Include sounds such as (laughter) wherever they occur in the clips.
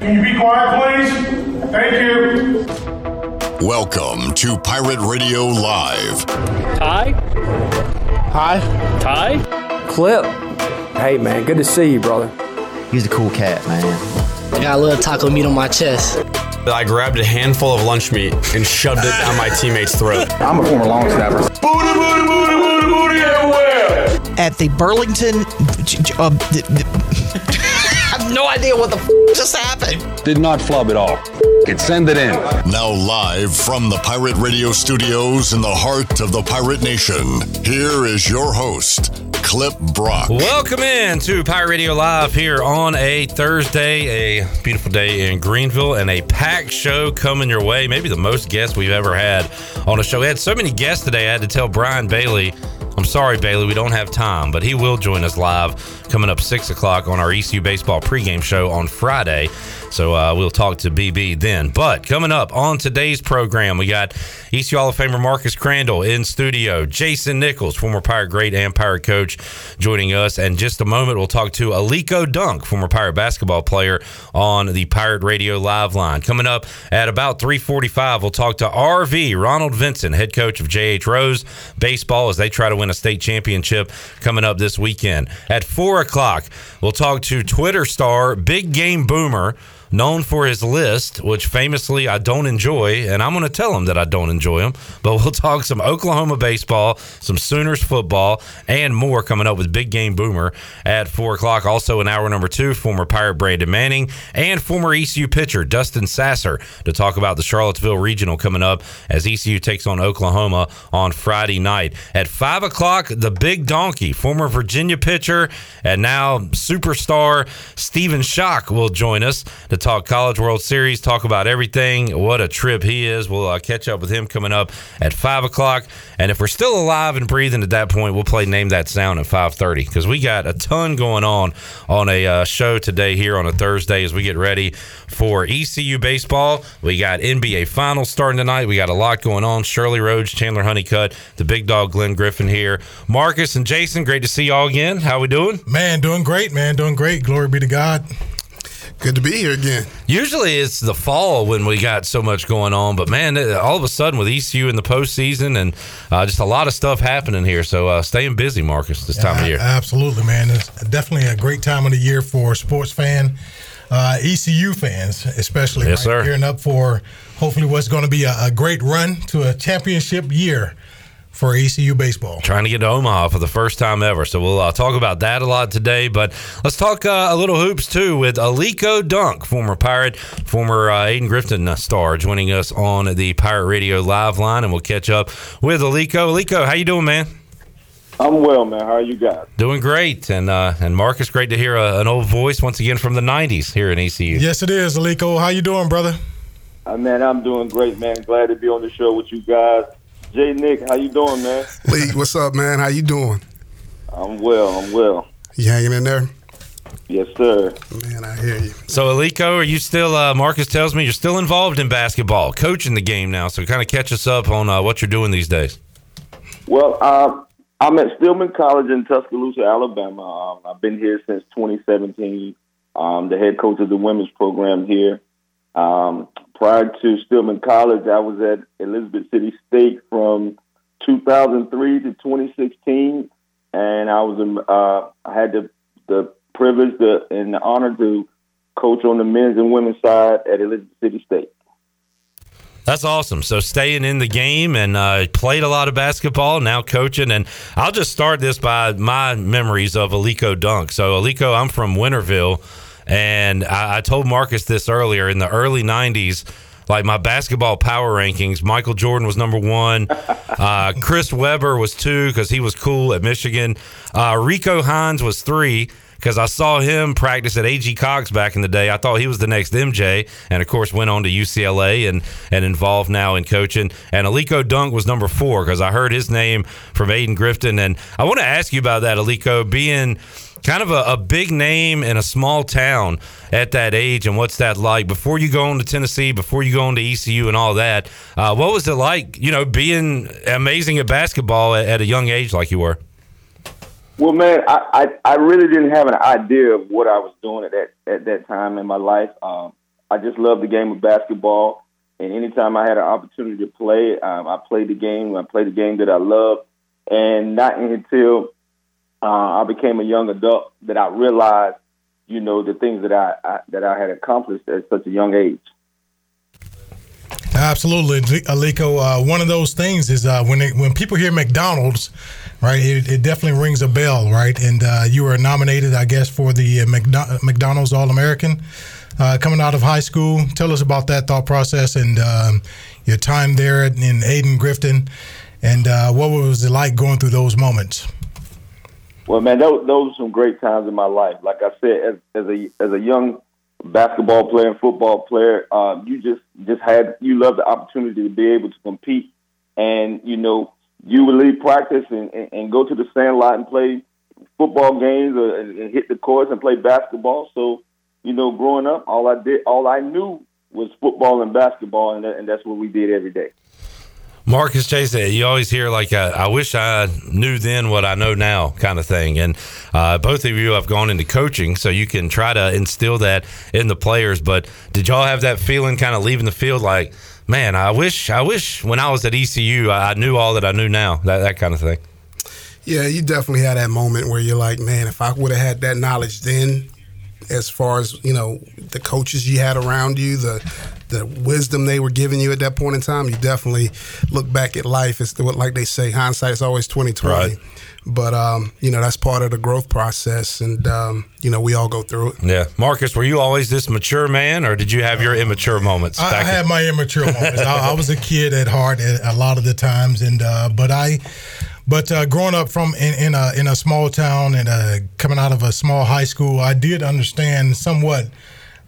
Can you be quiet, please? Thank you. Welcome to Pirate Radio Live. Ty? Hi. Ty? Clip. Hey, man, good to see you, brother. He's a cool cat, man. I got a little taco meat on my chest. I grabbed a handful of lunch meat and shoved it down my teammate's throat. (laughs) I'm a former long snapper. Booty, booty, booty, booty, booty everywhere. At the Burlington. Uh, the, the, I have no idea what the f- just happened. Did not flub at all. Could send it in. Now, live from the Pirate Radio studios in the heart of the Pirate Nation, here is your host, Clip Brock. Welcome in to Pirate Radio Live here on a Thursday, a beautiful day in Greenville, and a packed show coming your way. Maybe the most guests we've ever had on a show. We had so many guests today, I had to tell Brian Bailey. I'm sorry, Bailey, we don't have time, but he will join us live coming up 6 o'clock on our ECU Baseball pregame show on Friday. So uh, we'll talk to BB then. But coming up on today's program, we got ECU Hall of Famer Marcus Crandall in studio, Jason Nichols, former Pirate great and Pirate coach, joining us. And just a moment, we'll talk to Aliko Dunk, former Pirate basketball player, on the Pirate Radio Live line. Coming up at about 3:45, we'll talk to RV Ronald Vincent, head coach of JH Rose baseball, as they try to win a state championship coming up this weekend. At four o'clock, we'll talk to Twitter star Big Game Boomer known for his list, which famously I don't enjoy, and I'm going to tell him that I don't enjoy him. But we'll talk some Oklahoma baseball, some Sooners football, and more coming up with Big Game Boomer at four o'clock. Also, in hour number two, former Pirate Brandon Manning and former ECU pitcher Dustin Sasser to talk about the Charlottesville Regional coming up as ECU takes on Oklahoma on Friday night. At five o'clock, the Big Donkey, former Virginia pitcher and now superstar Stephen Schoch will join us to talk College World Series, talk about everything. What a trip he is. We'll uh, catch up with him coming up at five o'clock. And if we're still alive and breathing at that point, we'll play Name That Sound at five thirty because we got a ton going on on a uh, show today here on a Thursday as we get ready for ECU baseball. We got NBA Finals starting tonight. We got a lot going on. Shirley Rhodes, Chandler Honeycutt, the big dog Glenn Griffin here. Marcus and Jason, great to see y'all again. How we doing? Man, doing great, man. Doing great. Glory be to God. Good to be here again. Usually it's the fall when we got so much going on, but man, all of a sudden with ECU in the postseason and uh, just a lot of stuff happening here. So uh, staying busy, Marcus, this time yeah, of year. Absolutely, man. It's definitely a great time of the year for sports fan, uh, ECU fans, especially. Yes, right? sir. Gearing up for hopefully what's going to be a, a great run to a championship year for ECU baseball. Trying to get to Omaha for the first time ever. So we'll uh, talk about that a lot today. But let's talk uh, a little hoops too with Aliko Dunk, former Pirate, former uh, Ayden Grifton star, joining us on the Pirate Radio live line, and we'll catch up with Aliko. Aliko, how you doing, man? I'm well, man. How are you guys? Doing great, and uh, and Marcus, great to hear a, an old voice once again from the '90s here in ECU. Yes, it is, Aliko. How you doing, brother? Uh, man, I'm doing great, man. Glad to be on the show with you guys. Jay Nick, how you doing, man? Lee, what's up, man? How you doing? I'm well. I'm well. You hanging in there? Yes, sir. Man, I hear you. So, Aliko, are you still? Uh, Marcus tells me you're still involved in basketball, coaching the game now. So, kind of catch us up on uh, what you're doing these days. Well, uh, I'm at Stillman College in Tuscaloosa, Alabama. Um, I've been here since 2017. Um, the head coach of the women's program here. Um, prior to Stillman College, I was at Elizabeth City State from 2003 to 2016, and I was in, uh, I had the the privilege the, and the honor to coach on the men's and women's side at Elizabeth City State. That's awesome. So staying in the game and uh, played a lot of basketball, now coaching. And I'll just start this by my memories of Aliko Dunk. So Aliko, I'm from Winterville, and I, I told Marcus this earlier in the early '90s. Like my basketball power rankings, Michael Jordan was number one. (laughs) Uh, Chris Webber was two because he was cool at Michigan. Uh, Rico Hines was three because I saw him practice at AG Cox back in the day. I thought he was the next MJ, and of course went on to UCLA and and involved now in coaching. And Aliko Dunk was number four because I heard his name from Ayden Grifton. And I want to ask you about that, Aliko, being kind of a, a, big name in a small town at that age and what's that like before you go on to tennessee before you go on to ecu and all that uh, what was it like you know being amazing at basketball at, at a young age like you were well, man, I, I, I really didn't have an idea of what I was doing at that at that time in my life. Um, I just loved the game of basketball. And anytime I had an opportunity to play, um, I played the game. I played the game that I loved, And not until uh, I became a young adult that I realized, you know, the things that I, I that I had accomplished at such a young age. Absolutely, Aliko. Uh, one of those things is uh, when it, when people hear McDonald's, right? It, it definitely rings a bell, right? And uh, you were nominated, I guess, for the uh, McDonald's All American uh, coming out of high school. Tell us about that thought process and um, your time there in Ayden Grifton, and uh, what was it like going through those moments? Well, man, those, those were some great times in my life. Like I said, as, as a as a young basketball player and football player, um, you just just had you love the opportunity to be able to compete, and you know you would leave practice and, and, and go to the sand lot and play football games or, and, and hit the courts and play basketball. So you know, growing up, all I did, all I knew was football and basketball, and, that, and that's what we did every day. Marcus Chase, you always hear like, "I wish I knew then what I know now," kind of thing. And uh, both of you have gone into coaching, so you can try to instill that in the players. But did y'all have that feeling, kind of leaving the field, like, "Man, I wish, I wish when I was at ECU, I knew all that I knew now," that that kind of thing. Yeah, you definitely had that moment where you're like, "Man, if I would have had that knowledge then, as far as you know the coaches you had around you, the the wisdom they were giving you at that point in time. You definitely look back at life. It's what like they say, hindsight is always twenty twenty. Right. But um, you know that's part of the growth process, and um, you know we all go through it. Yeah, Marcus, were you always this mature man, or did you have your immature moments? I, I had my immature moments. I, I, was a kid at heart a lot of the times, and uh, but I but uh, growing up from in, in, a in a small town and uh, coming out of a small high school, I did understand somewhat,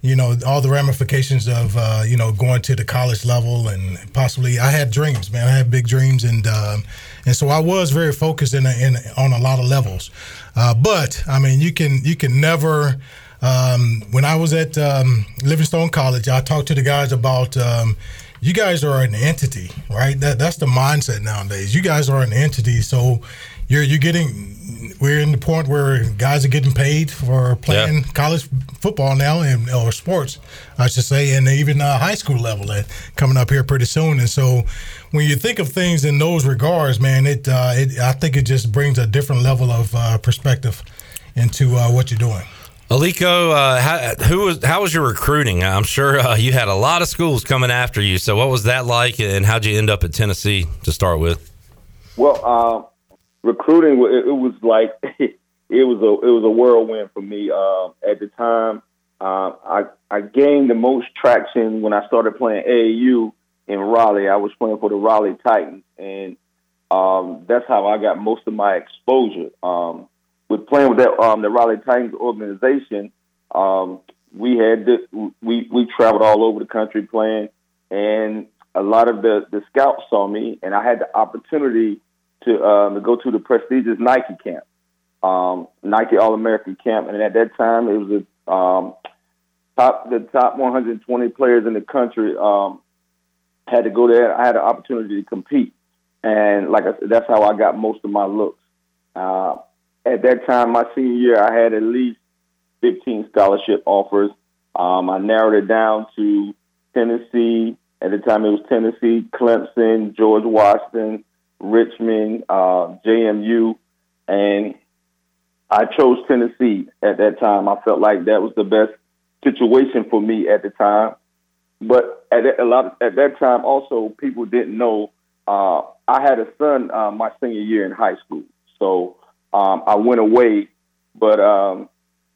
you know, all the ramifications of uh, you know going to the college level and possibly. I had dreams, man. I had big dreams, and um, and so I was very focused in, a, in on a lot of levels. Uh, but I mean, you can you can never. Um, when I was at um, Livingstone College, I talked to the guys about um, you guys are an entity, right? That that's the mindset nowadays. You guys are an entity, so you're you're getting we're in the point where guys are getting paid for playing yeah. college football now and or sports, I should say, and even uh, high school level that coming up here pretty soon. And so, when you think of things in those regards, man, it, uh, it I think it just brings a different level of uh, perspective into uh, what you're doing. Aliko, uh, how, who was how was your recruiting? I'm sure uh, you had a lot of schools coming after you. So, what was that like, and how'd you end up at Tennessee to start with? Well, uh, recruiting it, it, was like (laughs) it was a it was a whirlwind for me. Uh, at the time, uh, I I gained the most traction when I started playing AAU in Raleigh. I was playing for the Raleigh Titans, and um, that's how I got most of my exposure. Um, with playing with that um, the Raleigh Titans organization, um, we had to, we we traveled all over the country playing, and a lot of the the scouts saw me, and I had the opportunity to um, to go to the prestigious Nike camp, um, Nike All American camp, and at that time it was a um, top the top 120 players in the country um, had to go there. I had an opportunity to compete, and like I said, that's how I got most of my looks. Uh, at that time, my senior year, I had at least 15 scholarship offers. Um, I narrowed it down to Tennessee. At the time, it was Tennessee, Clemson, George Washington, Richmond, uh, JMU, and I chose Tennessee at that time. I felt like that was the best situation for me at the time. But at a lot of, at that time, also people didn't know uh, I had a son uh, my senior year in high school, so um, I went away, but um,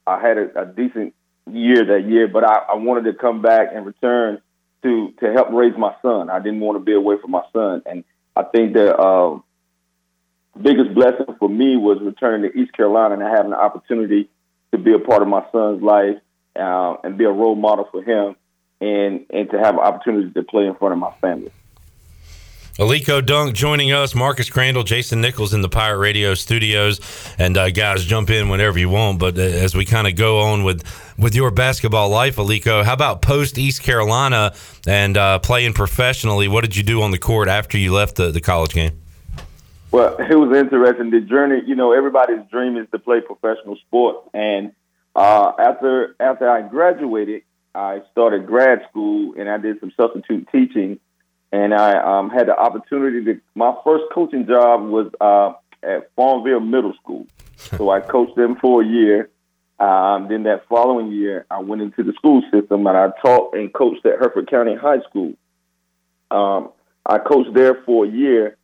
I had a, a, decent year that year. But I, I, wanted to come back and return to to help raise my son. I didn't want to be away from my son, and I think the uh, biggest blessing for me was returning to East Carolina and having the opportunity to be a part of my son's life uh, and be a role model for him, and and to have an opportunity to play in front of my family. Aliko Dunk joining us, Marcus Crandall, Jason Nichols in the Pirate Radio studios, and uh, guys, jump in whenever you want. But uh, as we kind of go on with with your basketball life, Aliko, how about post East Carolina and uh, playing professionally? What did you do on the court after you left the, the college game? Well, (laughs) it was interesting. The journey, you know, everybody's dream is to play professional sport, and uh, after after I graduated, I started grad school and I did some substitute teaching, and I um, had the opportunity to. My first coaching job was uh, at Farmville Middle School, (laughs) so I coached them for a year. Um, then that following year, I went into the school system and I taught and coached at Hertford County High School. Um, I coached there for a year,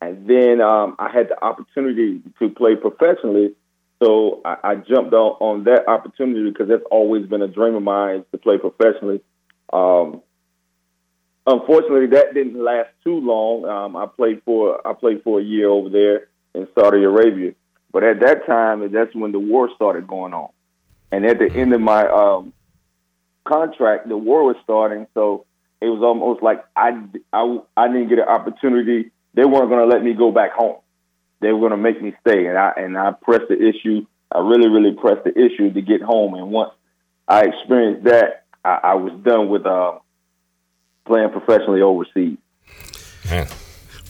and then um, I had the opportunity to play professionally. So I, I jumped on, on that opportunity because that's always been a dream of mine to play professionally. Um, unfortunately, that didn't last too long. Um, I played for I played for a year over there in Saudi Arabia, but at that time, that's when the war started going on. And at the end of my um, contract, the war was starting, so it was almost like I, I, I didn't get an opportunity. They weren't going to let me go back home. They were going to make me stay, and I and I pressed the issue. I really, really pressed the issue to get home. And once I experienced that, I, I was done with uh, playing professionally overseas.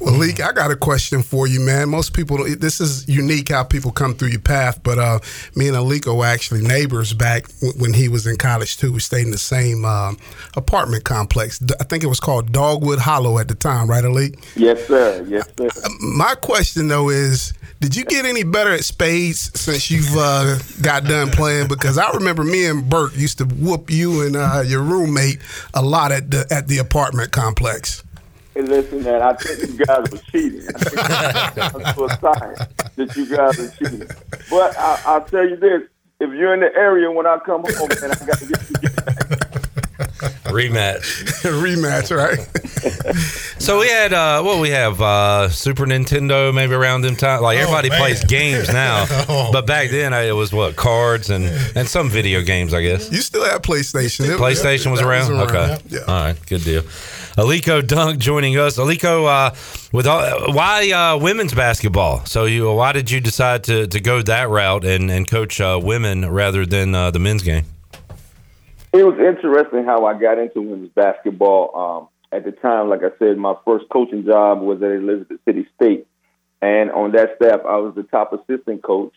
Well, Leak, I got a question for you, man. Most people, this is unique how people come through your path, but uh, me and Aliko were actually neighbors back when he was in college, too. We stayed in the same uh, apartment complex. I think it was called Dogwood Hollow at the time, right, Alik? Yes, sir. Yes, sir. My question, though, is did you get any better at spades since you've uh, got done playing? Because I remember me and Bert used to whoop you and uh, your roommate a lot at the at the apartment complex. Hey, listen, man, I think you guys were cheating. I think that's (laughs) a sign that you guys are cheating. But I, I'll tell you this: if you're in the area when I come home, man, I got to get you. (laughs) Rematch. (laughs) Rematch, right? so we had uh what we have uh Super Nintendo maybe around them time like everybody man. plays games now Oh, but back then I, it was what cards and and some video games I guess You still have PlayStation. It- PlayStation was that around, okay Yeah. all right good deal Aliko Dunk joining us. Aliko uh with all, why uh women's basketball? So you why did you decide to to go that route and and coach uh, women rather than uh, the men's game? It was interesting how I got into women's basketball. Um, at the time, like I said, my first coaching job was at Elizabeth City State, and on that staff, I was the top assistant coach.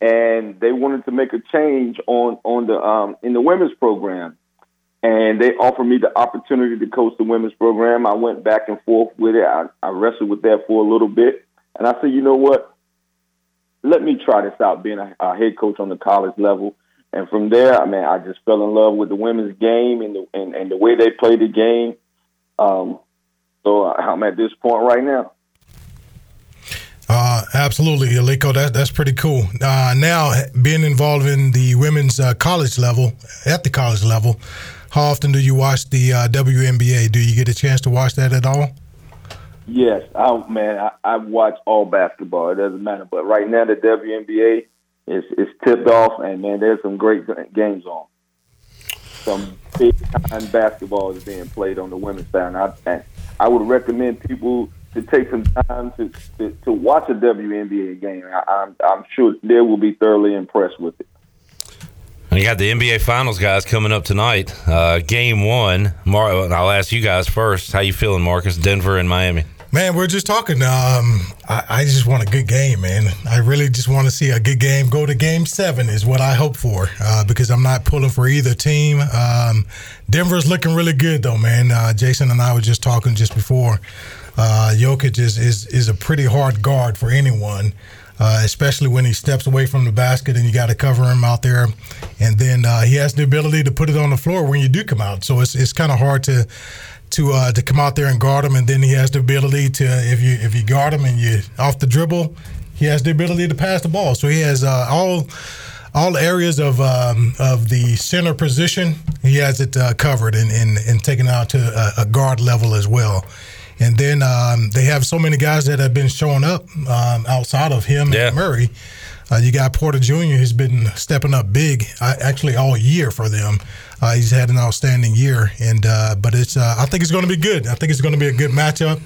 And they wanted to make a change on on the um, in the women's program, and they offered me the opportunity to coach the women's program. I went back and forth with it. I, I wrestled with that for a little bit, and I said, you know what? Let me try this out, being a, a head coach on the college level. And from there, I mean, I just fell in love with the women's game and the and, and the way they play the game. Um, so I'm at this point right now. Uh, absolutely, Aliko. That, that's pretty cool. Uh, now, being involved in the women's uh, college level, at the college level, how often do you watch the uh, WNBA? Do you get a chance to watch that at all? Yes, I man, I, I watch all basketball. It doesn't matter. But right now, the WNBA is is tipped off, and man, there's some great games on. Some big time basketball is being played on the women's side. And I, and I would recommend people to take some time to to, to watch a WNBA game. I, I'm I'm sure they will be thoroughly impressed with it. You got the NBA Finals guys coming up tonight. Uh, game one. Mar- I'll ask you guys first. How you feeling, Marcus? Denver and Miami. Man, we're just talking. Um, I, I just want a good game, man. I really just want to see a good game. Go to game seven is what I hope for uh, because I'm not pulling for either team. Um, Denver's looking really good, though, man. Uh, Jason and I were just talking just before. Uh, Jokic is, is, is a pretty hard guard for anyone. Uh, especially when he steps away from the basket and you got to cover him out there. And then uh, he has the ability to put it on the floor when you do come out. So it's, it's kind of hard to to uh, to come out there and guard him. And then he has the ability to if you if you guard him and you off the dribble, he has the ability to pass the ball. So he has uh, all all areas of um, of the center position. He has it uh, covered and, and and taken out to a, a guard level as well. And then um, they have so many guys that have been showing up um, outside of him Yeah. and Murray. Uh, you got Porter Jr. who's been stepping up big, uh, actually all year for them. Uh, he's had an outstanding year, and uh, but it's uh, I think it's going to be good. I think it's going to be a good matchup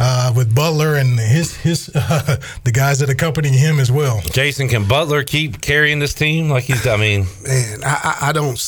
uh, with Butler and his his (laughs) the guys that accompany him as well. Jason, can Butler keep carrying this team like he's? I mean, Man, I, I, I don't.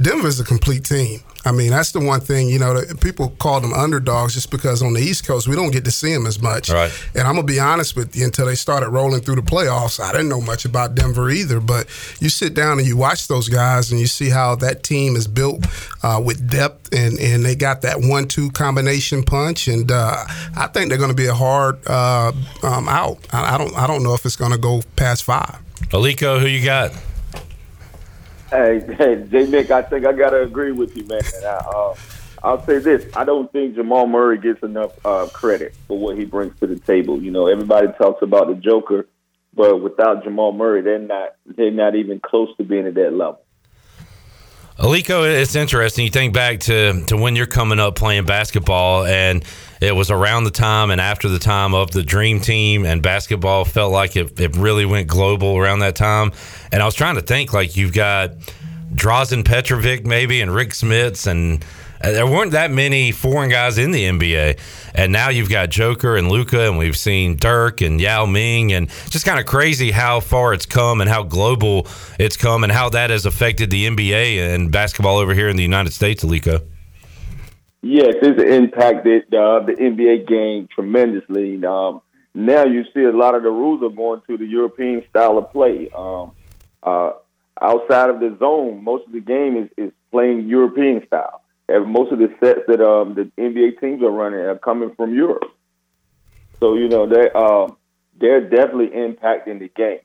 Denver's a complete team. I mean, that's the one thing, you know, that people call them underdogs just because on the East Coast, we don't get to see them as much. Right. And I'm going to be honest with you, until they started rolling through the playoffs, I didn't know much about Denver either. But you sit down and you watch those guys and you see how that team is built uh, with depth and, and they got that one two combination punch. And uh, I think they're going to be a hard uh, um, out. I, I, don't, I don't know if it's going to go past five. Aliko, who you got? Hey, hey, J Nick, I think I gotta agree with you, man. I, uh, I'll say this: I don't think Jamal Murray gets enough uh, credit for what he brings to the table. You know, everybody talks about the Joker, but without Jamal Murray, they're not they're not even close to being at that level. Aliko, it's interesting. You think back to to when you're coming up playing basketball, and it was around the time and after the time of the Dream Team, and basketball felt like it, it really went global around that time. And I was trying to think, like you've got Drazen Petrovic, maybe, and Rick Smits, and uh, there weren't that many foreign guys in the NBA. And now you've got Joker and Luka, and we've seen Dirk and Yao Ming, and just kind of crazy how far it's come and how global it's come, and how that has affected the NBA and basketball over here in the United States, Aliko. Yes, it's impacted uh, the NBA game tremendously. Um, now you see a lot of the rules are going to the European style of play. Um, uh, outside of the zone, most of the game is, is playing European style. And most of the sets that um, the NBA teams are running are coming from Europe. So you know they um, they're definitely impacting the game.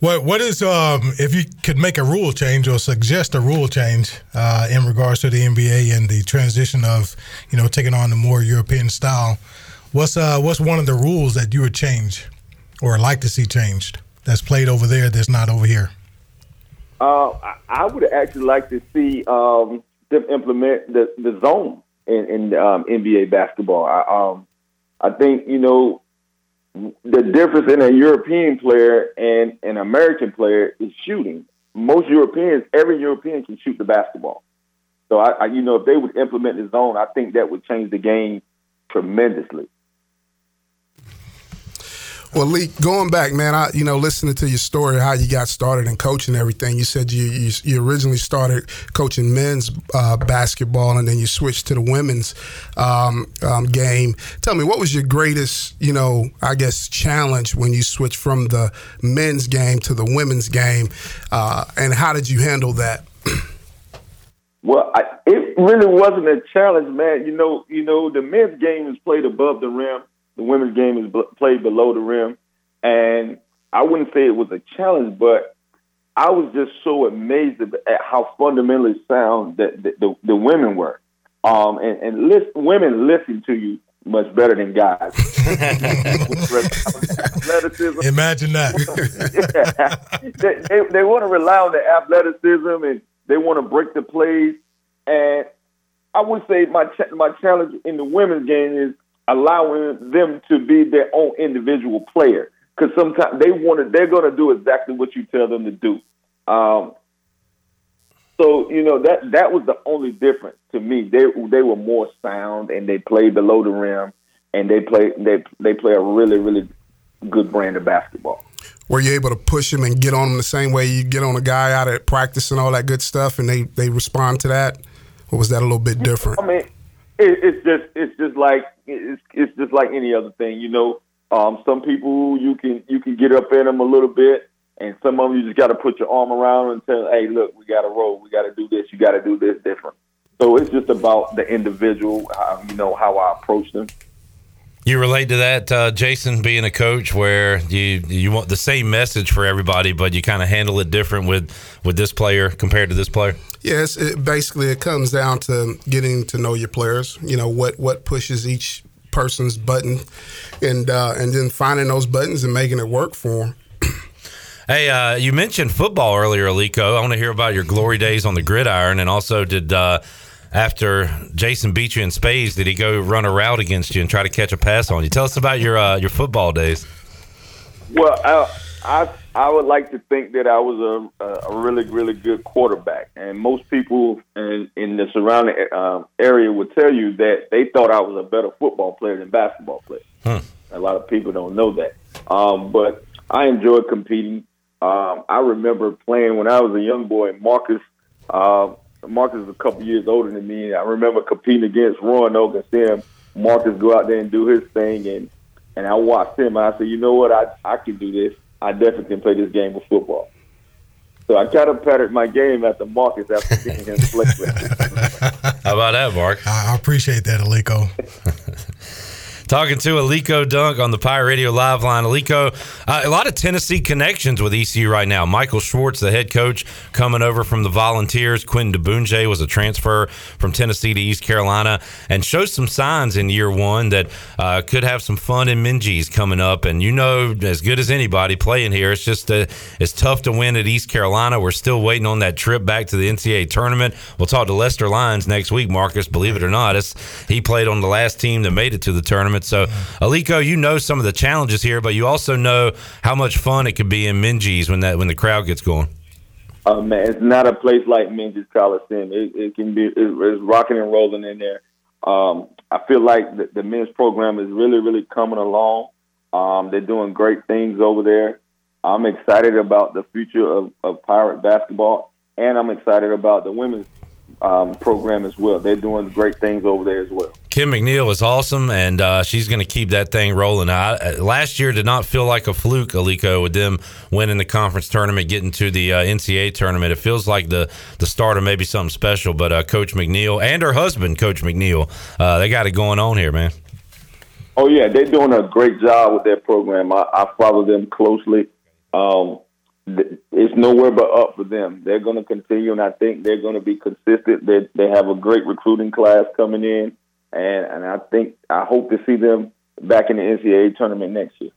What what is um, if you could make a rule change or suggest a rule change uh, in regards to the NBA and the transition of you know taking on the more European style? What's uh, what's one of the rules that you would change or like to see changed that's played over there that's not over here? Uh, I- would actually like to see um, them implement the, the zone in, in um, NBA basketball. I, um, I think you know the difference in a European player and an American player is shooting. Most Europeans, every European can shoot the basketball. So I, I you know, if they would implement the zone, I think that would change the game tremendously. Well, Lee, going back, man, I you know listening to your story, how you got started in coaching everything. You said you you, you originally started coaching men's uh, basketball, and then you switched to the women's um, um, game. Tell me, what was your greatest, you know, I guess, challenge when you switched from the men's game to the women's game, uh, and how did you handle that? (clears throat) Well, I, it really wasn't a challenge, man. You know, you know, the men's game is played above the rim. The women's game is b- played below the rim, and I wouldn't say it was a challenge, but I was just so amazed at how fundamentally sound that the, the, the women were. Um, and and listen, women listen to you much better than guys. athleticism. (laughs) Imagine that. (laughs) yeah. they, they, they want to rely on the athleticism and they want to break the plays. And I would say my ch- my challenge in the women's game is allowing them to be their own individual player. Because sometimes they want to, they're going to do exactly what you tell them to do. Um, so you know that that was the only difference to me. They they were more sound and they played below the rim and they play they they play a really really good brand of basketball. Were you able to push them and get on them the same way you get on a guy out at practice and all that good stuff, and they they respond to that, or was that a little bit different? I mean, it, it's just it's just like it's it's just like any other thing, you know. Um, some people you can you can get up in them a little bit, and some of them you just got to put your arm around and tell, hey, look, we got to roll, we got to do this, you got to do this different. So it's just about the individual, how, you know, how I approach them. You relate to that, uh, Jason, being a coach, where you you want the same message for everybody, but you kind of handle it different with with this player compared to this player. Yes, it, basically it comes down to getting to know your players. You know what what pushes each person's button, and uh, and then finding those buttons and making it work for them. Hey, uh, you mentioned football earlier, Aliko. I want to hear about your glory days on the gridiron, and also did uh, after Jason beat you in spades, did he go run a route against you and try to catch a pass on you? Tell us about your uh, your football days. Well, I, I I would like to think that I was a, a really really good quarterback, and most people in, in the surrounding um, area would tell you that they thought I was a better football player than basketball player. Hmm. A lot of people don't know that, um, but I enjoyed competing. Um, I remember playing when I was a young boy. Marcus Uh, Marcus is a couple years older than me. I remember competing against Roanoke and seeing Marcus go out there and do his thing, and and I watched him. And I said, you know what, I I can do this. I definitely can play this game of football. So I kind of patterned my game after Marcus after seeing him play. (laughs) How about that, Mark? I appreciate that, Aliko. (laughs) Talking to Aliko Dunk on the Pirate Radio Live line. Aliko, uh, a lot of Tennessee connections with ECU right now. Michael Schwartz, the head coach, coming over from the Volunteers. Quentin Diboundje was a transfer from Tennessee to East Carolina and shows some signs in year one that uh, could have some fun in Minges coming up. And you know, as good as anybody playing here, it's just uh, it's tough to win at East Carolina. We're still waiting on that trip back to the NCAA tournament. We'll talk to Lester Lyons next week, Marcus. Believe it or not, it's, he played on the last team that made it to the tournament. So, Aliko, you know some of the challenges here, but you also know how much fun it could be in Minges when that when the crowd gets going. Uh, man, it's not a place like Minges Coliseum. It, it can be it, it's rocking and rolling in there. Um, I feel like the, the men's program is really, really coming along. Um, they're doing great things over there. I'm excited about the future of, of Pirate basketball, and I'm excited about the women's um, program as well. They're doing great things over there as well. Kim McNeill is awesome, and uh, she's going to keep that thing rolling. I, uh, last year did not feel like a fluke, Aliko, with them winning the conference tournament, getting to the uh, NCAA tournament. It feels like the the start of maybe something special. But uh, Coach McNeill and her husband, Coach McNeill, uh, they got it going on here, man. Oh yeah, they're doing a great job with their program. I, I follow them closely. Um, it's nowhere but up for them. They're going to continue, and I think they're going to be consistent. They they have a great recruiting class coming in, and and I think I hope to see them back in the NCAA tournament next year.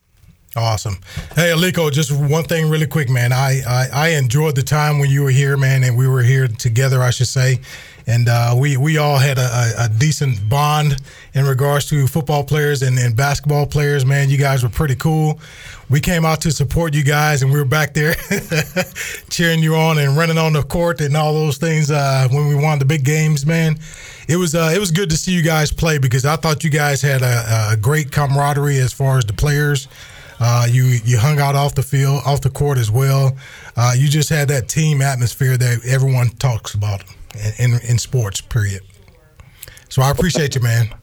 Awesome. Hey, Aliko, just one thing really quick, man. I, I, I enjoyed the time when you were here, man, and we were here together, I should say. And uh, we, we all had a, a, decent bond in regards to football players and, and basketball players, man. You guys were pretty cool. We came out to support you guys, and we were back there (laughs) cheering you on and running on the court and all those things uh, when we won the big games, man. It was uh, it was good to see you guys play because I thought you guys had a, a great camaraderie as far as the players. Uh, you you hung out off the field, off the court as well. Uh, you just had that team atmosphere that everyone talks about in, in, sports. Period. So I appreciate you, man.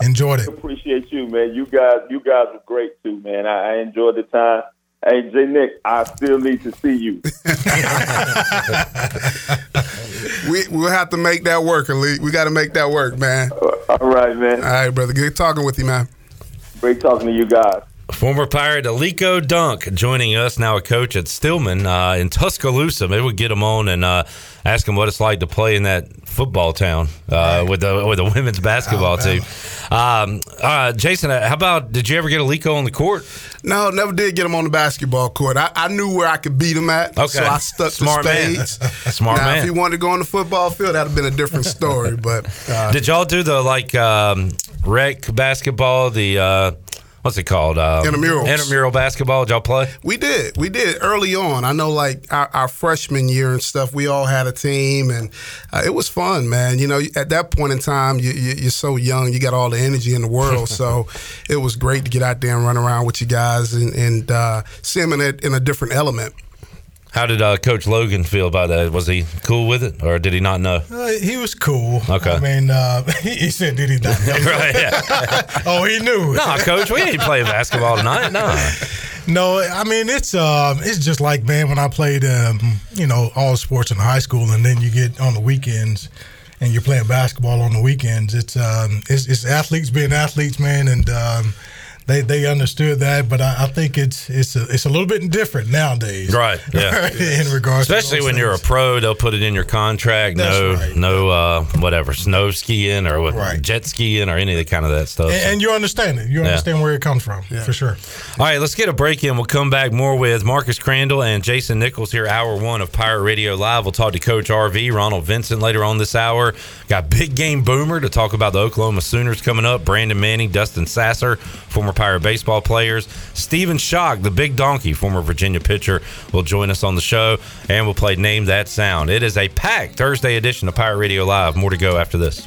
Enjoyed it. Appreciate you, man. You guys, you guys were great too, man. I, I enjoyed the time. Hey, J Nick, I still need to see you. (laughs) we we'll have to make that work, Elite. We got to make that work, man. All right, man. All right, brother. Good talking with you, man. Great talking to you guys. Former Pirate Aliko Dunk joining us now, a coach at Stillman uh, in Tuscaloosa. Maybe we'll get him on and uh, ask him what it's like to play in that football town uh, with the with the women's basketball team. Um, uh, Jason, uh, how about did you ever get Aliko on the court? No, never did get him on the basketball court. I, I knew where I could beat him at, okay. so I stuck Smart to spades. Man. (laughs) Smart now, man. If he wanted to go on the football field, that'd have been a different story. but (laughs) uh, did y'all do the like um, rec basketball? The what's it called? Um, intramural. Intramural basketball. Did y'all play? We did. We did early on. I know, like our, our freshman year and stuff. We all had a team, and uh, it was fun, man. You know, at that point in time, you, you, are so young. You got all the energy in the world. so (laughs) it was great to get out there and run around with you guys and, and uh, see them in a, in a different element. How did uh, Coach Logan feel about that? Was he cool with it, or did he not know? Uh, he was cool. Okay. I mean, uh, (laughs) he said, "Did he not know?" (laughs) right. (laughs) Oh, he knew. No, Coach, we ain't playing basketball tonight. No. No, I mean it's um, it's just like man when I played um, you know all sports in high school and then you get on the weekends and you're playing basketball on the weekends. It's um, it's, it's athletes being athletes, man, and um, they they understood that, but I, I, think it's it's a, it's a little bit different nowadays. Right. (laughs) Yeah. in regards, especially when things. you're a pro, they'll put it in your contract. That's no, right. no, uh, whatever, snow skiing or right. jet skiing or any of the kind of that stuff. And, and you understand it. You understand yeah. where it comes from yeah. for sure. All right, let's get a break in. We'll come back more with Marcus Crandall and Jason Nichols here, hour one of Pirate Radio Live. We'll talk to Coach RV, Ronald Vincent later on this hour. Got Big Game Boomer to talk about the Oklahoma Sooners coming up. Brandon Manning, Dustin Sasser, former Pirate baseball players. Stephen Schoch, the big donkey, former Virginia pitcher, will join us on the show and we'll play Name That Sound. It is a packed Thursday edition of Pirate Radio Live. More to go after this.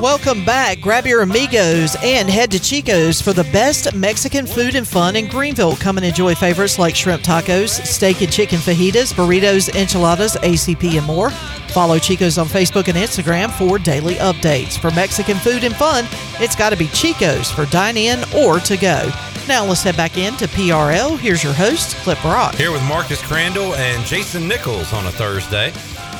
Welcome back. Grab your amigos and head to Chico's for the best Mexican food and fun in Greenville. Come and enjoy favorites like shrimp tacos, steak and chicken fajitas, burritos, enchiladas, ACP, and more. Follow Chico's on Facebook and Instagram for daily updates. For Mexican food and fun, it's got to be Chico's for dine in or to go. Now let's head back into PRL. Here's your host, Clip Brock. Here with Marcus Crandall and Jason Nichols on a Thursday.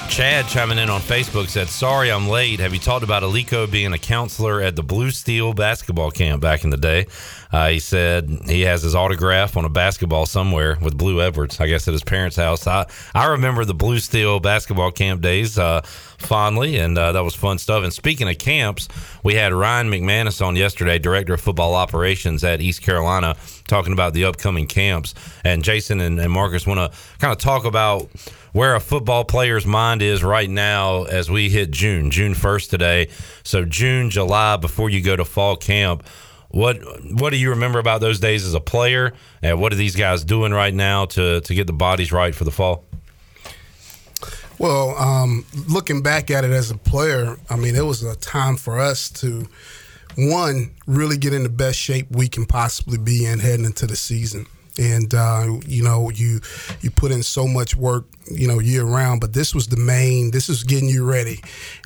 Chad chiming in on Facebook said, Sorry I'm late. Have you talked about Aliko being a counselor at the Blue Steel basketball camp back in the day? Uh, he said he has his autograph on a basketball somewhere with Blue Edwards, I guess at his parents' house. I, I remember the Blue Steel basketball camp days uh, fondly, and uh, that was fun stuff. And speaking of camps, we had Ryan McManus on yesterday, Director of Football Operations at East Carolina, talking about the upcoming camps. And Jason and, and Marcus want to kind of talk about where a football player's mind is right now as we hit June, June 1st today. So June, July before you go to fall camp. What what do you remember about those days as a player? And what are these guys doing right now to to get the bodies right for the fall? Well, um, looking back at it as a player, I mean, it was a time for us to one really get in the best shape we can possibly be in heading into the season and uh, you know you you put in so much work you know year round but this was the main this is getting you ready.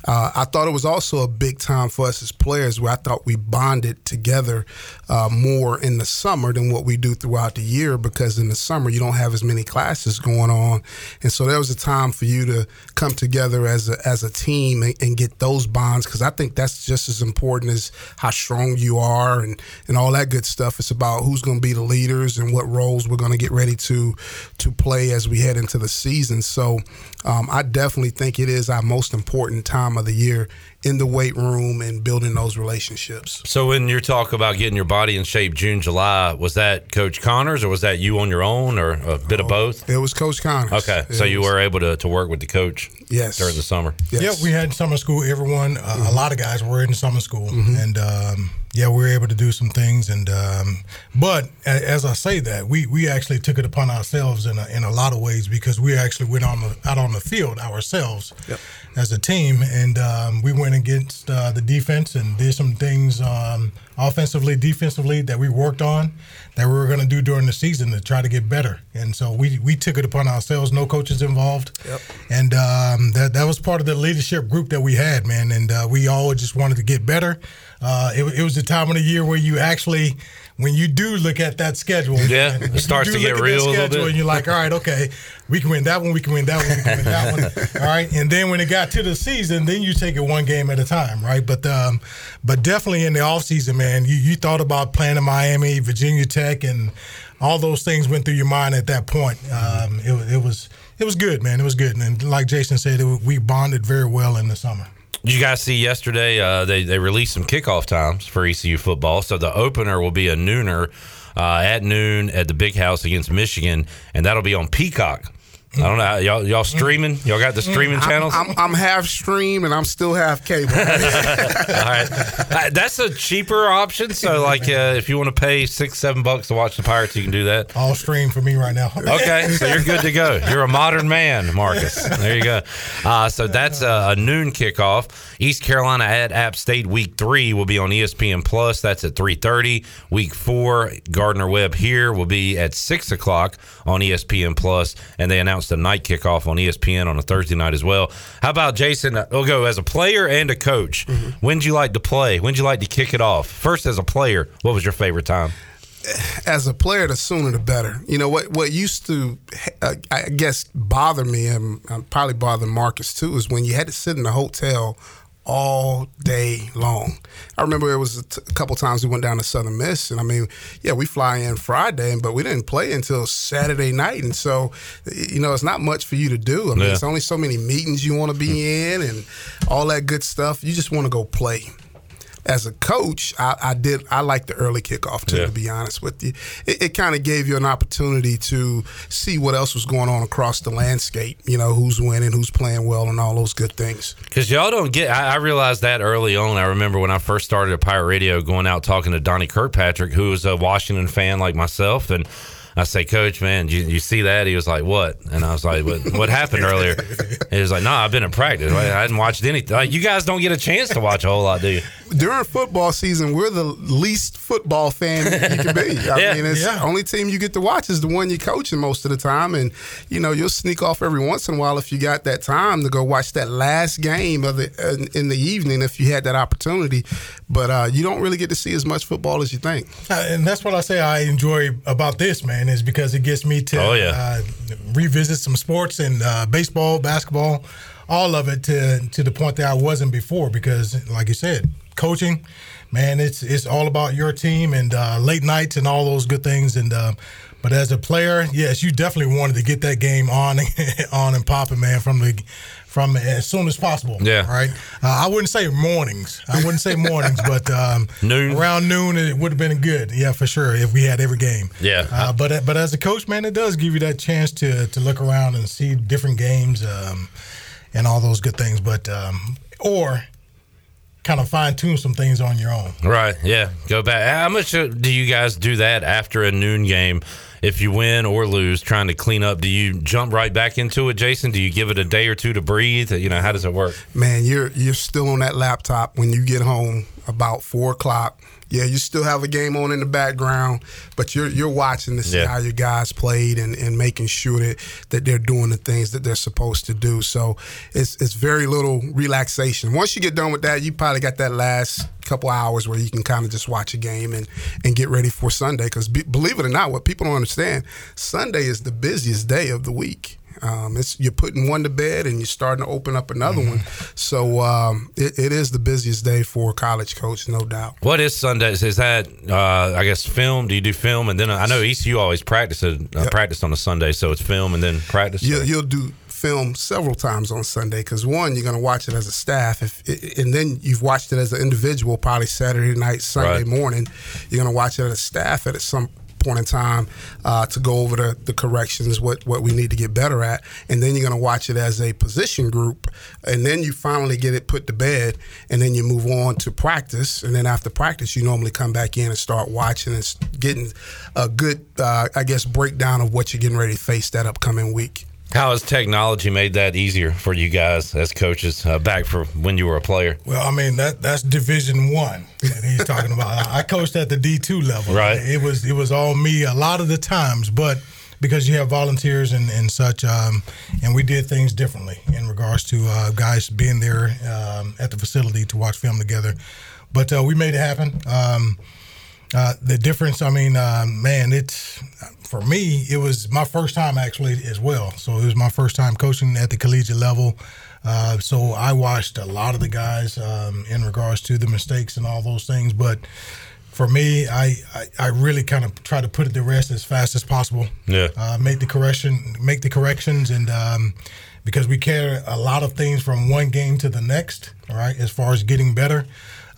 Uh, i thought it was also a big time for us as players where i thought we bonded together uh, more in the summer than what we do throughout the year because in the summer you don't have as many classes going on. And so there was a time for you to come together as a, as a team and, and get those bonds because i think that's just as important as how strong you are and, and all that good stuff. It's about who's going to be the leaders and what roles we're going to get ready to to play as we head into the season so um, I definitely think it is our most important time of the year in the weight room and building those relationships. So when you're talk about getting your body in shape June, July, was that Coach Connors or was that you on your own or a bit of both? It was Coach Connors. Okay. It so you were able to, to work with the coach Yes. during the summer. Yeah, we had summer school. Everyone, uh, a lot of guys were in summer school, and um, yeah, we were able to do some things. And um, but as I say that, we we actually took it upon ourselves in a, in a lot of ways because we actually went on the, out on the field ourselves as a team, and um, we went against uh, the defense and did some things um, offensively, defensively that we worked on that we were going to do during the season to try to get better. And so we we took it upon ourselves. No coaches involved and um, that that was part of the leadership group that we had, man. And uh, we all just wanted to get better. Uh, it, it was the time of the year where you actually, when you do look at that schedule, Yeah, it (laughs) starts to get real a little bit. and you're like, all right, okay, we can win that one, we can win that one, we can win that one, (laughs) all right. And then when it got to the season, then you take it one game at a time, right? But um, but definitely in the off season, man, you you thought about playing in Miami, Virginia Tech, and all those things went through your mind at that point. Um, it, was- it was it was good, man. It was good, and like Jason said, it, we bonded very well in the summer. Did you guys see yesterday? Uh, they they released some kickoff times for ECU football. So the opener will be a nooner uh, at noon at the Big House against Michigan, and that'll be on Peacock. I don't know y'all y'all streaming. Y'all got the streaming I'm- channels. I'm, I'm half stream and I'm still half cable. (laughs) All right, Uh, that's a cheaper option. So like, uh, if you want to pay six seven bucks to watch the Pirates, you can do that. All stream for me right now. (laughs) Okay, so you're good to go. You're a modern man, Marcus. There you go. Uh, so that's a, a noon kickoff. East Carolina at App State week three will be on ESPN Plus. That's at three thirty. Week four, Gardner Webb here will be at six o'clock on ESPN Plus, and they announced a night kickoff on ESPN on a Thursday night as well. How about Jason? uh, We'll go as a player and a coach. When'd you like to play? When'd you like to kick it off? First, as a player, what was your favorite time? as a player, the sooner the better. You know what? What used to, uh, I guess, bother me and uh, probably bother Marcus too is when you had to sit in the hotel all day long. I remember it was a, t- a couple times we went down to Southern Miss, and I mean, yeah, we fly in Friday, but we didn't play until Saturday night, and so you know, it's not much for you to do. I mean, Yeah. it's only so many meetings you want to be hmm. in, and all that good stuff. You just want to go play. As a coach, I, I did I like the early kickoff too. Yeah. To be honest with you, it, it kind of gave you an opportunity to see what else was going on across the landscape. You know, who's winning, who's playing well, and all those good things. Because y'all don't get, I, I realized that early on. I remember when I first started at Pirate Radio, going out talking to Donnie Kirkpatrick, who was a Washington fan like myself, and I say, Coach, man, you, you see that? He was like, What? And I was like, What, what happened earlier? He was like, No, I've been in practice. I hadn't watched anything. Like, you guys don't get a chance to watch a whole lot, do you? During football season, we're the least football fan you can be. (laughs) I Yeah. mean, it's Yeah. only team you get to watch is the one you're coaching most of the time, and you know you'll sneak off every once in a while if you got that time to go watch that last game of the uh, in the evening if you had that opportunity. But uh, you don't really get to see as much football as you think. Uh, and that's what I say I enjoy about this man is because it gets me to Oh, yeah. uh, revisit some sports and uh, baseball, basketball, all of it to to the point that I wasn't before. Because, like you said, coaching, man, it's it's all about your team and uh, late nights and all those good things. And uh, but as a player, yes, you definitely wanted to get that game on (laughs) on and popping, man, from the from as soon as possible. Yeah. right. Uh, I wouldn't say mornings. I wouldn't say mornings, but um, Noon. around noon it would have been good. Yeah, for sure. If we had every game. Yeah. Uh, but but as a coach, man, it does give you that chance to to look around and see different games um, and all those good things. But um, or kind of fine tune some things on your own. Right. Yeah. Go back. How much uh, do you guys do that after a noon game? If you win or lose, trying to clean up, do you jump right back into it, Jason? Do you give it a day or two to breathe? You know, how does it work? man, you're you're still on that laptop when you get home about four o'clock. Yeah, you still have a game on in the background, but you're you're watching to see Yeah. how your guys played and, and making sure that, that they're doing the things that they're supposed to do. So it's it's very little relaxation. Once you get done with that, you probably got that last couple hours where you can kind of just watch a game and, and get ready for Sunday. Because be, believe it or not, what people don't understand, Sunday is the busiest day of the week. Um, it's you're putting one to bed and you're starting to open up another one. So um, it, it is the busiest day for a college coach, no doubt. What is Sundays? Is that uh, I guess film? Do you do film and then I know ECU always practice it, uh, practice on a Sunday, so it's film and then practice. You, you'll do film several times on Sunday because one, you're going to watch it as a staff, if and then you've watched it as an individual probably Saturday night, Sunday Right. morning. You're going to watch it as a staff at some point in time uh, to go over the, the corrections, what what we need to get better at, and then you're going to watch it as a position group, and then you finally get it put to bed, and then you move on to practice, and then after practice, you normally come back in and start watching and getting a good, uh, I guess, breakdown of what you're getting ready to face that upcoming week. How has technology made that easier for you guys as coaches uh, back for when you were a player? Well, I mean that that's Division One that he's talking about. I coached at the D two level. Right. It was it was all me a lot of the times, but because you have volunteers and, and such, um, and we did things differently in regards to uh, guys being there um, at the facility to watch film together. But uh, we made it happen. Um, uh, the difference, I mean, uh, man, it's for me. It was my first time actually as well. So it was my first time coaching at the collegiate level. Uh, so I watched a lot of the guys um, in regards to the mistakes and all those things. But for me, I I, I really kind of try to put it to rest as fast as possible. Yeah. Uh, make the correction, make the corrections, and um, because we care a lot of things from one game to the next, all right, as far as getting better.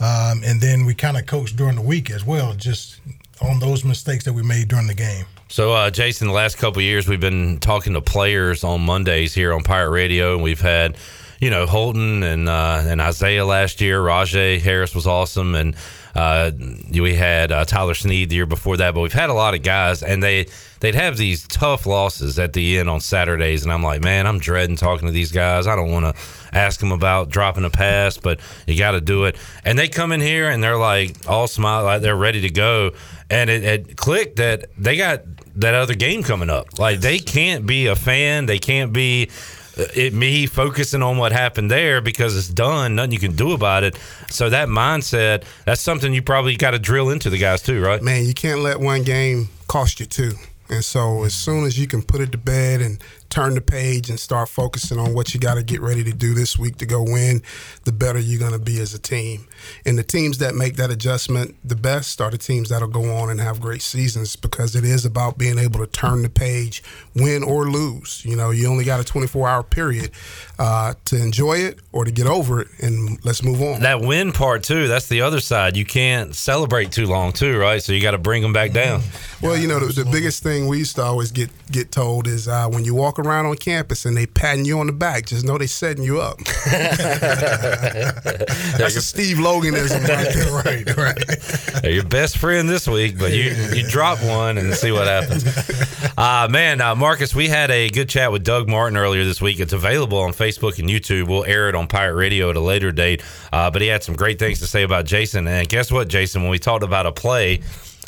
Um, and then we kind of coach during the week as well, just on those mistakes that we made during the game. So, uh, Jason, the last couple years, we've been talking to players on Mondays here on Pirate Radio, and we've had, you know, Holton and uh, and Isaiah last year. Rahjai Harris was awesome, and uh, we had uh, Tyler Snead the year before that. But we've had a lot of guys, and they they'd have these tough losses at the end on Saturdays, and I'm like, man, I'm dreading talking to these guys. I don't want to ask them about dropping a pass, but you got to do it. And they come in here and they're like all smile, like they're ready to go. And it, it clicked that they got that other game coming up. Like they can't be a fan. They can't be uh, it me focusing on what happened there because it's done. Nothing you can do about it. So that mindset, that's something you probably got to drill into the guys too, right? Man, you can't let one game cost you two. And so as soon as you can put it to bed and turn the page and start focusing on what you got to get ready to do this week to go win, the better you're going to be as a team. And the teams that make that adjustment the best are the teams that'll go on and have great seasons because it is about being able to turn the page, win or lose. You know, you only got a 24 hour period uh, to enjoy it or to get over it, and let's move on. That win part too. That's the other side. You can't celebrate too long too, right? So you got to bring them back down. Well, you know, the, the biggest thing we used to always get get told is uh, when you walk around on campus and they patting you on the back, just know they setting you up. (laughs) That's a Steve Loganism right there. right, right. They're your best friend this week, but you you drop one and see what happens. Uh, man, uh, Marcus, we had a good chat with Doug Martin earlier this week. It's available on Facebook and YouTube. We'll air it on Pirate Radio at a later date. Uh, but he had some great things to say about Jason. And guess what, Jason? When we talked about a play,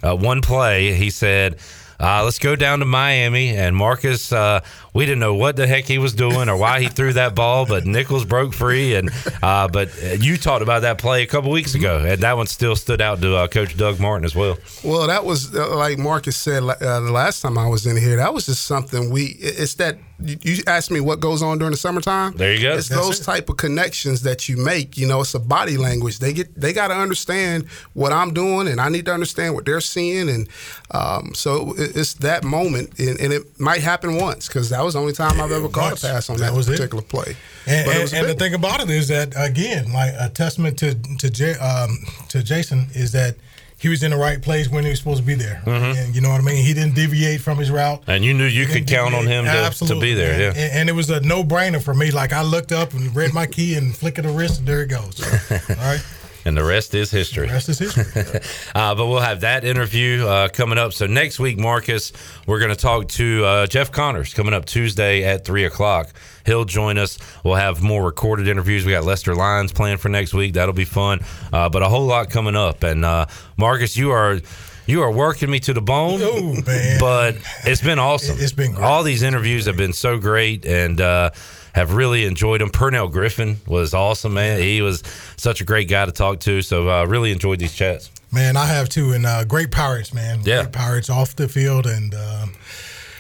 uh, one play, he said. Uh, let's go down to Miami. And Marcus, uh, we didn't know what the heck he was doing or why he threw that ball, but Nichols broke free. And uh, but you talked about that play a couple weeks ago, and that one still stood out to uh, Coach Doug Martin as well. Well, that was uh, like Marcus said uh, the last time I was in here. That was just something we. It's that you asked me what goes on during the summertime. There you go. It's That's those it. type of connections that you make. You know, it's a body language. They get they got to understand what I'm doing, and I need to understand what they're seeing, and um, so it's that moment, and, and it might happen once because that was the only time I've ever caught Once. a pass on That that, was it. particular play. And, But and, and the thing about it is that again, like a testament to to J, um, to Jason is that he was in the right place when he was supposed to be there, Mhm. and you know what I mean. He didn't deviate from his route. And you knew you could didn't count on him deviate. to, to be there. Yeah. and, and it was a no brainer for me. Like I looked up and read my key and flick of the wrist, and there it goes. (laughs) All right. And the rest is history. The rest is history. (laughs) uh, but we'll have that interview uh, coming up. So next week, Marcus, we're going to talk to uh, Jeff Connors coming up Tuesday at three o'clock. He'll join us. We'll have more recorded interviews. We got Lester Lyons planned for next week. That'll be fun. Uh, but a whole lot coming up. And uh, Marcus, you are. You are working me to the bone, Oh, man. but it's been awesome. It's been great. all these interviews have been so great, and uh, have really enjoyed them. Purnell Griffin was awesome, man. He was such a great guy to talk to. So uh, really enjoyed these chats. Man, I have too, and uh, great pirates, man. Yeah. great pirates off the field, and um,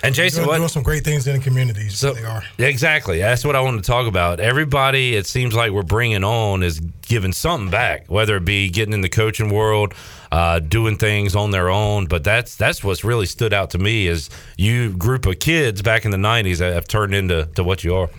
And Jason, doing, what- doing some great things in the communities. So they are. exactly, that's what I wanted to talk about. Everybody, it seems like we're bringing on is giving something back, whether it be getting in the coaching world, uh, doing things on their own. But that's that's what's really stood out to me is you group of kids back in the '90s that have turned into to what you are.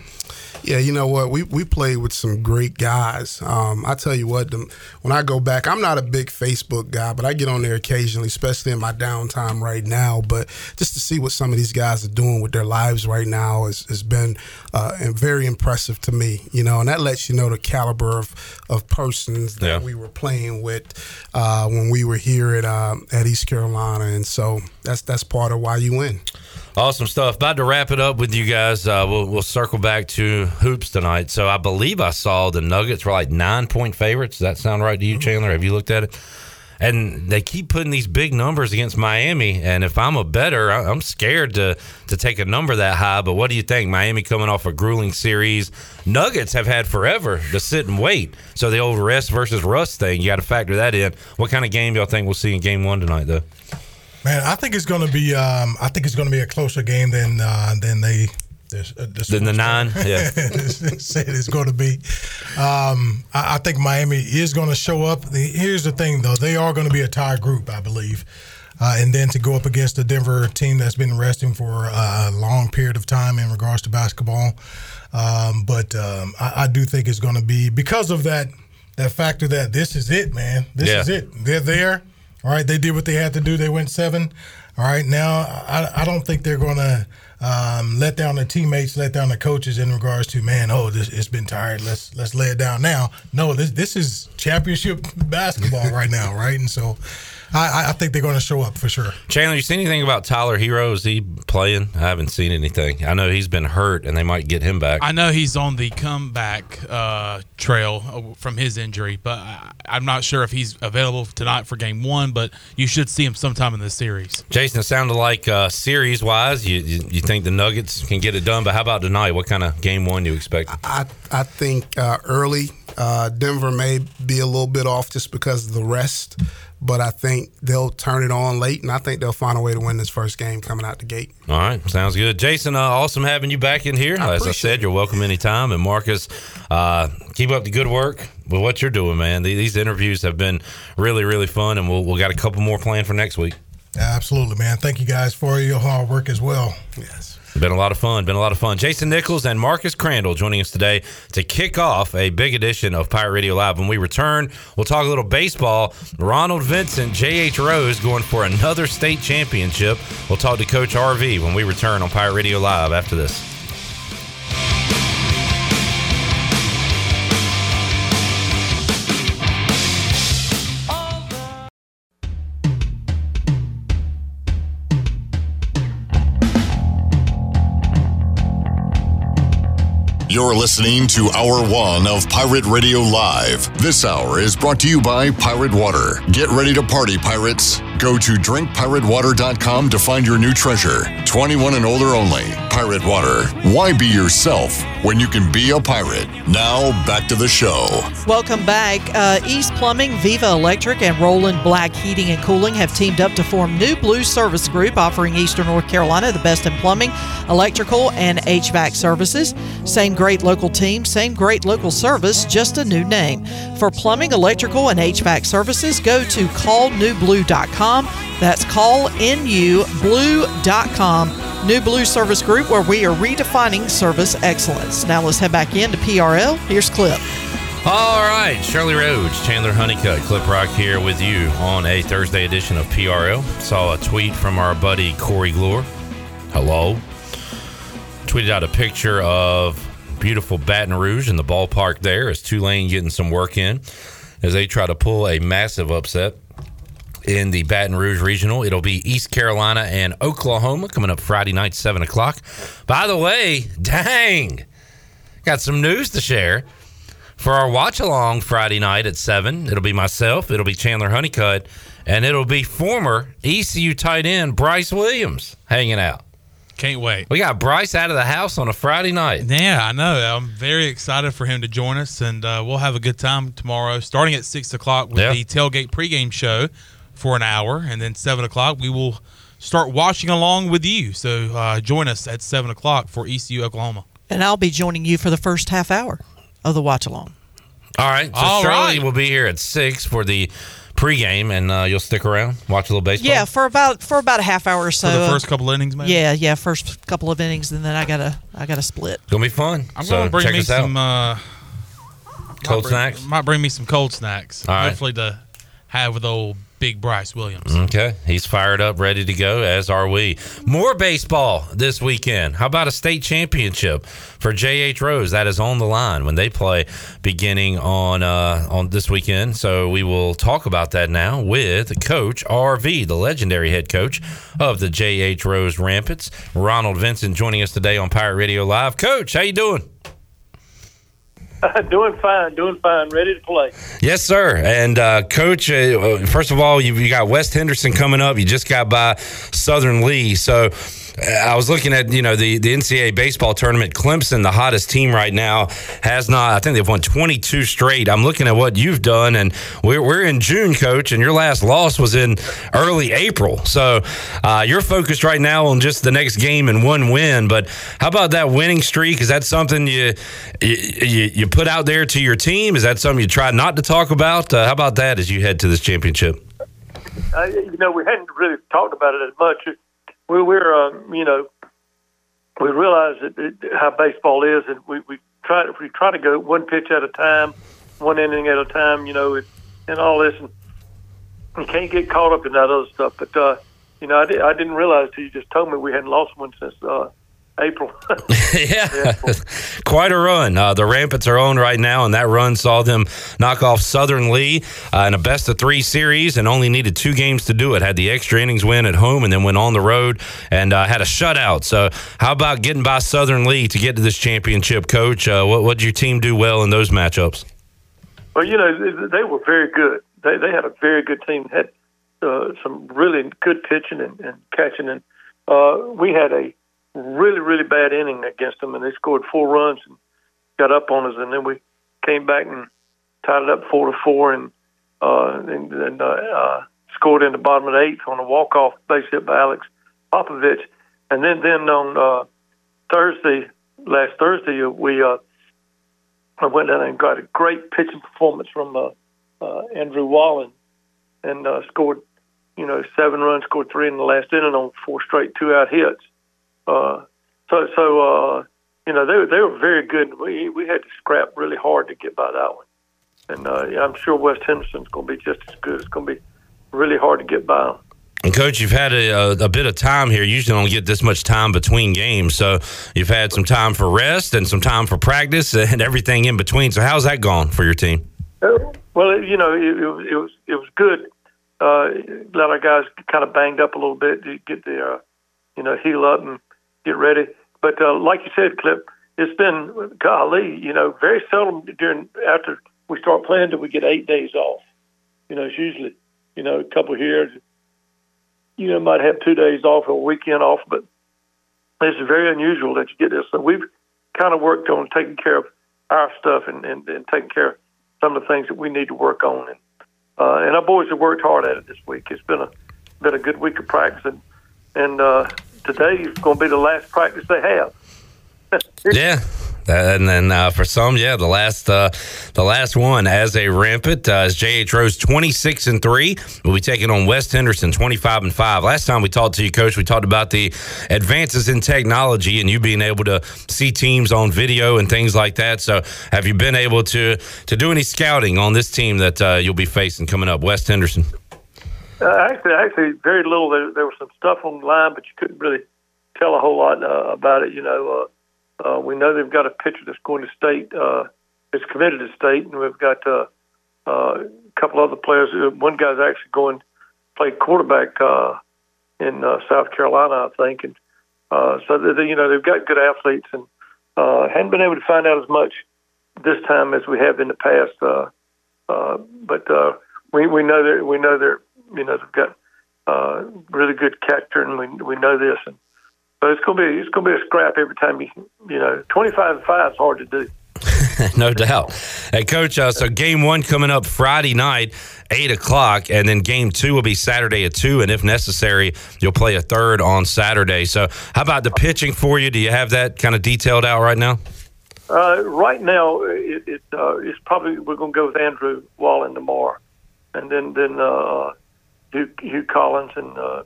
Yeah, you know what? We we played with some great guys. Um, I tell you what, the, when I go back, I'm not a big Facebook guy, but I get on there occasionally, especially in my downtime right now. But just to see what some of these guys are doing with their lives right now has, has been uh, and very impressive to me. You know, and that lets you know the caliber of of persons that Yeah. we were playing with uh, when we were here at um, at East Carolina, and so that's that's part of why you win. Awesome stuff. About to wrap it up with you guys. Uh, we'll, we'll circle back to hoops tonight. So I believe I saw the Nuggets were like nine point favorites. Does that sound right to you, Chandler? Have you looked at it? And they keep putting these big numbers against Miami. And if I'm a better, I'm scared to to take a number that high. But what do you think? Miami coming off a grueling series. Nuggets have had forever to sit and wait. So the old rest versus rust thing, you got to factor that in. What kind of game y'all think we'll see in game one tonight, though? Man, I think it's going to be. Um, I think it's going to be a closer game than uh, than they. This, uh, this Than the nine? Yeah. (laughs) said it's going to be. Um, I, I think Miami is going to show up. The- Here's the thing, though: they are going to be a tired group, I believe. Uh, and then to go up against the Denver team that's been resting for a long period of time in regards to basketball. Um, but um, I, I do think it's going to be because of that that factor that this is it, man. This Yeah. is it. They're there. All right, they did what they had to do. They went seven. All right, now I, I don't think they're going to um, let down the teammates, let down the coaches in regards to man. Oh, this it's been tired. Let's let's lay it down now. No, this this is championship (laughs) basketball right now, right? And so I, I think they're going to show up for sure. Chandler, you see anything about Tyler Herro? Is he playing? I haven't seen anything. I know he's been hurt, and they might get him back. I know he's on the comeback uh, trail uh, from his injury, but I, I'm not sure if he's available tonight for game one. But you should see him sometime in this series. Jason, it sounded like uh, series wise, you, you you think the Nuggets can get it done, but how about tonight? What kind of game one do you expect? I I think uh, early uh, Denver may be a little bit off just because of the rest, but I think they'll turn it on late, and I think they'll find a way to win this first game coming out the gate. All right, sounds good. Jason, uh, awesome having you back in here. I As I said, you're welcome anytime. And Marcus, uh, keep up the good work with what you're doing, man. These, these interviews have been really, really fun, and we'll, we'll got a couple more planned for next week. Absolutely, man. Thank you guys for your hard work as well. Yes. Been a lot of fun. Been a lot of fun. Jason Nichols and Marcus Crandell joining us today to kick off a big edition of Pirate Radio Live. When we return, we'll talk a little baseball. Ronald Vincent, J.H. Rose going for another state championship. We'll talk to Coach RV when we return on Pirate Radio Live after this. You're listening to Hour One of Pirate Radio Live. This hour is brought to you by Pirate Water. Get ready to party, pirates. Go to drinkpiratewater.com to find your new treasure. 21 and older only. Pirate Water. Why be yourself when you can be a pirate? Now, back to the show. Welcome back. Uh, East Plumbing, Viva Electric, and Roland Black Heating and Cooling have teamed up to form New Blue Service Group, offering Eastern North Carolina the best in plumbing, electrical, and HVAC services. Same great local team, same great local service, just a new name. For plumbing, electrical, and HVAC services, go to callnewblue.com. That's callnublue.com. New Blue Service Group, where we are redefining service excellence. Now let's head back into PRL. Here's Clip. All right, Shirley Rhodes, Chandler Honeycutt, Clip Rock here with you on a Thursday edition of PRL. Saw a tweet from our buddy Corey Glore. Hello. Tweeted out a picture of beautiful Baton Rouge in the ballpark there as Tulane getting some work in as they try to pull a massive upset in the Baton Rouge Regional. It'll be East Carolina and Oklahoma coming up Friday night, 7 o'clock. By the way, dang, got some news to share for our watch along Friday night at 7. It'll be myself, it'll be Chandler Honeycutt, and it'll be former ECU tight end Bryce Williams hanging out. Can't wait. We got Bryce out of the house on a Friday night. Yeah, I know. I'm very excited for him to join us, and uh, we'll have a good time tomorrow, starting at 6 o'clock with Yeah. the tailgate pregame show for an hour, and then 7 o'clock we will start watching along with you. So uh, join us at 7 o'clock for ECU Oklahoma. And I'll be joining you for the first half hour of the watch along. All right. So All Shirley right. will be here at 6 for the pregame, and uh, you'll stick around, watch a little baseball. Yeah, for about for about a half hour or so. For the first couple innings, maybe? Yeah, yeah, first couple of innings, and then I gotta I gotta split. It's going to be fun. I'm so going to bring check me some uh, Cold might bring- snacks? Might bring me some cold snacks. All right. Hopefully to have with old Big Bryce Williams. Okay, he's fired up, ready to go, as are we. More baseball this weekend. How about a state championship for JH Rose? That is on the line when they play beginning on uh, on this weekend. So we will talk about that now with Coach RV, the legendary head coach of the JH Rose Rampants, Ronald Vincent, joining us today on Pirate Radio Live. Coach, how you doing? (laughs) doing fine, doing fine, ready to play. Yes, sir. And uh, coach, uh, first of all, you, you got West Henderson coming up. You just got by Southern Lee, so. I was looking at you know the the NCAA baseball tournament. Clemson, the hottest team right now, has not. I think they've won 22 straight. I'm looking at what you've done, and we're we're in June, coach, and your last loss was in early April. So uh, you're focused right now on just the next game and one win. But how about that winning streak? Is that something you you, you put out there to your team? Is that something you try not to talk about? Uh, how about that as you head to this championship? Uh, you know, we hadn't really talked about it as much. We, we're, um, you know, we realize that, it, how baseball is, and we, we try we try to go one pitch at a time, one inning at a time. You know, it, and all this, and you can't get caught up in that other stuff. But uh, you know, I, did, I didn't realize till you just told me we hadn't lost one since uh, April. (laughs) yeah, (laughs) quite a run. Uh, the Rampants are on right now, and that run saw them knock off Southern Lee uh, in a best of three series, and only needed two games to do it. Had the extra innings win at home, and then went on the road and uh, had a shutout. So, how about getting by Southern Lee to get to this championship, Coach? Uh, what did your team do well in those matchups? Well, you know, they, they were very good. They they had a very good team. Had uh, some really good pitching and, and catching, and uh, we had a really really bad inning against them, and they scored four runs and got up on us, and then we came back and tied it up four to four, and uh, and, and uh, uh, scored in the bottom of the eighth on a walk off base hit by Alex Popovich, and then then on uh, Thursday, last Thursday, we uh, went down and got a great pitching performance from uh, uh, Andrew Wallen, and uh, scored, you know, seven runs, scored three in the last inning on four straight two out hits. Uh, so so uh, you know they they were very good. We we had to scrap really hard to get by that one, and uh, yeah, I'm sure West Henderson's going to be just as good. It's going to be really hard to get by them. And coach, you've had a, a, a, bit of time here. You usually don't get this much time between games, so you've had some time for rest and some time for practice (laughs) and everything in between. So how's that gone for your team? Uh, well, you know, it, it, it was it was good. Uh, let our guys kind of banged up a little bit to get their, uh, you know, heal up and get ready. But uh, like you said, Clip, it's been golly, you know, very seldom during after we start playing do we get eight days off. You know, it's usually you know a couple here, you know, might have two days off or a weekend off, but it's very unusual that you get this. So we've kind of worked on taking care of our stuff and, and, and taking care of some of the things that we need to work on. And uh, and our boys have worked hard at it this week. It's been a been a good week of practice, and and uh, today is going to be the last practice they have. (laughs) yeah, and then uh, for some, yeah, the last uh, the last one as a rampant uh, JH Rose twenty six and three. We'll be taking on West Henderson twenty five and five. Last time we talked to you, Coach, we talked about the advances in technology and you being able to see teams on video and things like that. So, have you been able to to do any scouting on this team that uh, you'll be facing coming up, West Henderson? Uh, actually, actually, very little. There, there was some stuff online, but you couldn't really tell a whole lot uh, about it. You know uh, we know they've got a pitcher that's going to state, uh, is committed to state, and we've got uh, uh, a couple other players. Uh, one guy's actually going to play quarterback uh, in uh, South Carolina, I think, and uh, so they, you know they've got good athletes, and uh, hadn't been able to find out as much this time as we have in the past. Uh, uh, but uh, we we know that we know they're you know they've got uh, really good catcher, and we we know this, and so it's gonna be it's gonna be a scrap every time you you know twenty five and five is hard to do. (laughs) no doubt. Hey, Coach, uh, so game one coming up Friday night, 8 o'clock, and then game two will be Saturday at 2. And if necessary, you'll play a third on Saturday. So, how about the pitching for you? Do you have that kind of detailed out right now? Uh, right now, it, it uh, it's probably we're going to go with Andrew Wallen tomorrow, and then then uh, Hugh, Hugh Collins and uh,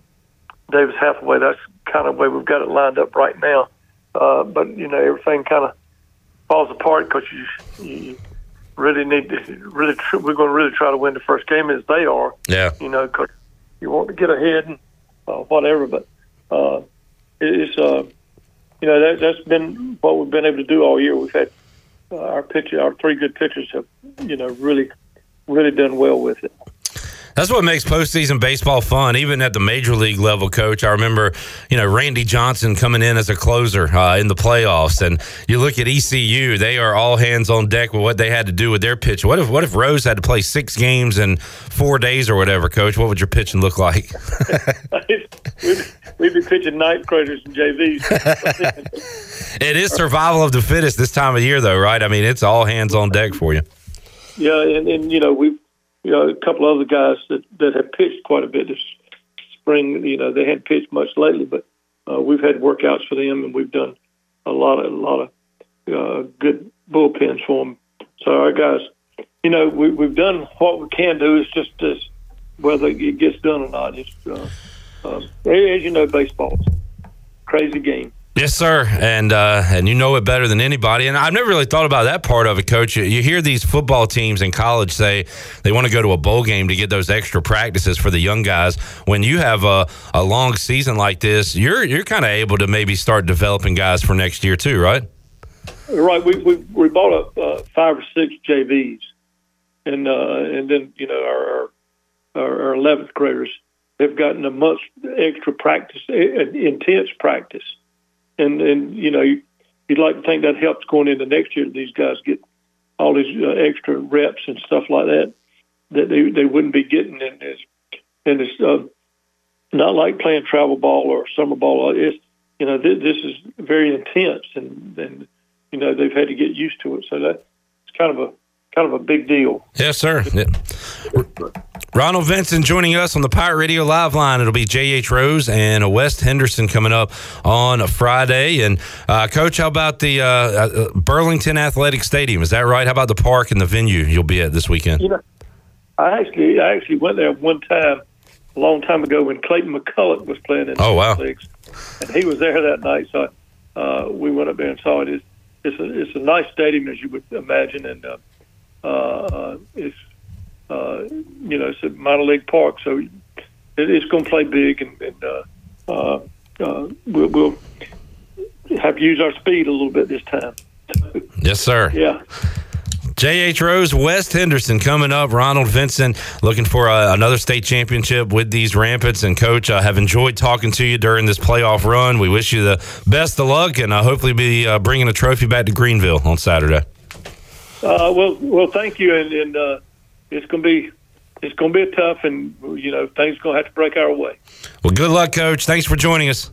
Davis Hathaway. That's kind of way we've got it lined up right now. Uh, but you know, everything kind of falls apart because you, you really need to really. Tr- we're going to really try to win the first game as they are. Yeah. You know, because you want to get ahead and uh, whatever. But uh, it's uh, you know that that's been what we've been able to do all year. We've had uh, our pitcher, our three good pitchers have you know really really done well with it. That's what makes postseason baseball fun, even at the major league level. Coach, I remember, you know, Randy Johnson coming in as a closer uh, in the playoffs, and you look at ECU; they are all hands on deck with what they had to do with their pitch. What if what if Rose had to play six games in four days or whatever, Coach? What would your pitching look like? we'd, (laughs) (laughs) we'd be pitching ninth craters and JVs. (laughs) it is survival of the fittest this time of year, though, right? I mean, it's all hands on deck for you. Yeah, and, and you know we've you know, a couple other guys that that have pitched quite a bit this spring. You know, they hadn't pitched much lately, but uh, we've had workouts for them, and we've done a lot of a lot of uh, good bullpens for them. So our guys, you know, we, we've done what we can do. It's just this, whether it gets done or not. It's uh, uh, as you know, baseball's crazy game. Yes, sir, and uh, and you know it better than anybody. And I've never really thought about that part of it, Coach. You, hear these football teams in college say they want to go to a bowl game to get those extra practices for the young guys. When you have a, a long season like this, you're you're kind of able to maybe start developing guys for next year too, right? Right. We we, we bought up uh, five or six JVs, and uh, and then you know our our eleventh graders have gotten a much extra practice, intense practice and and you know you'd like to think that helps going into next year. These guys get all these uh, extra reps and stuff like that that they they wouldn't be getting in this. And it's uh, not like playing travel ball or summer ball. It's you know th- this is very intense, and and you know they've had to get used to it. So that it's kind of a kind of a big deal. Yes, sir. Yeah. Ronald Vincent joining us on the Pirate Radio Live line. It'll be J.H. Rose and West Henderson coming up on a Friday. And, uh, Coach, how about the uh, uh, Burlington Athletic Stadium? Is that right? How about the park and the venue you'll be at this weekend? You know, I actually I actually went there one time a long time ago when Clayton McCullough was playing in Oh, wow. the leagues, and he was there that night. So uh, we went up there and saw it. It's it's a, it's a nice stadium as you would imagine, and uh, uh, it's uh, you know it's a minor league park, so it, it's going to play big, and, and uh, uh, uh, we'll, we'll have to use our speed a little bit this time. Yes, sir. Yeah. J.H. Rose, West Henderson coming up. Ronald Vincent looking for uh, another state championship with these Rampants. And, Coach, I have enjoyed talking to you during this playoff run. We wish you the best of luck and uh, hopefully be uh, bringing a trophy back to Greenville on Saturday. Uh, well, well, thank you, and, and uh, it's going to be it's going to be tough, and you know things going to have to break our way. Well, good luck, Coach. Thanks for joining us.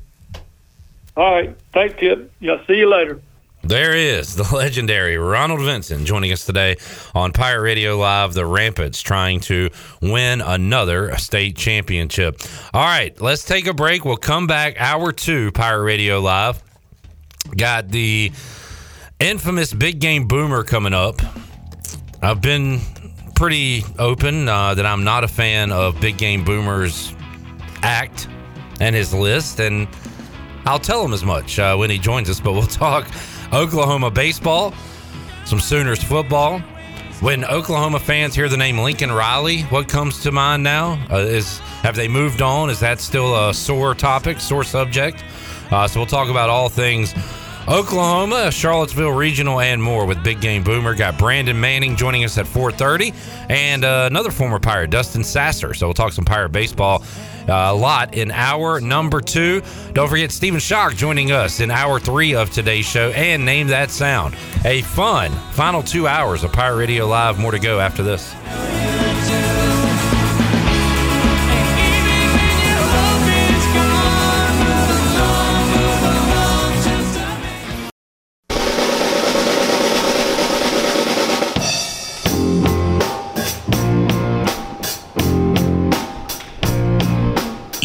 All right, thanks, Tip. Yeah, see you later. There is the legendary Ronald Vincent joining us today on Pirate Radio Live. The Rampants trying to win another state championship. All right, let's take a break. We'll come back hour two, Pirate Radio Live. Got the infamous big game boomer coming up. I've been pretty open uh, that I'm not a fan of big game boomers act and his list, and I'll tell him as much uh, when he joins us. But we'll (laughs) talk Oklahoma baseball, some Sooners football. When Oklahoma fans hear the name Lincoln Riley, what comes to mind now? Uh, is have they moved on? Is that still a sore topic, sore subject? Uh, so we'll talk about all things Oklahoma, Charlottesville Regional, and more with Big Game Boomer. Got Brandon Manning joining us at 4:30, and uh, another former Pirate, Dustin Sasser. So we'll talk some Pirate baseball uh, a lot in hour number two. Don't forget Stephen Schoch joining us in hour three of today's show, and name that sound. A fun final two hours of Pirate Radio Live. More to go after this.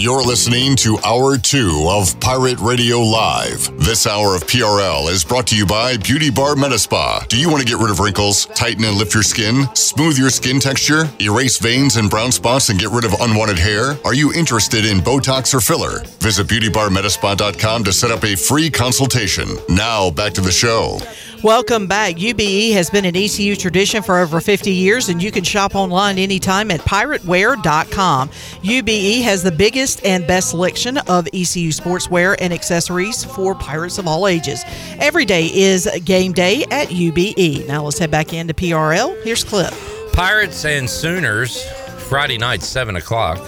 You're listening to Hour 2 of Pirate Radio Live. This hour of PRL is brought to you by Beauty Bar Metaspa. Do you want to get rid of wrinkles, tighten and lift your skin, smooth your skin texture, erase veins and brown spots, and get rid of unwanted hair? Are you interested in Botox or filler? Visit beautybarmetaspa.com to set up a free consultation. Now, back to the show. Welcome back. UBE has been an ECU tradition for over 50 years, and you can shop online anytime at pirateware.com. UBE has the biggest and best selection of ECU sportswear and accessories for pirates of all ages. Every day is game day at UBE. Now let's head back into PRL. Here's Clip. Pirates and Sooners, Friday night, 7 o'clock.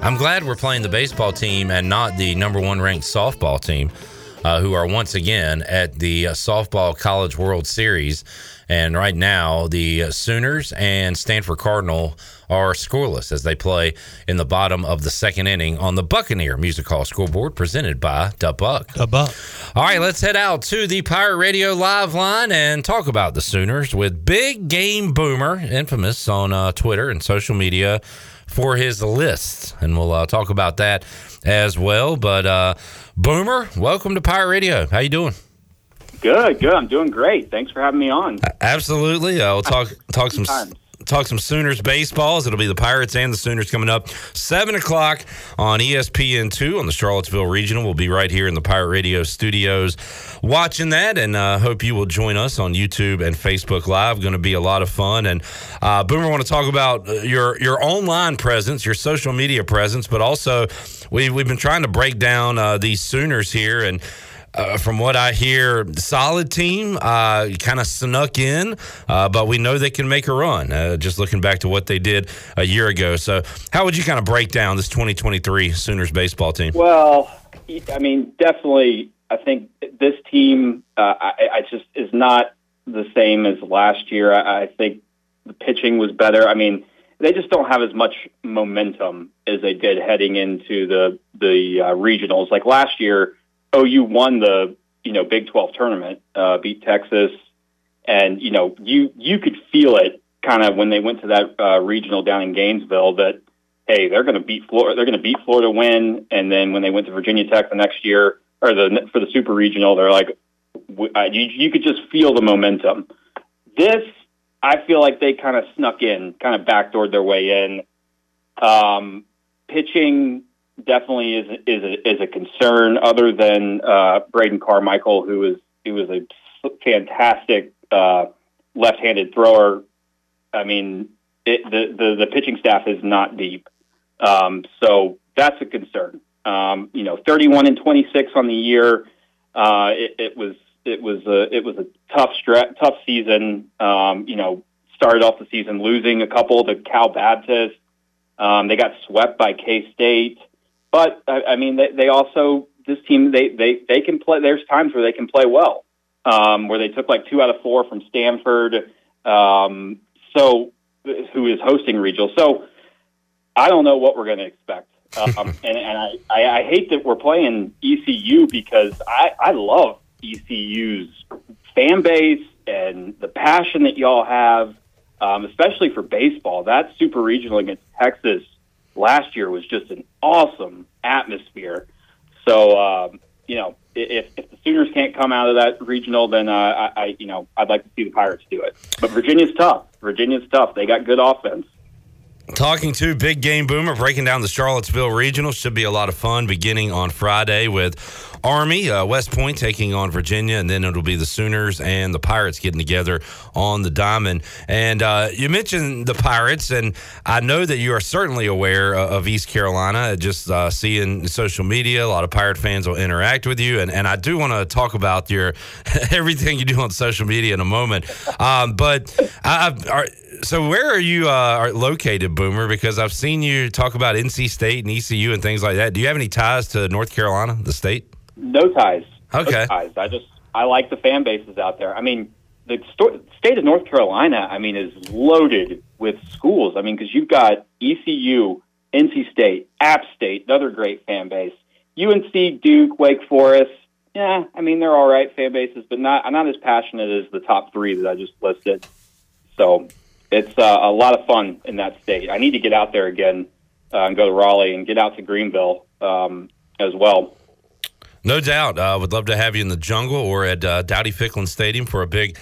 I'm glad we're playing the baseball team and not the number one ranked softball team, uh, who are once again at the uh, Softball College World Series. And right now, the uh, Sooners and Stanford Cardinal are scoreless as they play in the bottom of the second inning on the Buccaneer Music Hall scoreboard presented by Da Buck. Da Buck. All right, let's head out to the Pirate Radio live line and talk about the Sooners with Big Game Boomer, infamous on uh, Twitter and social media for his lists. And we'll uh, talk about that as well. But uh, Boomer, welcome to Pirate Radio. How you doing? Good, good. I'm doing great. Thanks for having me on. Absolutely. We'll talk talk some Times. Talk some Sooners baseballs. It'll be the Pirates and the Sooners coming up seven o'clock on E ESPN two on the Charlottesville Regional. We'll be right here in the Pirate Radio studios watching that, and uh, hope you will join us on YouTube and Facebook Live. Going to be a lot of fun. And uh, Boomer, want to talk about uh, your your online presence, your social media presence, but also we we've been trying to break down uh, these Sooners here and. Uh, from what I hear, solid team, uh, kind of snuck in, uh, but we know they can make a run. Uh, just looking back to what they did a year ago. So, how would you kind of break down this 2023 Sooners baseball team? Well, I mean, definitely. I think this team, uh, I, I just is not the same as last year. I, I think the pitching was better. I mean, they just don't have as much momentum as they did heading into the the uh, regionals. Like last year, OU won the you know Big Twelve tournament, uh, beat Texas, and you know you you could feel it kind of when they went to that uh, regional down in Gainesville that hey they're going to beat Florida they're going to beat Florida win and then when they went to Virginia Tech the next year or the for the super regional they're like uh, you, you could just feel the momentum. This I feel like they kind of snuck in, kind of backdoored their way in. Um, pitching definitely is is a, is a concern. Other than uh, Braden Carmichael, who is who was a fantastic uh, left-handed thrower. I mean, it, the, the the pitching staff is not deep, um, so that's a concern. Um, you know, 31 and 26 on the year. Uh, it, it was it was a it was a tough stre- tough season. Um, you know, started off the season losing a couple to Cal Baptist. Um, they got swept by K State, but I, I mean, they, they also this team they they they can play. There's times where they can play well, um, where they took like two out of four from Stanford. Um, so who is hosting regional? So I don't know what we're going to expect. Um, (laughs) and and I, I, I hate that we're playing ECU because I, I love ECU's fan base and the passion that y'all have, um, especially for baseball. That super regional against Texas last year was just an awesome atmosphere. So, um, you know, if, if the Sooners can't come out of that regional, then uh, I, I, you know, I'd like to see the Pirates do it. But Virginia's tough. Virginia's tough. They got good offense. Talking to Big Game Boomer, breaking down the Charlottesville Regional. Should be a lot of fun beginning on Friday with Army, uh, West Point taking on Virginia, and then it'll be the Sooners and the Pirates getting together on the Diamond. And uh, you mentioned the Pirates, and I know that you are certainly aware of East Carolina. Just uh, seeing social media, a lot of Pirate fans will interact with you, and, and I do want to talk about your (laughs) everything you do on social media in a moment. Um, but I, I are, so where are you uh, located, Boomer? Because I've seen you talk about NC State and ECU and things like that. Do you have any ties to North Carolina, the state? No ties. Okay. No ties. I just I like the fan bases out there. I mean, the sto- state of North Carolina, I mean, is loaded with schools. I mean, because you've got ECU, NC State, App State, another great fan base. UNC, Duke, Wake Forest. Yeah, I mean they're all right fan bases, but not not as passionate as the top three that I just listed. So it's uh, a lot of fun in that state. I need to get out there again uh, and go to Raleigh and get out to Greenville um, as well. No doubt. I uh, would love to have you in the jungle or at uh, Dowdy Ficklen Stadium for a big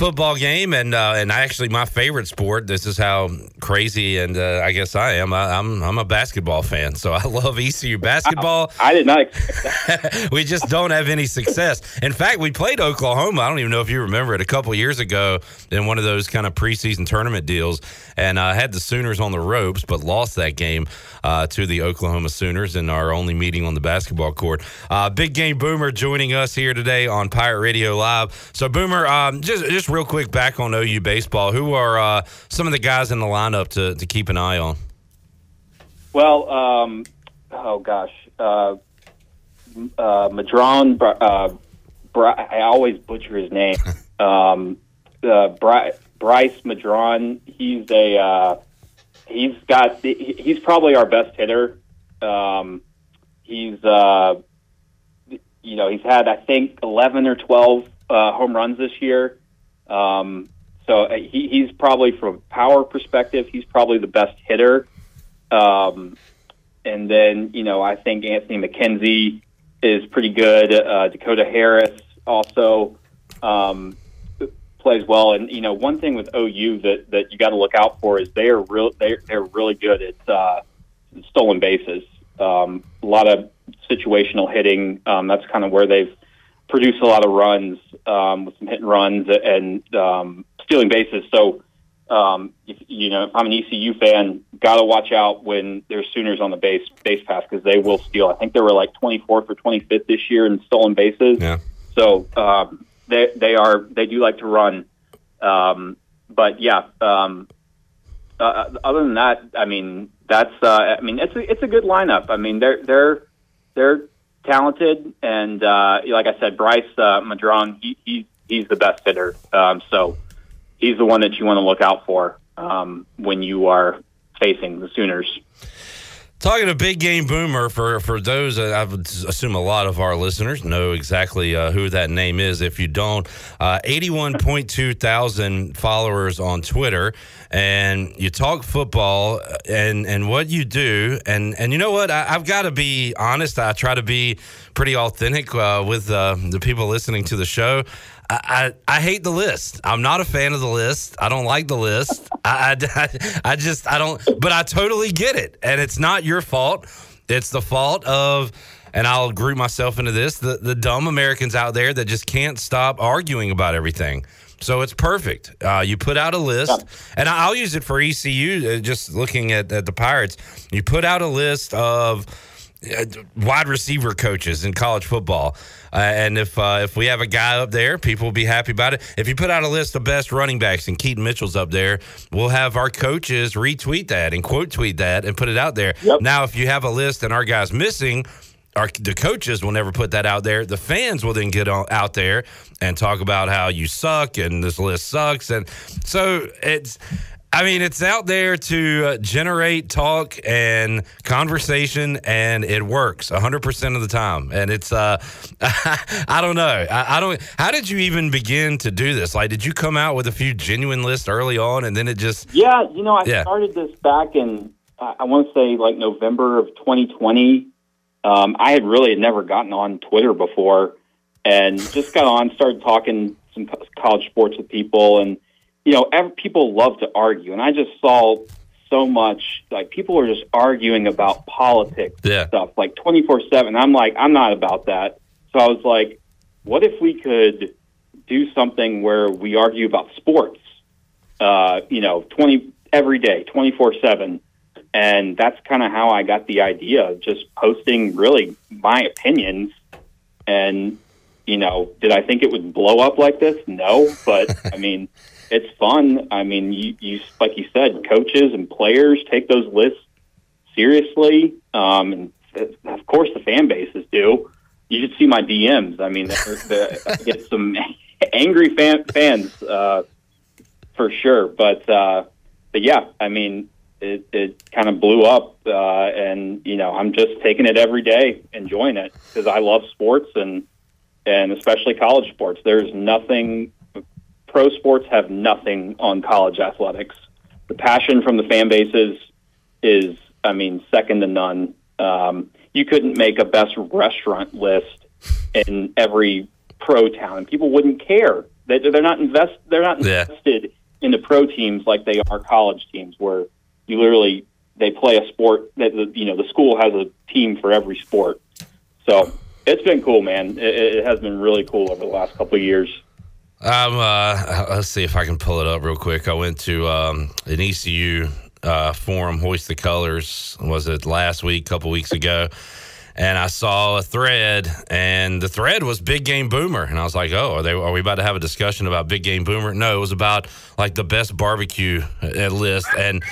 football game, and uh, and actually my favorite sport. This is how crazy and uh, I guess I am. I, am I'm, I'm a basketball fan, so I (laughs) love ECU basketball. I, I did not (laughs) we just don't have any success. In fact, we played Oklahoma. I don't even know if you remember it a couple years ago in one of those kind of preseason tournament deals, and I uh, had the Sooners on the ropes, but lost that game uh, to the Oklahoma Sooners in our only meeting on the basketball court. Uh, big game Boomer joining us here today on Pirate Radio Live. So Boomer, um, just, just just real quick back on OU baseball, who are uh, some of the guys in the lineup to, to keep an eye on? Well, um, oh gosh, uh, uh, Madron. Uh, Bri- I always butcher his name. (laughs) um, uh, Bri- Bryce Madron. He's a uh, he's got he's probably our best hitter. Um, he's uh, you know he's had I think eleven or twelve uh, home runs this year. Um, so uh, he, he's probably from a power perspective, he's probably the best hitter. Um, and then you know I think Anthony McKenzie is pretty good. Uh, Dakota Harris also um, plays well. And you know one thing with OU that that you got to look out for is they are real. They're, they're really good at uh, stolen bases. Um, a lot of situational hitting. Um, that's kind of where they've produce a lot of runs um, with some hit and runs and um, stealing bases. So, um, if, you know, if I'm an ECU fan, got to watch out when there's Sooners on the base base pass because they will steal. I think they were like 24th or 25th this year in stolen bases. Yeah. So um, they they are they do like to run, um, but yeah. Um, uh, other than that, I mean, that's uh, I mean, it's a, it's a good lineup. I mean, they're they're they're talented, and uh, like I said, Bryce uh, Madron, he, he, he's the best hitter. Um, so he's the one that you want to look out for um, when you are facing the Sooners. Talking to Big Game Boomer for for those, uh, I would assume a lot of our listeners know exactly uh, who that name is. If you don't, uh, eighty-one point two thousand followers on Twitter, and you talk football uh, and and what you do, and and you know what? I, have got to be honest. I try to be pretty authentic uh, with uh, the people listening to the show. I, I, hate the list. I'm not a fan of the list. I don't like the list. I, (laughs) I, I just, I don't, but I totally get it. And it's not your fault. It's the fault of, and I'll group myself into this, the, the dumb Americans out there that just can't stop arguing about everything. So it's perfect. Uh, you put out a list, and I'll use it for ECU, uh, just looking at, at the Pirates. You put out a list of, uh, wide receiver coaches in college football. Uh, and if uh, if we have a guy up there, people will be happy about it. If you put out a list of best running backs and Keaton Mitchell's up there, we'll have our coaches retweet that and quote tweet that and put it out there. Yep. Now, if you have a list and our guy's missing, our the coaches will never put that out there. The fans will then get on, out there and talk about how you suck and this list sucks. And so it's I mean, it's out there to uh, generate talk and conversation, and it works 100% of the time. And it's, uh, (laughs) I don't know. I, I, don't, how did you even begin to do this? Like, did you come out with a few genuine lists early on and then it just. Yeah, you know, I yeah. started this back in, I want to say like November of 2020. Um, I had really never gotten on Twitter before and just got on, started talking some college sports with people. And, you know, every, people love to argue, and I just saw so much like people are just arguing about politics yeah. stuff like 24 7 i'm like i'm not about that. So i was like what if we could do something where we argue about sports uh, you know 20 every day 24 7 and that's kind of how i got the idea of just posting really my opinions. And you know did i think it would blow up like this? No but i mean it's fun. I mean, you, you like you said, coaches and players take those lists seriously, um, and of course the fan bases do. You should see my DMs. I mean, they're, they're, I get (laughs) some angry fan, fans uh, for sure. But uh, but yeah, I mean, it, it kind of blew up, uh, and you know, I'm just taking it every day, enjoying it because I love sports and and especially college sports. There's nothing pro sports have nothing on college athletics. The passion from the fan bases is, I mean, second to none. Um, you couldn't make a best restaurant list in every pro town, and people wouldn't care. They, they're not invest. They're not invested yeah. in the pro teams like they are college teams, where you literally they play a sport that the, you know the school has a team for every sport. So it's been cool, man. It, it has been really cool over the last couple of years. Um, uh, let's see if I can pull it up real quick. I went to um, an ECU uh, forum, Hoist the Colors, was it last week, a couple weeks ago? And I saw a thread, and the thread was Big Game Boomer, and I was like, "Oh, are they? Are we about to have a discussion about Big Game Boomer?" No, it was about like the best barbecue uh, list, and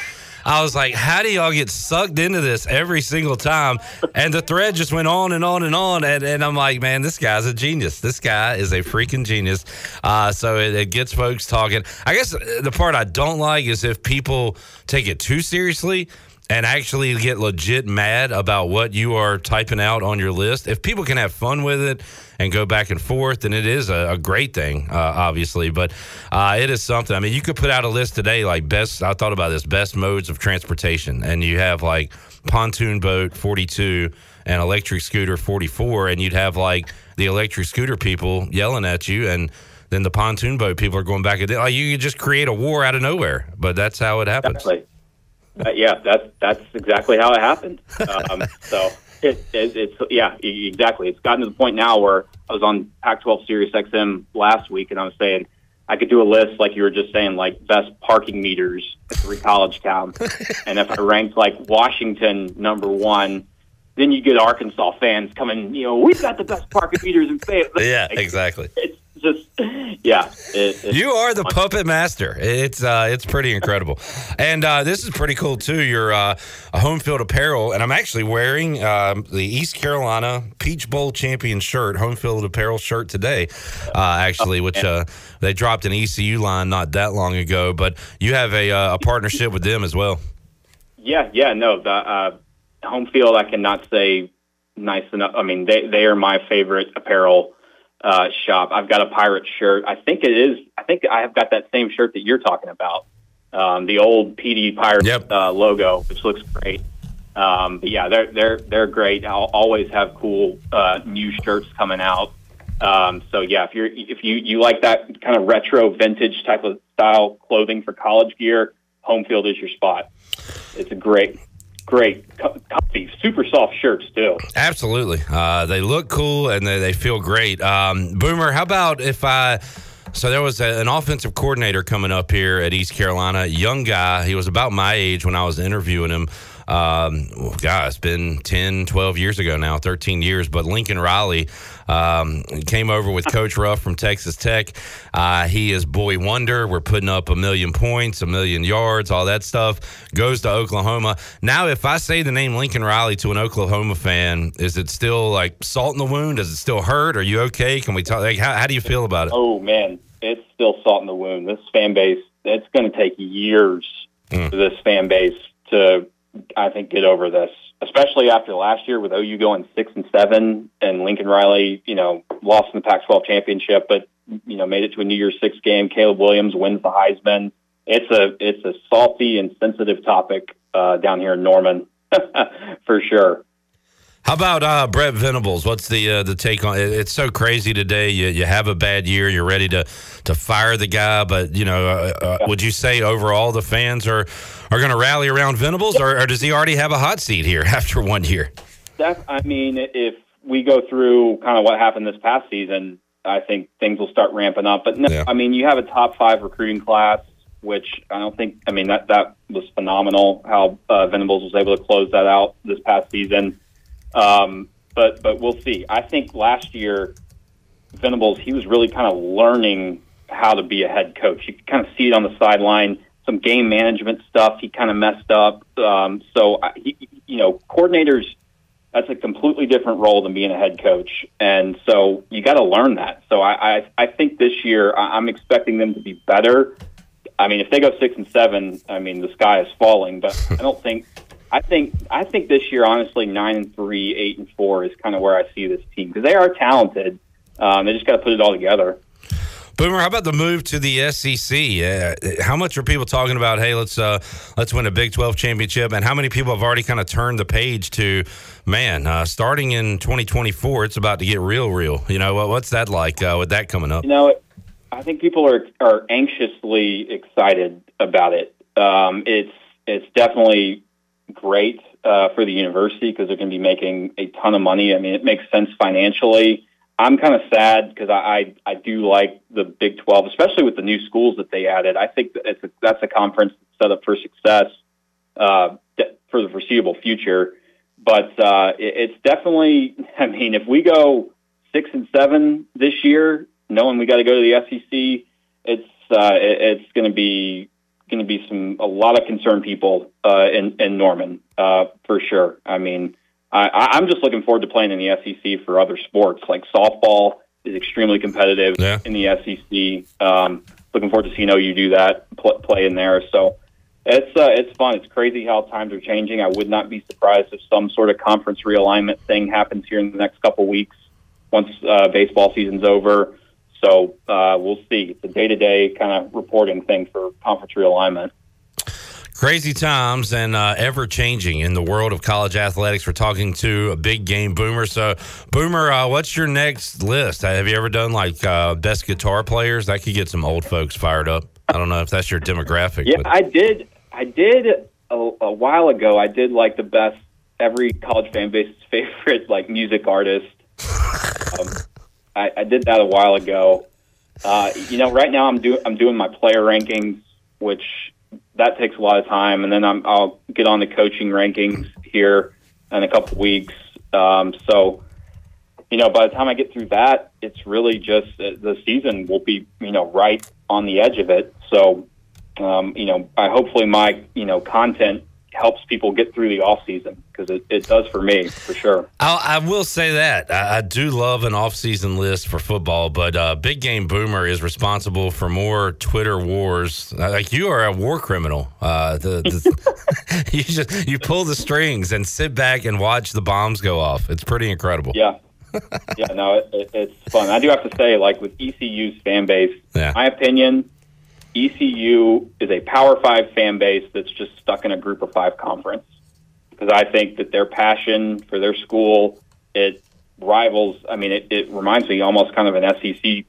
I was like, how do y'all get sucked into this every single time? And the thread just went on and on and on. And, and I'm like, man, this guy's a genius. This guy is a freaking genius. Uh, so it, it gets folks talking. I guess the part I don't like is if people take it too seriously and actually get legit mad about what you are typing out on your list. If people can have fun with it and go back and forth, And it is a, a great thing, uh, obviously. But uh, it is something. I mean, you could put out a list today like best. I thought about this best modes of transportation, and you have like pontoon boat 42 and electric scooter 44, and you'd have like the electric scooter people yelling at you and then the pontoon boat people are going back. at Like you could just create a war out of nowhere, but that's how it happens. Definitely uh, yeah, that's that's exactly how it happened. Um, so it, it, it's yeah, exactly. It's gotten to the point now where I was on Pac-12 Sirius XM last week, and I was saying I could do a list like you were just saying, like best parking meters at three college town, (laughs) and if I ranked like Washington number one. Then you get Arkansas fans coming, you know, we've got the best parking meters in Fayetteville. Yeah, like, exactly. It's (laughs) just yeah. It, you are the puppet master. It's uh, it's pretty incredible, (laughs) and uh, this is pretty cool too. Your uh, a home field apparel, and I'm actually wearing um, the East Carolina Peach Bowl champion shirt, home field apparel shirt today, uh, actually, which uh, they dropped an ECU line not that long ago. But you have a, uh, a partnership with them as well. Yeah, yeah, no, the home field, I cannot say nice enough. I mean, they they are my favorite apparel uh, shop. I've got a pirate shirt. I think it is. I think I have got that same shirt that you're talking about. Um, the old PD Pirate yep. uh, logo, which looks great. Um, but yeah, they're they're they're great. I'll always have cool uh, new shirts coming out. Um, so yeah, if you're if you you like that kind of retro vintage type of style clothing for college gear, home field is your spot. It's a great great comfy, super soft shirts too. Absolutely, uh, they look cool and they, they feel great. Um, Boomer, how about if I? So there was a, an offensive coordinator coming up here at East Carolina, young guy. He was about my age when I was interviewing him. Um, well, God, it's been 10, 12 years ago now, 13 years. But Lincoln Riley um, came over with Coach Ruff from Texas Tech. Uh, he is boy wonder. We're putting up a million points, a million yards, all that stuff. Goes to Oklahoma. Now, if I say the name Lincoln Riley to an Oklahoma fan, is it still like salt in the wound? Does it still hurt? Are you okay? Can we talk? Like, how, how do you feel about it? Oh man, it's still salt in the wound. This fan base, it's going to take years Mm. for this fan base to, I think, get over this. Especially after last year with OU going six and seven, and Lincoln Riley, you know, lost in the Pac-12 championship, but you know, made it to a New Year's Six game. Caleb Williams wins the Heisman. It's a it's a salty and sensitive topic uh, down here in Norman, (laughs) for sure. How about uh, Brent Venables? What's the uh, the take on it? It's so crazy today. You you have a bad year. You're ready to to fire the guy, but you know, uh, uh, would you say overall the fans are are going to rally around Venables, or, or does he already have a hot seat here (laughs) after one year? That I mean, if we go through kind of what happened this past season, I think things will start ramping up. But no, Yeah. I mean, you have a top five recruiting class, which I don't think. I mean, that that was phenomenal how uh, Venables was able to close that out this past season. Um, but but we'll see. I think last year Venables he was really kind of learning how to be a head coach. You could kind of see it on the sideline. Some game management stuff he kind of messed up. Um, so I- he, you know, coordinators that's a completely different role than being a head coach, and so you got to learn that. So I, I I think this year I'm expecting them to be better. I mean, if they go six and seven, I mean the sky is falling. But I don't think. I think I think this year, honestly, nine and three, eight and four is kind of where I see this team because they are talented. Um, they just got to put it all together. Boomer, how about the move to the SEC? Uh, how much are people talking about? Hey, let's uh, let's win a Big Twelve championship, and how many people have already kind of turned the page to, man, uh, starting in 2024, it's about to get real, real. You know, what, what's that like uh, with that coming up? You know, I think people are are anxiously excited about it. Um, it's it's definitely great uh, for the university because they're going to be making a ton of money. I mean, it makes sense financially. I'm kind of sad because I, I I do like the Big 12, especially with the new schools that they added. I think that it's a, that's a conference set up for success uh, for the foreseeable future. But uh, it, it's definitely, (laughs) I mean, if we go six and seven this year, knowing we got to go to the SEC, it's uh, it, it's going to be going to be some a lot of concerned people uh, in in Norman uh, for sure. I mean, I, I'm just looking forward to playing in the SEC for other sports like softball is extremely competitive Yeah. in the SEC. Um, looking forward to seeing OU do that pl- play in there. So it's uh, it's fun. It's crazy how times are changing. I would not be surprised if some sort of conference realignment thing happens here in the next couple weeks once uh, baseball season's over. So uh, we'll see. It's a day to day kind of reporting thing for conference realignment. Crazy times and uh, ever changing in the world of college athletics. We're talking to a big game boomer. So, Boomer, uh, what's your next list? Have you ever done like uh, best guitar players? That could get some old folks fired up. I don't know if that's your demographic. Yeah, but I did. I did a, a while ago. I did like the best every college fan base's (laughs) favorite like music artist. Um, I, I did that a while ago. Uh, you know, right now I'm doing I'm doing my player rankings, which that takes a lot of time, and then I'm, I'll get on the coaching rankings here in a couple weeks. Um, so, you know, by the time I get through that, it's really just uh, the season will be, you know, right on the edge of it. So, um, you know, I hopefully my, you know, content helps people get through the off season because it, it does for me for sure. I, I will say that I, I do love an off-season list for football, but uh, Big Game Boomer is responsible for more Twitter wars. Uh, Like you are a war criminal. Uh, the, the (laughs) you just you pull the strings and sit back and watch the bombs go off. It's pretty incredible. Yeah. yeah, no, it, it, it's fun. I do have to say, like with ECU's fan base, Yeah. my opinion, ECU is a Power Five fan base that's just stuck in a Group of Five conference. Because I think that their passion for their school it rivals. I mean, it, it reminds me almost kind of an SEC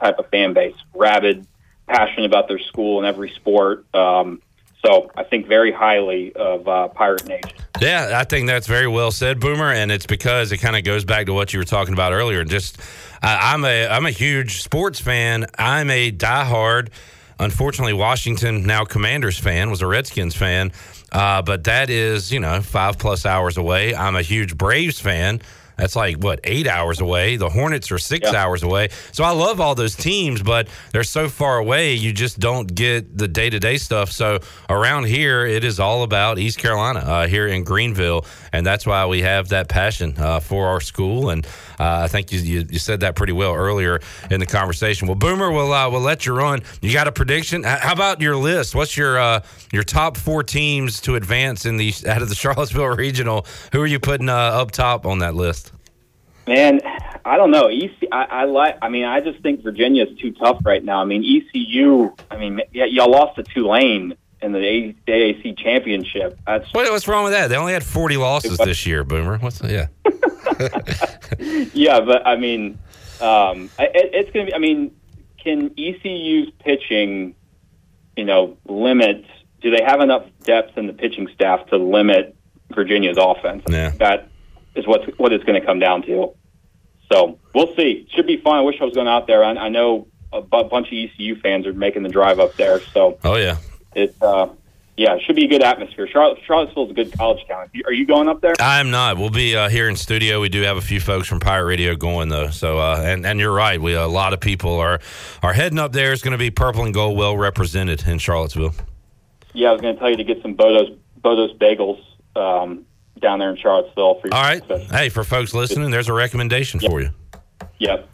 type of fan base, rabid, passionate about their school and every sport. Um, so I think very highly of uh, Pirate Nation. Yeah, I think that's very well said, Boomer, and it's because it kind of goes back to what you were talking about earlier. Just, I, I'm a I'm a huge sports fan. I'm a diehard, unfortunately, Washington now Commanders fan. Was a Redskins fan, uh, but that is you know five plus hours away. I'm a huge Braves fan. That's like what eight hours away. The Hornets are six hours away. So I love all those teams, but they're so far away. You just don't get the day to day stuff. So around here, it is all about East Carolina uh, here in Greenville, and that's why we have that passion uh, for our school. And uh, I think you, you, you said that pretty well earlier in the conversation. Well, Boomer, we'll uh, we'll let you run. You got a prediction? How about your list? What's your uh, your top four teams to advance in the out of the (laughs) Charlottesville regional? Who are you putting uh, up top on that list? Man, I don't know. EC, I, I like. I mean, I just think Virginia is too tough right now. I mean, ECU. I mean, yeah, y'all lost to Tulane in the AAC championship. That's What, what's wrong with that? They only had 40 losses this year, Boomer. What's yeah? (laughs) yeah, but I mean, um, I- it, it's going to be. I mean, can ECU's pitching, you know, limit? Do they have enough depth in the pitching staff to limit Virginia's offense? Yeah. That is what's what it's going to come down to. So we'll see. Should be fun. I wish I was going out there. I, I know a bunch of ECU fans are making the drive up there. So Oh yeah. it's uh, yeah, it should be a good atmosphere. Charlotte, is a good college town. Are you going up there? I'm not. We'll be uh, here in studio. We do have a few folks from Pirate Radio going though. So uh, and and you're right. We a lot of people are are heading up there. It's going to be purple and gold well represented in Charlottesville. Yeah, I was going to tell you to get some Bodos Bodos bagels um, down there in Charlottesville for your All right. Hey, for folks listening, there's a recommendation for you. Yep.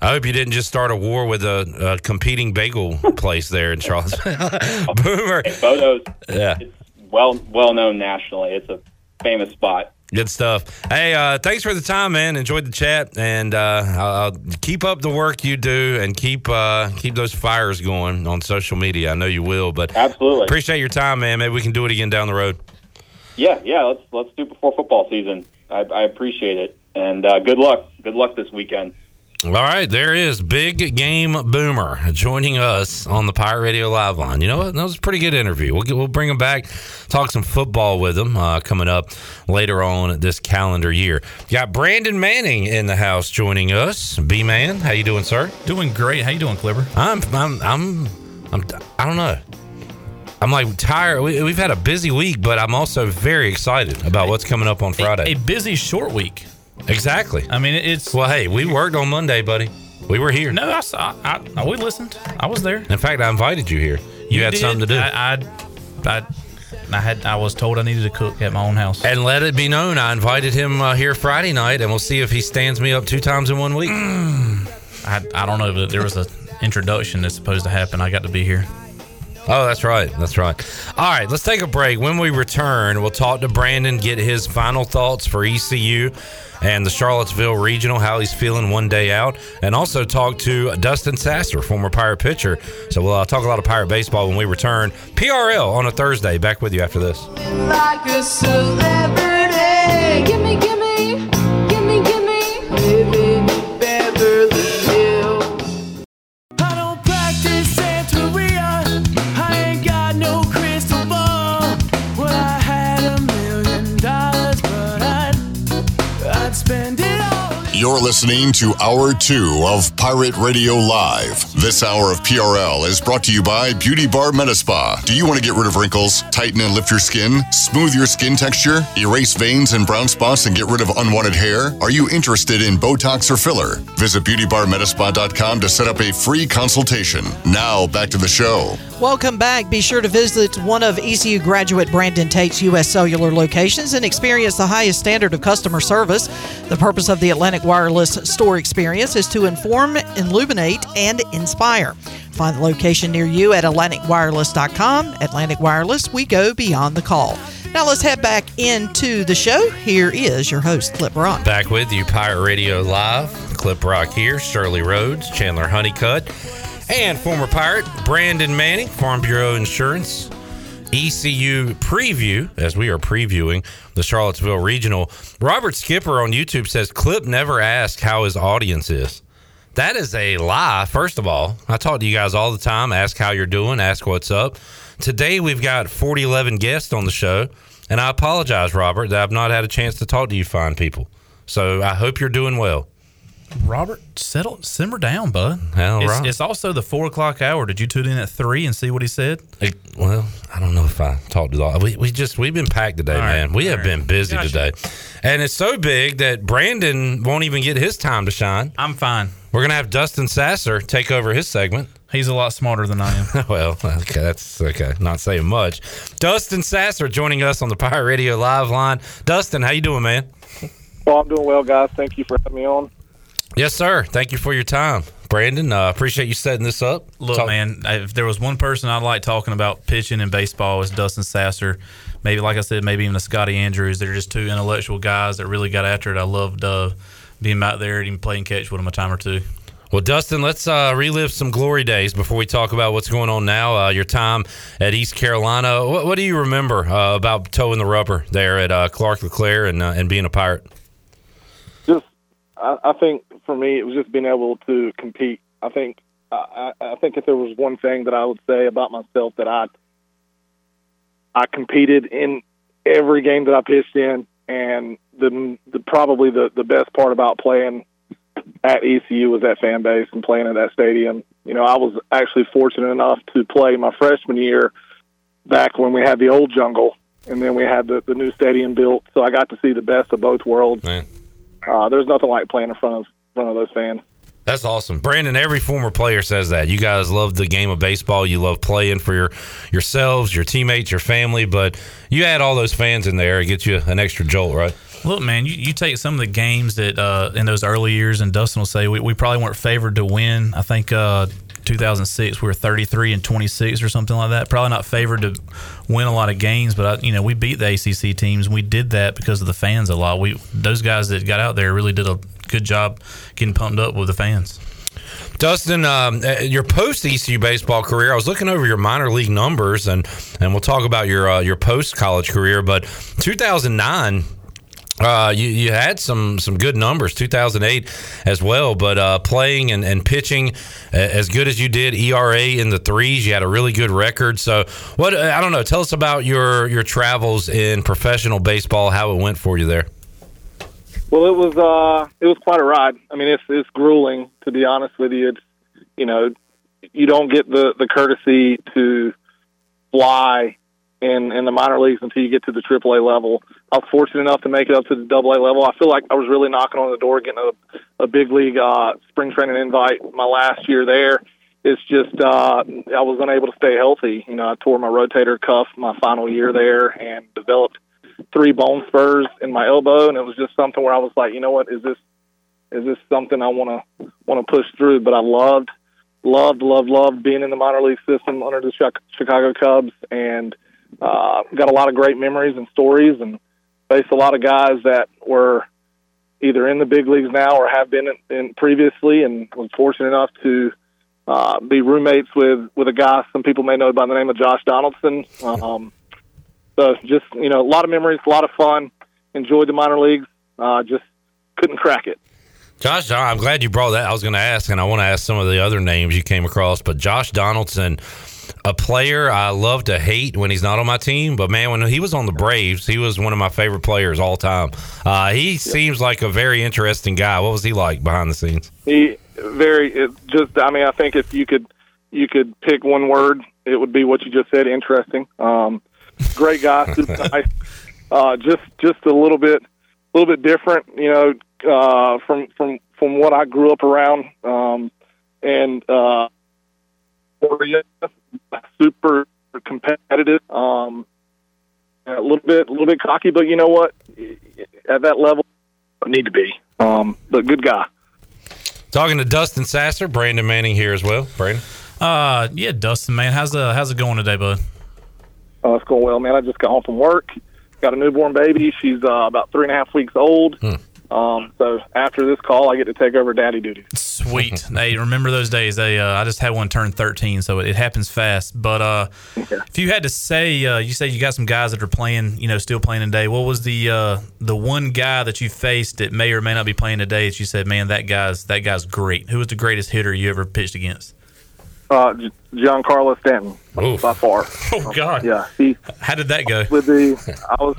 I hope you didn't just start a war with a, a competing bagel (laughs) place there in Charlottesville. (laughs) Boomer. Bodos. Yeah. It's well well known nationally. It's a famous spot. Good stuff. Hey, uh, thanks for the time, man. Enjoyed the chat, and uh, I'll, I'll keep up the work you do, and keep uh, keep those fires going on social media. I know you will, but absolutely appreciate your time, man. Maybe we can do it again down the road. Yeah, yeah. Let's let's do it before football season. I, I appreciate it, and uh, good luck. Good luck this weekend. All right, there is Big Game Boomer joining us on the Pirate Radio Live line. You know what? That was a pretty good interview. We'll get, we'll bring him back, talk some football with him uh, coming up later on this calendar year. Got Brandon Manning in the house joining us. B man, how you doing, sir? Doing great. How you doing, Clipper? I'm I'm I'm I'm I don't know. I'm like tired. We, we've had a busy week, but I'm also very excited about what's coming up on Friday. A busy short week. Exactly. I mean, it's well. Hey, we worked on Monday, buddy. We were here. No, I saw. I, I, we listened. I was there. In fact, I invited you here. You, had did. something to do. I, I, I, I had. I was told I needed to cook at my own house. and let it be known, I invited him uh, here Friday night, and we'll see if he stands me up two times in one week. I, I don't know, but there was an introduction that's supposed to happen. I got to be here. Oh, that's right. That's right. All right, let's take a break. When we return, we'll talk to Brandon, get his final thoughts for ECU and the Charlottesville Regional, how he's feeling one day out, and also talk to Dustin Sasser, former Pirate pitcher. So we'll uh, talk a lot of Pirate baseball when we return. PRL on a Thursday. Back with you after this. like You're listening to Hour 2 of Pirate Radio Live. This hour of PRL is brought to you by Beauty Bar Metaspa. Do you want to get rid of wrinkles, tighten and lift your skin, smooth your skin texture, erase veins and brown spots, and get rid of unwanted hair? Are you interested in Botox or filler? Visit beautybarmetaspa.com to set up a free consultation. Now, back to the show. Welcome back. Be sure to visit one of ECU graduate Brandon Tate's U.S. Cellular locations and experience the highest standard of customer service. The purpose of the Atlantic Wireless store experience is to inform, illuminate, and inspire. Find the location near you at AtlanticWireless.com. Atlantic Wireless, we go beyond the call. Now let's head back into the show. Here is your host, Clip Rock. Back with you, Pirate Radio Live. Clip Rock here, Shirley Rhodes, Chandler Honeycutt, and former Pirate Brandon Manning, Farm Bureau Insurance. ECU preview as we are previewing the Charlottesville Regional. Robert Skipper on YouTube says Clip never asked how his audience is. That is a lie. First of all, I talk to you guys all the time. Ask how you're doing. Ask what's up. Today we've got 4011 guests on the show, and I apologize, Robert, that I've not had a chance to talk to you fine people. So I hope you're doing well. Robert, settle, simmer down, bud. Hell, it's, right. it's also the four o'clock hour. Did you tune in at three and see what he said? Hey, well, I don't know if I talked to all. We, we just we've been packed today, All right, man. We have all been busy Gotcha. today, and it's so big that Brandon won't even get his time to shine. I'm fine. We're gonna have Dustin Sasser take over his segment. He's a lot smarter than I am. (laughs) well, okay, that's okay. Not saying much. Dustin Sasser joining us on the Pirate Radio Live line. Dustin, how you doing, man? Well, I'm doing well, guys. Thank you for having me on. Yes, sir. Thank you for your time, Brandon. Uh, appreciate you setting this up. Look, Talk- man, if there was one person I'd like talking about pitching in baseball, it's Dustin Sasser. Maybe, like I said, maybe even a Scotty Andrews. They're just two intellectual guys that really got after it. I loved uh, being out there and even playing catch with them a time or two. Well, Dustin, let's uh, relive some glory days before we talk about what's going on now. Uh, your time at East Carolina. What, what do you remember uh, about toeing the rubber there at uh, Clark LeClair and uh, and being a pirate? Just, I, I think for me, it was just being able to compete. I think, I, I think if there was one thing that I would say about myself that I, I competed in every game that I pitched in, and the, the probably the the best part about playing at ECU was that fan base and playing at that stadium. You know, I was actually fortunate enough to play my freshman year back when we had the old jungle, and then we had the, the new stadium built. So I got to see the best of both worlds. Uh, there's nothing like playing in front of front of those fans. That's awesome, Brandon. Every former player says that. You guys love the game of baseball. You love playing for your yourselves, your teammates, your family. But you add all those fans in there, it gets you an extra jolt, right? Look, man, you, you take some of the games that uh, in those early years, and Dustin will say we, we probably weren't favored to win. I think uh, 2006 we were 33 and 26 or something like that. Probably not favored to win a lot of games, but I, you know we beat the ACC teams. We did that because of the fans a lot. We those guys that got out there really did a good job getting pumped up with the fans. Dustin, um, uh, your post ECU baseball career, I was looking over your minor league numbers, and and we'll talk about your uh, your post college career. But 2009, uh, you you had some some good numbers. 2008 as well, but uh, playing and, and pitching uh, as good as you did, ERA in the threes. You had a really good record. So what I don't know. Tell us about your your travels in professional baseball. How it went for you there. Well, it was uh, it was quite a ride. I mean, it's it's grueling to be honest with you. It's you know, you don't get the the courtesy to fly in in the minor leagues until you get to the AAA level. I was fortunate enough to make it up to the Double A level. I feel like I was really knocking on the door, getting a, a big league uh, spring training invite. My last year there, it's just uh, I was unable to stay healthy. You know, I tore my rotator cuff my final year there and developed three bone spurs in my elbow, and it was just something where I was like, you know what, is this is this something I want to want to push through? But I loved, loved, loved, loved being in the minor league system under the Chicago Cubs, and uh, got a lot of great memories and stories, and faced a lot of guys that were either in the big leagues now or have been in, in previously, and was fortunate enough to uh, be roommates with with a guy some people may know by the name of Josh Donaldson. Um, so just you know, a lot of memories, a lot of fun. Enjoyed the minor leagues. Uh, just couldn't crack it. Josh, I'm glad you brought that. I was going to ask, and I want to ask some of the other names you came across, but Josh Donaldson, a player I love to hate when he's not on my team, but man, when he was on the Braves, he was one of my favorite players all time. Uh, he seems like a very interesting guy. What was he like behind the scenes? He very just. I mean, I think if you could you could pick one word, it would be what you just said. Interesting. Um, great guy, super nice. Uh, just just a little bit a little bit different, you know, uh, from from from what I grew up around. Um, and uh, super competitive. Um, a little bit, a little bit cocky, but you know what? At that level, I need to be. Um, but good guy. Talking to Dustin Sasser, Brandon Manning here as well. Brandon, Uh, yeah, Dustin, man, how's uh how's it going today, bud? Uh, it's going well, man. I just got home from work. Got a newborn baby. She's uh, about three and a half weeks old. Um, so after this call, I get to take over daddy duty. Sweet. (laughs) hey, remember those days? They, uh, I just had one turn 13, so it, it happens fast. But uh, if you had to say, uh, you say you got some guys that are playing, you know, still playing today. What was the uh, the one guy that you faced that may or may not be playing today that you said, man, that guy's that guy's great. Who was the greatest hitter you ever pitched against? Uh, Giancarlo Stanton, by far. (laughs) Oh God. Yeah. He, How did that go? (laughs) with the I was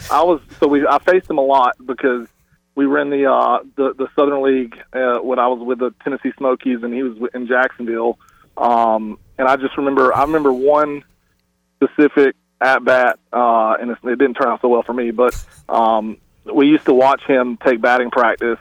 (laughs) I was so we I faced him a lot because we were in the uh the the Southern League uh, when I was with the Tennessee Smokies and he was in Jacksonville um and I just remember I remember one specific at bat uh and it, it didn't turn out so well for me but um we used to watch him take batting practice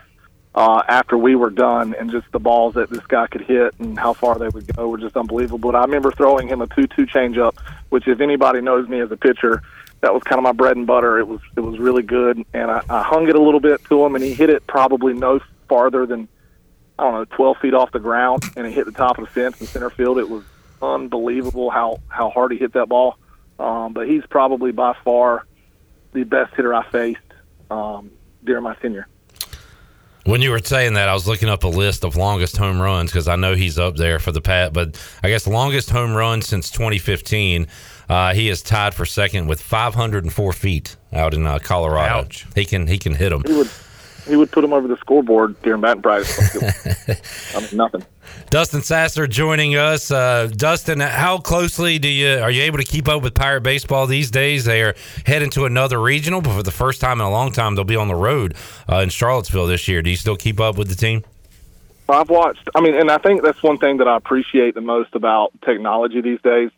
uh, after we were done, and just the balls that this guy could hit and how far they would go were just unbelievable. But I remember throwing him a two-two changeup, which, if anybody knows me as a pitcher, that was kind of my bread and butter. It was it was really good, and I, I hung it a little bit to him, and he hit it probably no farther than I don't know, 12 feet off the ground, and it hit the top of the fence in center field. It was unbelievable how how hard he hit that ball. Um, but he's probably by far the best hitter I faced um, during my tenure. When you were saying that, I was looking up a list of longest home runs because I know he's up there for the pat. But I guess longest home run since 2015, uh, he is tied for second with 504 feet out in uh, Colorado. He can he can hit them. He would put him over the scoreboard during batting practice. (laughs) I mean, nothing. Dustin Sasser joining us. Uh, Dustin, how closely do you are you able to keep up with Pirate baseball these days? They are heading to another regional, but for the first time in a long time, they'll be on the road uh, in Charlottesville this year. Do you still keep up with the team? I've watched. I mean, and I think that's one thing that I appreciate the most about technology these days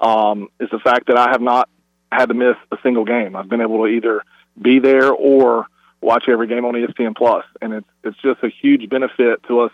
um, is the fact that I have not had to miss a single game. I've been able to either be there or watch every game on ESPN Plus, and it's it's just a huge benefit to us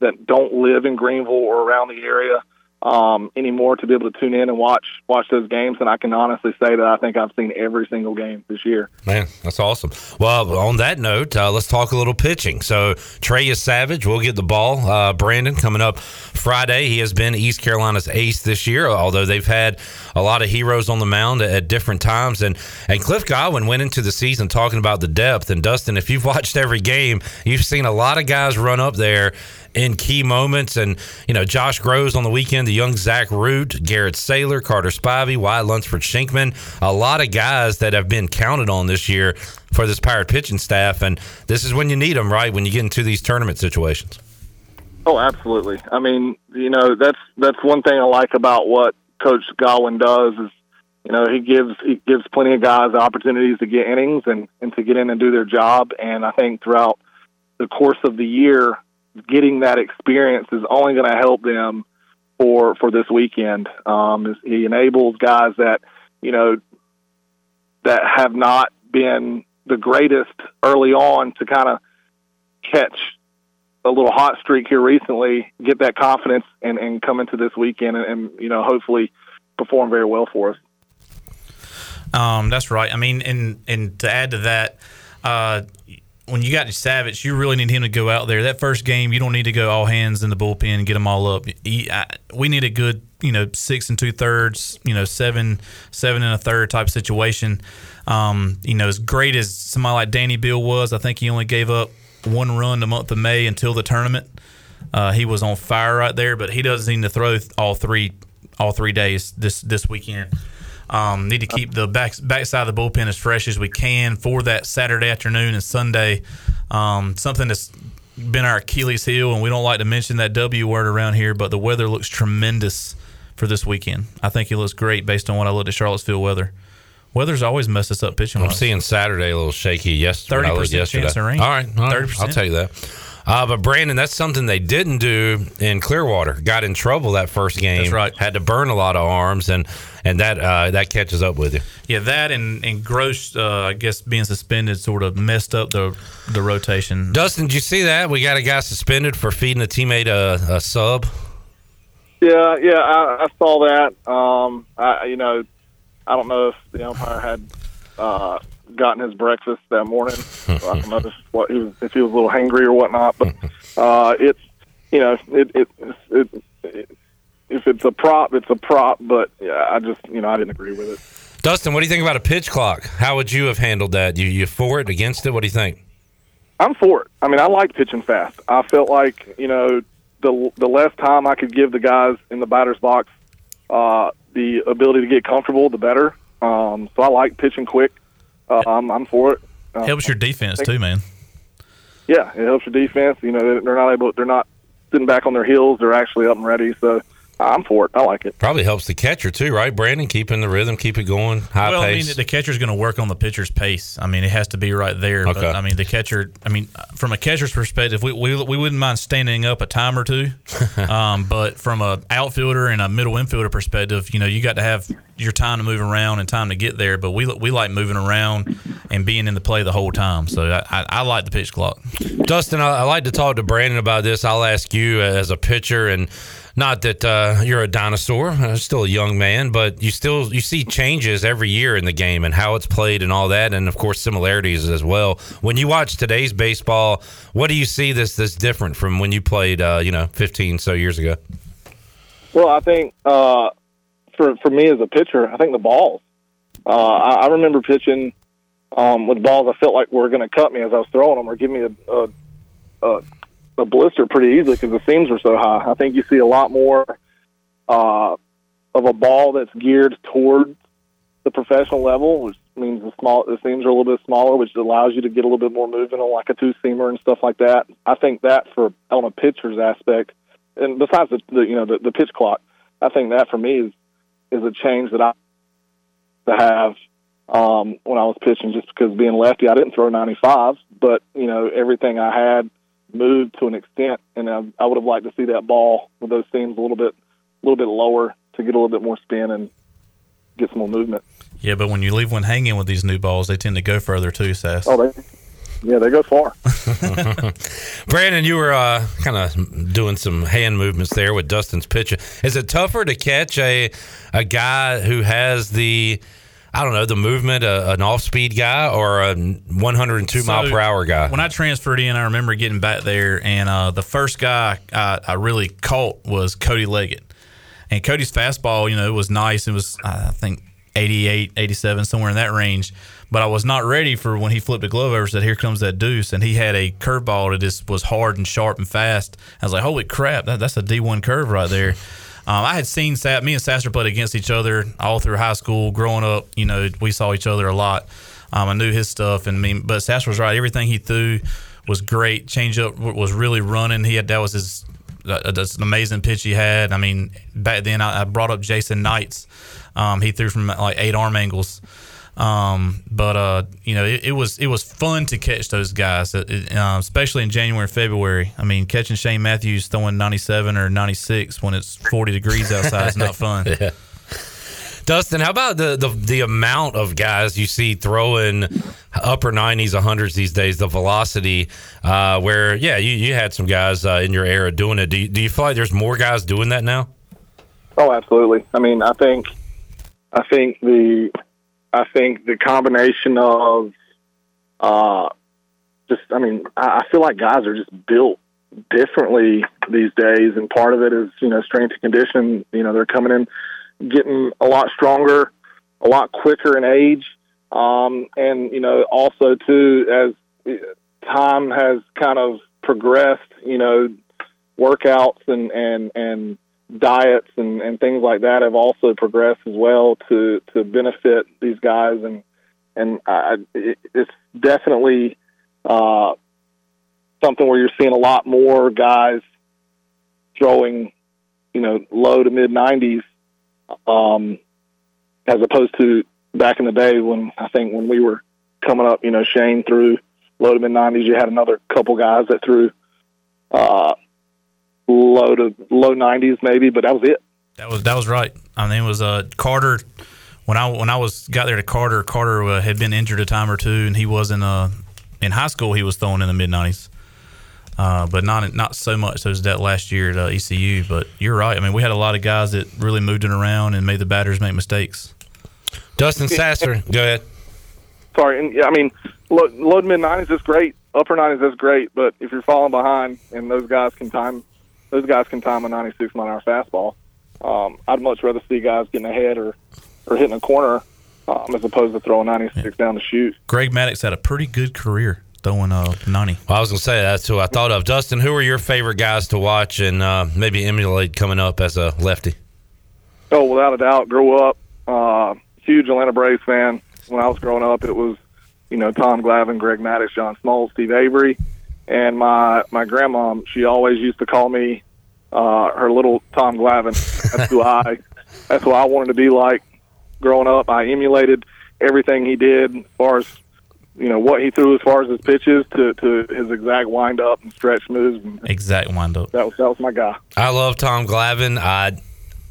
that don't live in Greenville or around the area um, anymore to be able to tune in and watch watch those games. And I can honestly say that I think I've seen every single game this year. Man, that's awesome. Well, on that note, uh, let's talk a little pitching. So Trey Yesavage. We'll get the ball. Uh, Brandon coming up Friday. He has been East Carolina's ace this year, although they've had a lot of heroes on the mound at, at different times. And and Cliff Godwin went into the season talking about the depth. And Dustin, if you've (laughs) watched every game, you've seen a lot of guys run up there in key moments. And, you know, Josh Grosz on the weekend, the young Zach Root, Garrett Saylor, Carter Spivey, Wyatt Lunsford Shinkman, a lot of guys that have been counted on this year for this Pirate pitching staff. And this is when you need them, right? When you get into these tournament situations. Oh, absolutely. I mean, you know, that's that's one thing I like about what Coach Godwin does is, you know, he gives he gives plenty of guys opportunities to get innings and and to get in and do their job. And I think throughout the course of the year, getting that experience is only going to help them for for this weekend. Um, he enables guys that you know that have not been the greatest early on to kind of catch a little hot streak here recently, get that confidence, and, and come into this weekend and, and you know hopefully perform very well for us. Um, that's right. I mean, and and to add to that, uh, when you got Savage, you really need him to go out there. That first game, you don't need to go all hands in the bullpen and get them all up. He, I, we need a good, you know, six and two thirds, you know, seven, seven and a third type situation. Um, you know, as great as somebody like Danny Beal was, I think he only gave up one run the month of May until the tournament. Uh, he was on fire right there, but he doesn't need to throw all three, all three days this this weekend. Um, need to keep the back backside of the bullpen as fresh as we can for that Saturday afternoon and Sunday. Um, something that's been our Achilles heel, and we don't like to mention that W word around here, but the weather looks tremendous for this weekend. I think it looks great based on what I looked at Charlottesville weather. Weather's always messed us up pitching. I'm wise. seeing Saturday a little shaky. Yesterday, 30% yesterday. chance of rain. All right, all right, 30%. I'll take that. Uh, but Brandon, that's something they didn't do in Clearwater. Got in trouble that first game. That's right. Had to burn a lot of arms, and and that uh, that catches up with you. Yeah, that and and Grosz, uh, I guess being suspended sort of messed up the the rotation. Dustin, did you see that? We got a guy suspended for feeding a teammate a, a sub. Yeah, yeah, I, I saw that. Um, I, you know, I don't know if the umpire had uh, gotten his breakfast that morning. (laughs) So I don't know if, what he was, if he was a little hangry or whatnot. But uh, it's, you know, it, it, it, it, if it's a prop, it's a prop. But yeah, I just, you know, I didn't agree with it. Dustin, what do you think about a pitch clock? How would you have handled that? You you for it, against it? What do you think? I'm for it. I mean, I like pitching fast. I felt like you know the the less time I could give the guys in the batter's box, uh, the ability to get comfortable, the better. Um, so I like pitching quick. Uh, I'm, I'm for it. Uh, Helps your defense too, man. Yeah, it helps your defense. You know, they're not able. They're not sitting back on their heels. They're actually up and ready. So I'm for it. I like it. Probably helps the catcher too, right? Brandon, keeping the rhythm, keep it going, high well, pace. I mean, the catcher's going to work on the pitcher's pace. I mean, it has to be right there. Okay. But, I mean, the catcher. I mean, from a catcher's perspective, we, we, we wouldn't mind standing up a time or two. (laughs) um, but from a outfielder and a middle infielder perspective, you know, you got to have your time to move around and time to get there. But we we like moving around and being in the play the whole time. So I, I, I like the pitch clock. Dustin, I, I like to talk to Brandon about this. I'll ask you as a pitcher, and not that uh, you're a dinosaur, uh, still a young man, but you still you see changes every year in the game and how it's played and all that, and of course similarities as well. When you watch today's baseball, what do you see this this different from when you played, uh, you know, 15 so years ago? Well, I think uh, for for me as a pitcher, I think the balls. Uh, I, I remember pitching um, with balls I felt like were going to cut me as I was throwing them or give me a a, a, a blister pretty easily because the seams were so high. I think you see a lot more uh, of a ball that's geared towards the professional level, which means the small the seams are a little bit smaller, which allows you to get a little bit more movement on like a two seamer and stuff like that. I think that for on a pitcher's aspect, and besides the, the you know the, the pitch clock, I think that for me is is a change that I to have um, when I was pitching. Just because being lefty, I didn't throw 95, but you know everything I had moved to an extent, and I, I would have liked to see that ball with those seams a little bit a little bit lower to get a little bit more spin and get some more movement. Yeah, but when you leave one hanging with these new balls, they tend to go further too, Sass. Oh, they yeah they go far. (laughs) Brandon, you were uh, kind of doing some hand movements there with Dustin's pitch. Is it tougher to catch a a guy who has the I don't know the movement, uh, an off speed guy, or a 102 mile per hour guy? When I transferred in, I remember getting back there, and uh, the first guy I, I really caught was Cody Leggett. And Cody's fastball, you know, it was nice. It was, I think, 88, 87, somewhere in that range. But I was not ready for when he flipped the glove over, said, Here comes that deuce. And he had a curveball that just was hard and sharp and fast. I was like, Holy crap, that, that's a D1 curve right there. Um, I had seen Sat, me and Sasser played against each other all through high school. Growing up, you know, we saw each other a lot. Um, I knew his stuff, and me, but Sasser was right. Everything he threw was great. Changeup w- was really running. He had that was his uh, that's an amazing pitch he had. I mean, back then I, I brought up Jason Knights. Um, he threw from like eight arm angles. Um, but uh, you know, it, it was it was fun to catch those guys, It- it, um, especially in January and February. I mean, catching Shane Matthews throwing 97 or 96 when it's 40 degrees outside is not fun. (laughs) Yeah. Dustin, how about the, the the amount of guys you see throwing upper 90s, 100s these days? The velocity, uh, where yeah, you, you had some guys uh, in your era doing it. Do you, do you feel like there's more guys doing that now? Oh, absolutely. I mean, I think, I think the, I think the combination of, uh, just, I mean, I, feel like guys are just built differently these days, and part of it is you know strength and condition. You know, they're coming in, getting a lot stronger, a lot quicker in age, um, and you know also too as time has kind of progressed. You know, workouts and and and diets and, and things like that have also progressed as well to to benefit these guys and and I, it, it's definitely uh, something where you're seeing a lot more guys throwing you know low to mid 90s um, as opposed to back in the day when I think when we were coming up, you know, Shane threw low to mid nineties. You had another couple guys that threw uh, low to low nineties maybe, but that was it. That was that was right. I mean, it was uh, Carter. When I when I was got there to Carter, Carter uh, had been injured a time or two, and he wasn't uh, in high school. He was throwing in the mid nineties, uh, but not not so much as that last year at uh, ECU. But you're right. I mean, we had a lot of guys that really moved it around and made the batters make mistakes. Dustin Sasser, (laughs) go ahead. Sorry, and yeah, I mean, low, low to mid nineties is great. Upper nineties is great, but if you're falling behind and those guys can time, those guys can time a ninety six mile an hour fastball. Um, I'd much rather see guys getting ahead or or hitting a corner um, as opposed to throwing ninety six down the chute. Greg Maddux had a pretty good career throwing uh, ninety. Well, I was gonna say that's who I thought of. Dustin, who are your favorite guys to watch and uh, maybe emulate coming up as a lefty? Oh, without a doubt, grew up uh, huge Atlanta Braves fan. When I was growing up, it was you know Tom Glavine, Greg Maddux, John Smoltz, Steve Avery, and my my grandmom. She always used to call me uh, her little Tom Glavine. That's who I (laughs) that's who I wanted to be like growing up. I emulated everything he did as far as you know what he threw as far as his pitches to, to his exact wind up and stretch moves. And Exact wind up. that was that was my guy. I love Tom Glavine. I,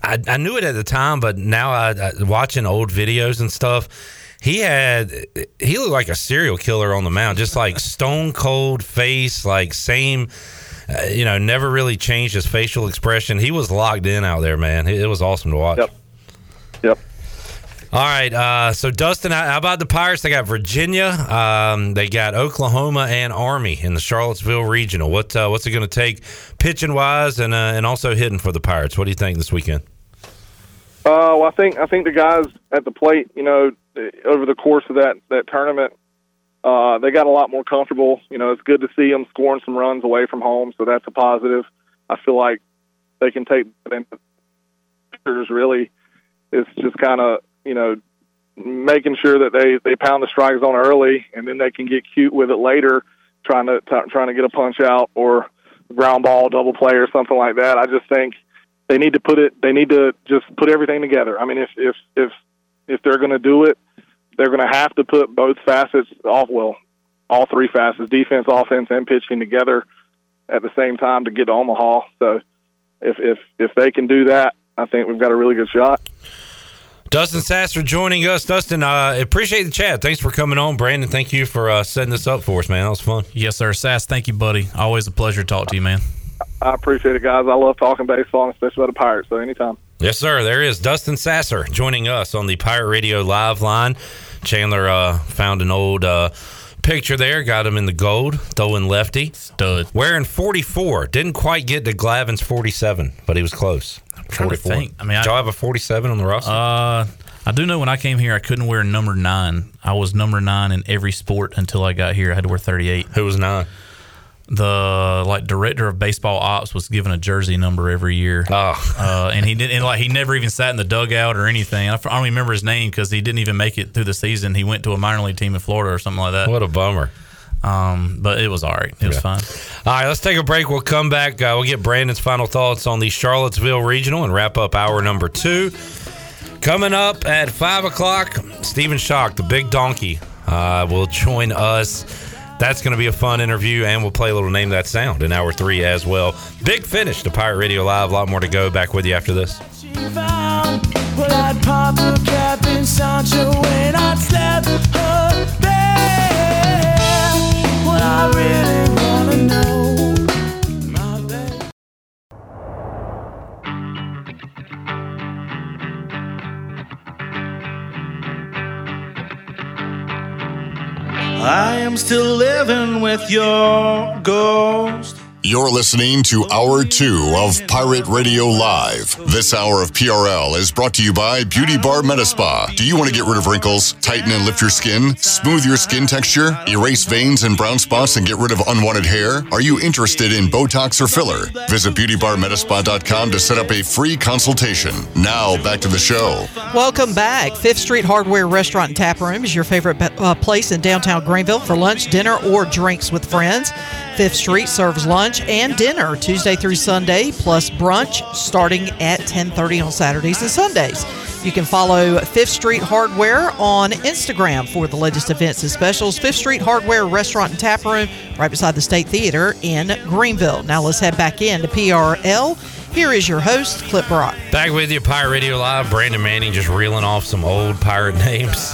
I I knew it at the time, but now I, I watching old videos and stuff. He had he looked like a serial killer on the mound, just like stone cold face, like same. Uh, you know, never really changed his facial expression. He was locked in out there, man. It, it was awesome to watch. Yep. Yep. All right. Uh, so, Dustin, how how about the Pirates? They got Virginia. Um, they got Oklahoma and Army in the Charlottesville regional. What uh, what's it going to take, pitching wise, and uh, and also hitting for the Pirates? What do you think this weekend? Uh, well, I think I think the guys at the plate, you know, over the course of that that tournament, uh, they got a lot more comfortable. You know, it's good to see them scoring some runs away from home, so that's a positive. I feel like they can take that. Really, it's just kind of you know making sure that they they pound the strike zone early, and then they can get cute with it later, trying to t- trying to get a punch out or ground ball, double play, or something like that. I just think they need to put it. They need to just put everything together. I mean, if if if if they're going to do it, they're going to have to put both facets off. Well, all three facets: defense, offense, and pitching together at the same time to get to Omaha. So, if if if they can do that, I think we've got a really good shot. Dustin Sasser joining us. Dustin, I uh, appreciate the chat. Thanks for coming on, Brandon. Thank you for uh, setting this up for us, man. That was fun. Yes, sir. Sass, thank you, buddy. Always a pleasure to talk to you, man. I appreciate it, guys. I love talking baseball, and especially about the Pirates. So anytime. Yes, sir. There is Dustin Sasser joining us on the Pirate Radio live line. Chandler uh, found an old uh, picture there, got him in the gold, throwing lefty. Stud. Wearing 44. Didn't quite get to Glavine's 47, but he was close. trying to think. I mean, Did I- y'all have a 47 on the roster? Uh, I do know when I came here, I couldn't wear number nine. I was number nine in every sport until I got here. I had to wear 38. Who was nine? The like director of baseball ops was given a jersey number every year. Oh, uh, and he didn't. And like he never even sat in the dugout or anything. I don't remember his name because he didn't even make it through the season. He went to a minor league team in Florida or something like that. What a bummer. Um, but it was all right. It was Yeah. fine. All right, let's take a break. We'll come back. Uh, we'll get Brandon's final thoughts on the Charlottesville Regional and wrap up hour number two. Coming up at 5 o'clock, Stephen Schoch, the big donkey, uh, will join us. That's going to be a fun interview, and we'll play a little Name That Sound in hour three as well. Big finish to Pirate Radio Live. A lot more to go. Back with you after this. Well, I'd pop a cap in Sancho I'd slap her. What I really wanna know, I am still living with your ghost. You're listening to Hour 2 of Pirate Radio Live. This hour of PRL is brought to you by Beauty Bar Medspa. Do you want to get rid of wrinkles, tighten and lift your skin, smooth your skin texture, erase veins and brown spots, and get rid of unwanted hair? Are you interested in Botox or filler? Visit beautybarmedspa.com to set up a free consultation. Now, back to the show. Welcome back. Fifth Street Hardware Restaurant and Tap Room is your favorite uh, place in downtown Greenville for lunch, dinner, or drinks with friends. Fifth Street serves lunch lunch and dinner Tuesday through Sunday, plus brunch starting at 10:30 on Saturdays and Sundays. You can follow Fifth Street Hardware on Instagram for the latest events and specials. Fifth Street Hardware Restaurant and Tap Room, right beside the State Theater in Greenville. Now let's head back into PRL. Here is your host, Clip Brock. Back with you, Pirate Radio Live. Brandon Manning just reeling off some old pirate (laughs) names,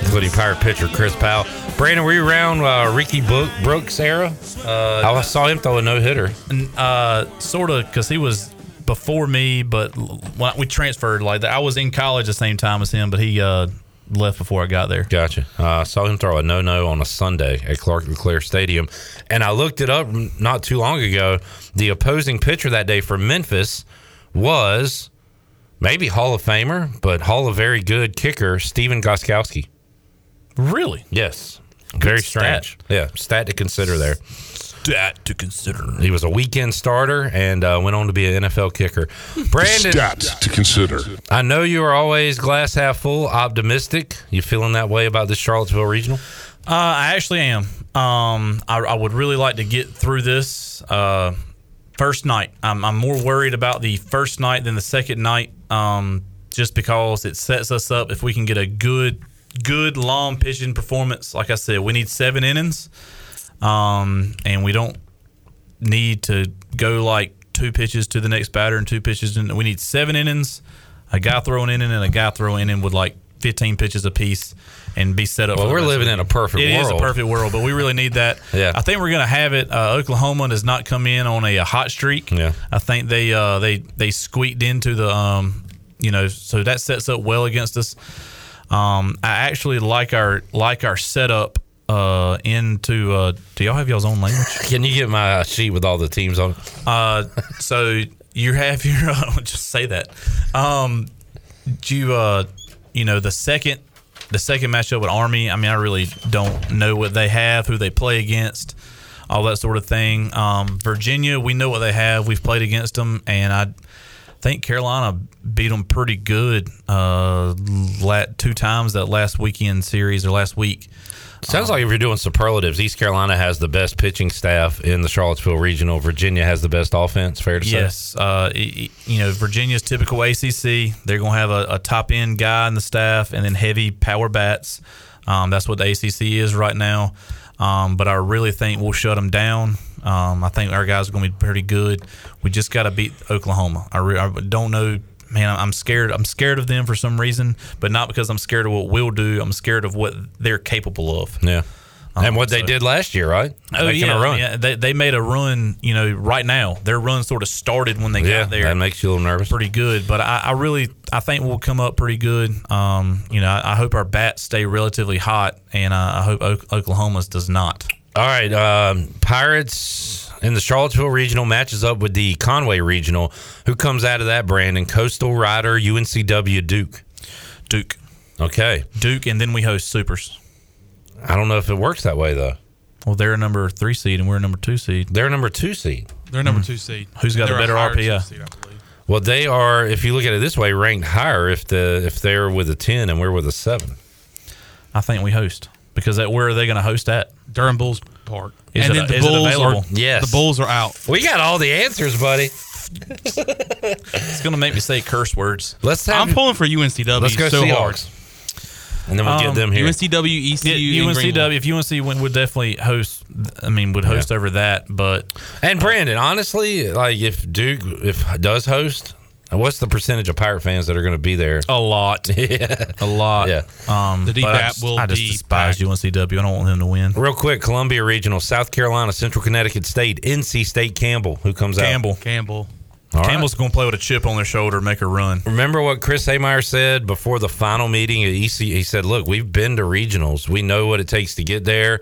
including pirate pitcher Chris Powell. Brandon, were you around uh, Ricky Book, Brooks era? Uh, I saw him throw a no hitter. Uh, sort of, because he was before me, but when we transferred like that. I was in college the same time as him, but he uh, left before I got there. Gotcha. Uh, I saw him throw a no no on a Sunday at Clark LeClair Stadium. And I looked it up not too long ago. The opposing pitcher that day for Memphis was maybe Hall of Famer, but Hall of Very Good kicker, Stephen Gostkowski. Really? Yes. Very stat. strange. Yeah, stat to consider there. Stat to consider. He was a weekend starter and uh, went on to be an NFL kicker. Brandon, Stats to consider. I know you are always glass half full, optimistic. You feeling that way about this Charlottesville regional? Uh, I actually am. Um, I, I would really like to get through this uh, first night. I'm, I'm more worried about the first night than the second night, um, just because it sets us up. If we can get a good, good long pitching performance, like I said, we need seven innings, um, and we don't need to go like two pitches to the next batter and two pitches. And we need seven innings, a guy throwing in and a guy throwing in with like 15 pitches apiece and be set up. Well, we're living in a perfect It is world. a perfect world, but we really need that. (laughs) Yeah. I think we're going to have it. Uh, Oklahoma does not come in on a, a hot streak. Yeah. I think they uh, they they squeaked into the um, you know, so that sets up well against us. Um, I actually like our like our setup uh into uh do y'all have y'all's own language? (laughs) Can you get my sheet with all the teams on? Uh so you have your (laughs) uh, just say that. Um do you uh you know the second the second matchup with Army, I mean I really don't know what they have, who they play against, all that sort of thing. Um Virginia, we know what they have. We've played against them and I think Carolina beat them pretty good uh two times that last weekend series or last week. Sounds like if you're doing superlatives, East Carolina has the best pitching staff in the Charlottesville regional. Virginia has the best offense. Fair to say. Yes, uh, you know Virginia's typical ACC. They're going to have a, a top end guy in the staff, and then heavy power bats. Um, that's what the ACC is right now. Um, but I really think we'll shut them down. Um, I think our guys are going to be pretty good. We just got to beat Oklahoma. I, re- I don't know, man. I'm scared. I'm scared of them for some reason, but not because I'm scared of what we'll do. I'm scared of what they're capable of. Yeah. and what they did last year, right? Oh Making yeah, a run. yeah. They, they made a run. You know, right now their run sort of started when they Yeah, got there. that makes you a little nervous. Pretty good, but I, I really I think we'll come up pretty good. Um, you know, I, I hope our bats stay relatively hot, and uh, I hope o- Oklahoma's does not. All right, um, Pirates in the Charlottesville regional matches up with the Conway regional. Who comes out of that? Brandon Coastal Rider, UNCW, Duke. Duke. Okay, Duke, and then we host Supers. I don't know if it works that way though. Well, they're a number three seed, and we're a number two seed. They're a number two seed. They're a number two seed. Who's got They're a better RPI? seed, Well, they are. If you look at it this way, ranked higher if the if they're with a ten and we're with a seven. I think we host because that, where are they going to host at? Durham Bulls Park. Is and it- then the is Bulls available? are Yes. the Bulls are out. We got all the answers, buddy. It's going to make me say curse words. Let's have. I'm pulling for UNCW let's go so Seahawks. hard. and then we'll get Um, them here. UNCW, ECU, Yeah, and Greenville. UNCW. If UNC went, would definitely host. I mean, would host over that, but And Brandon, honestly, like if Duke if does host, what's the percentage of Pirate fans that are going to be there? a lot, (laughs) yeah. a lot. Yeah. Um, The but I DBAP just, will I just be despise packed. UNCW. I don't want them to win. Real quick, Columbia Regional, South Carolina, Central Connecticut State, NC State, Campbell. Who comes out? Campbell. Campbell. All right. Campbell's going to play with a chip on their shoulder, and make a run. Remember what Chris Haymeyer said before the final meeting at EC? He said, "Look, we've been to regionals. We know what it takes to get there."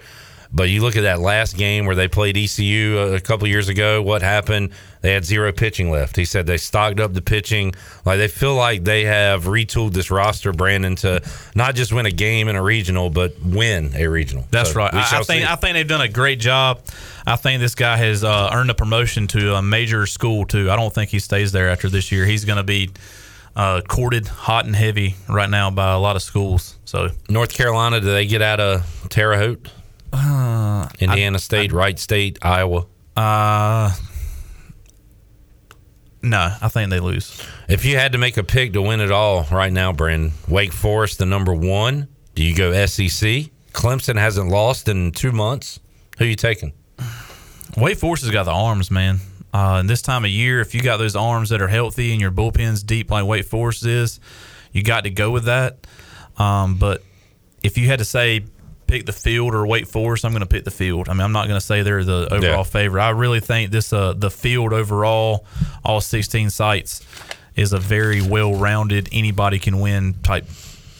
But you look at that last game where they played ECU a, a couple years ago. What happened? They had zero pitching left. He said they stocked up the pitching. Like they feel like they have retooled this roster, Brandon, to not just win a game in a regional, but win a regional. That's So right. I, I think see. I think they've done a great job. I think this guy has uh, earned a promotion to a major school too. I don't think he stays there after this year. He's going to be uh, courted hot and heavy right now by a lot of schools. So North Carolina, do they get out of Terre Haute? Uh, Indiana State, Wright State, Iowa. Uh, no, I think they lose. If you had to make a pick to win it all right now, Brandon, Wake Forest, the number one. Do you go SEC? Clemson hasn't lost in two months. Who are you taking? Wake Forest has got the arms, man. Uh, and this time of year, if you got those arms that are healthy and your bullpen's deep like Wake Forest is, you got to go with that. Um, but if you had to say pick the field or Wake Forest, I'm going to pick the field. I mean, I'm not going to say they're the overall Yeah. favorite. I really think this uh, the field overall, all 16 sites, is a very well-rounded, anybody can win type,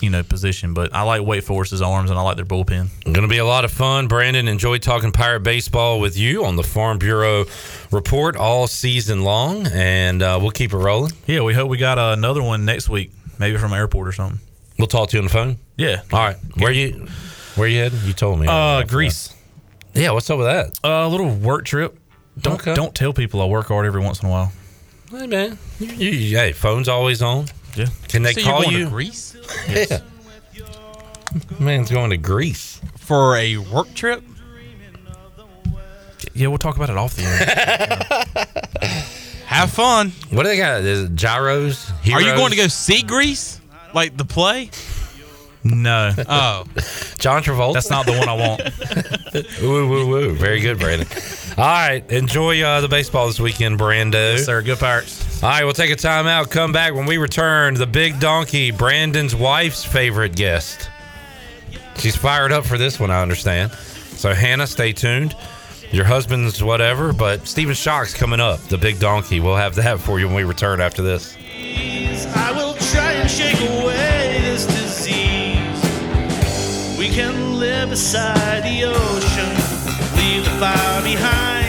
you know, position. But I like Wake Forest's arms and I like their bullpen. Going to be a lot of fun. Brandon, enjoy talking Pirate Baseball with you on the Farm Bureau Report all season long, and uh, we'll keep it rolling. Yeah, we hope we got uh, another one next week, maybe from airport or something. We'll talk to you on the phone. Yeah. All right. Where you? Where you heading? You told me. Uh, Greece. Yeah. What's up with that? a little work trip. Don't Okay. don't tell people I work hard every once in a while. Hey man, you, you, hey, phone's always on. Yeah. Can they So you're call going to you? Greece? (laughs) Yeah. Man's going to Greece for a work trip. Yeah, we'll talk about it off the air. Have fun. What do they got? Is it gyros? Are you going to go see Greece? Like the play? No. Oh. John Travolta? That's not the one I want. (laughs) woo, woo, woo. Very good, Brandon. All right. Enjoy uh, the baseball this weekend, Brando. Yes, sir. Good parts. All right. We'll take a time out. Come back when we return. The big donkey, Brandon's wife's favorite guest. She's fired up for this one, I understand. So, Hannah, stay tuned. Your husband's whatever, but Stephen Schoch's coming up, the big donkey. We'll have that for you when we return after this. I will try and shake away this disease. We can live beside the ocean, leave the fire behind.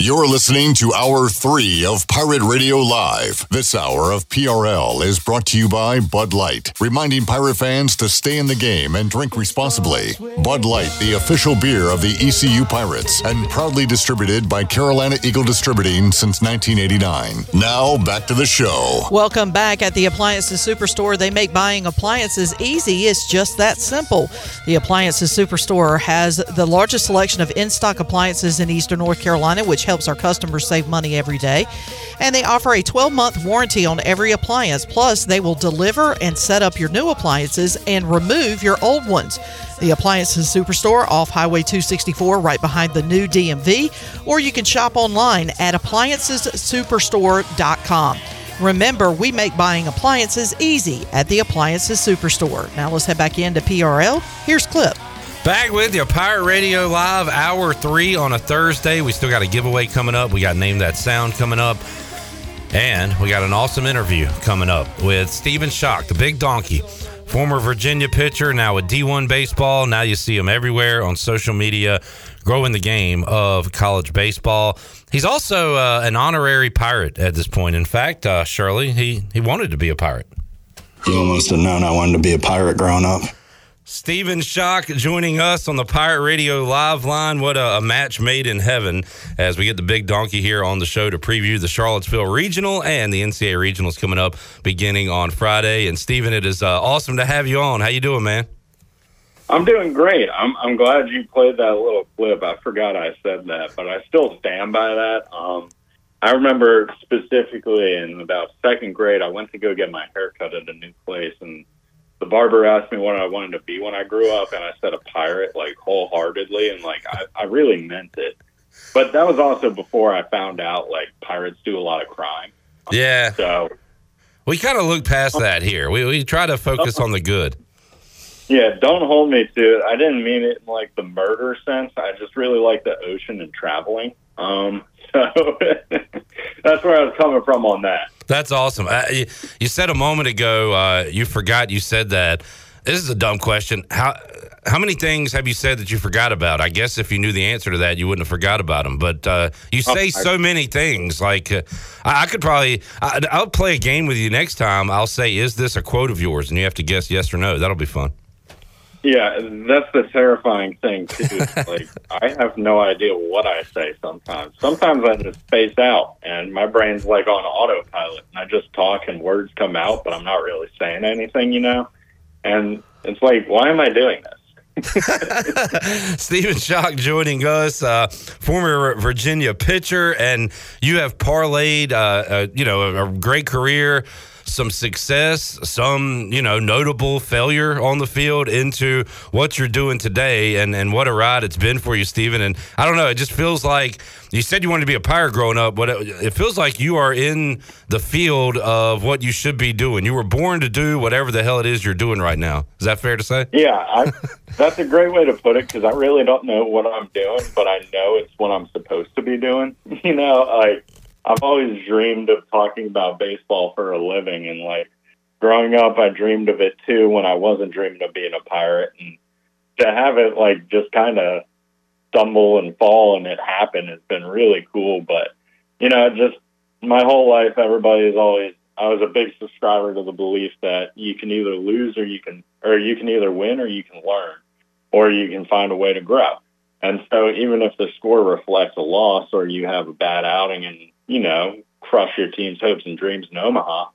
You're listening to Hour 3 of Pirate Radio Live. This hour of PRL is brought to you by Bud Light, reminding pirate fans to stay in the game and drink responsibly. Bud Light, the official beer of the ECU Pirates, and proudly distributed by Carolina Eagle Distributing since 1989. Now, back to the show. Welcome back at the Appliances Superstore. They make buying appliances easy. It's just that simple. The Appliances Superstore has the largest selection of in stock appliances in Eastern North Carolina, which helps our customers save money every day. And they offer a 12 month warranty on every appliance. Plus, they will deliver and set up your new appliances and remove your old ones. The Appliances Superstore off Highway 264, right behind the new DMV, or you can shop online at appliancessuperstore.com. Remember, we make buying appliances easy at the Appliances Superstore. Now let's head back into PRL. Here's Clip. Back with you, Pirate Radio Live, hour three on a Thursday. We still got a giveaway coming up. We got Name That Sound coming up. And we got an awesome interview coming up with Stephen Schoch, the big donkey, former Virginia pitcher, now with D1 baseball. Now you see him everywhere on social media, growing the game of college baseball. He's also uh, an honorary pirate at this point. In fact, uh, Shirley, he, he wanted to be a pirate. You almost have known I wanted to be a pirate growing up. Stephen Schoch joining us on the Pirate Radio live line. What a, a match made in heaven as we get the big donkey here on the show to preview the Charlottesville Regional and the NCAA Regionals coming up beginning on Friday. And Stephen, it is uh, awesome to have you on. How you doing, man? I'm doing great. I'm I'm glad you played that little clip. I forgot I said that, but I still stand by that. Um, I remember specifically in about second grade, I went to go get my hair cut at a new place, and the barber asked me what I wanted to be when I grew up, and I said a pirate, like wholeheartedly, and like I, I really meant it. But that was also before I found out like pirates do a lot of crime. Yeah. So We kind of look past that here. We, we try to focus on the good. Yeah, don't hold me to it. I didn't mean it in like the murder sense. I just really like the ocean and traveling. Um, so (laughs) that's where I was coming from on that. That's awesome. Uh, you, said a moment ago uh, you forgot you said that. This is a dumb question. How how many things have you said that you forgot about? I guess if you knew the answer to that, you wouldn't have forgot about them. But uh, you Oh, say I- so many things. Like uh, I, I could probably I, I'll play a game with you next time. I'll say, "Is this a quote of yours?" And you have to guess yes or no. That'll be fun. Yeah, that's the terrifying thing too. (laughs) like I have no idea what I say sometimes. Sometimes I just space out and my brain's like on autopilot and I just talk and words come out, but I'm not really saying anything, you know. And it's like, why am I doing this? (laughs) Stephen Schoch joining us, uh, former Virginia pitcher, and you have parlayed, uh, uh, you know, a, a great career, some success, some you know notable failure on the field into what you're doing today, and and what a ride it's been for you, Stephen. And I don't know, it just feels like you said you wanted to be a pirate growing up, but it, it feels like you are in the field of what you should be doing. You were born to do whatever the hell it is you're doing right now. Is that fair to say? Yeah, I, that's a great way to put it because I really don't know what I'm doing, but I know it's what I'm supposed to be doing. (laughs) You know, like I've always dreamed of talking about baseball for a living, and like growing up, I dreamed of it too when I wasn't dreaming of being a pirate, and to have it like just kind of stumble and fall and it happen has been really cool. But you know, just my whole life, everybody's always. I was a big subscriber to the belief that you can either lose or you can, or you can either win or you can learn, or you can find a way to grow. And so, even if the score reflects a loss or you have a bad outing and you know crush your team's hopes and dreams in Omaha,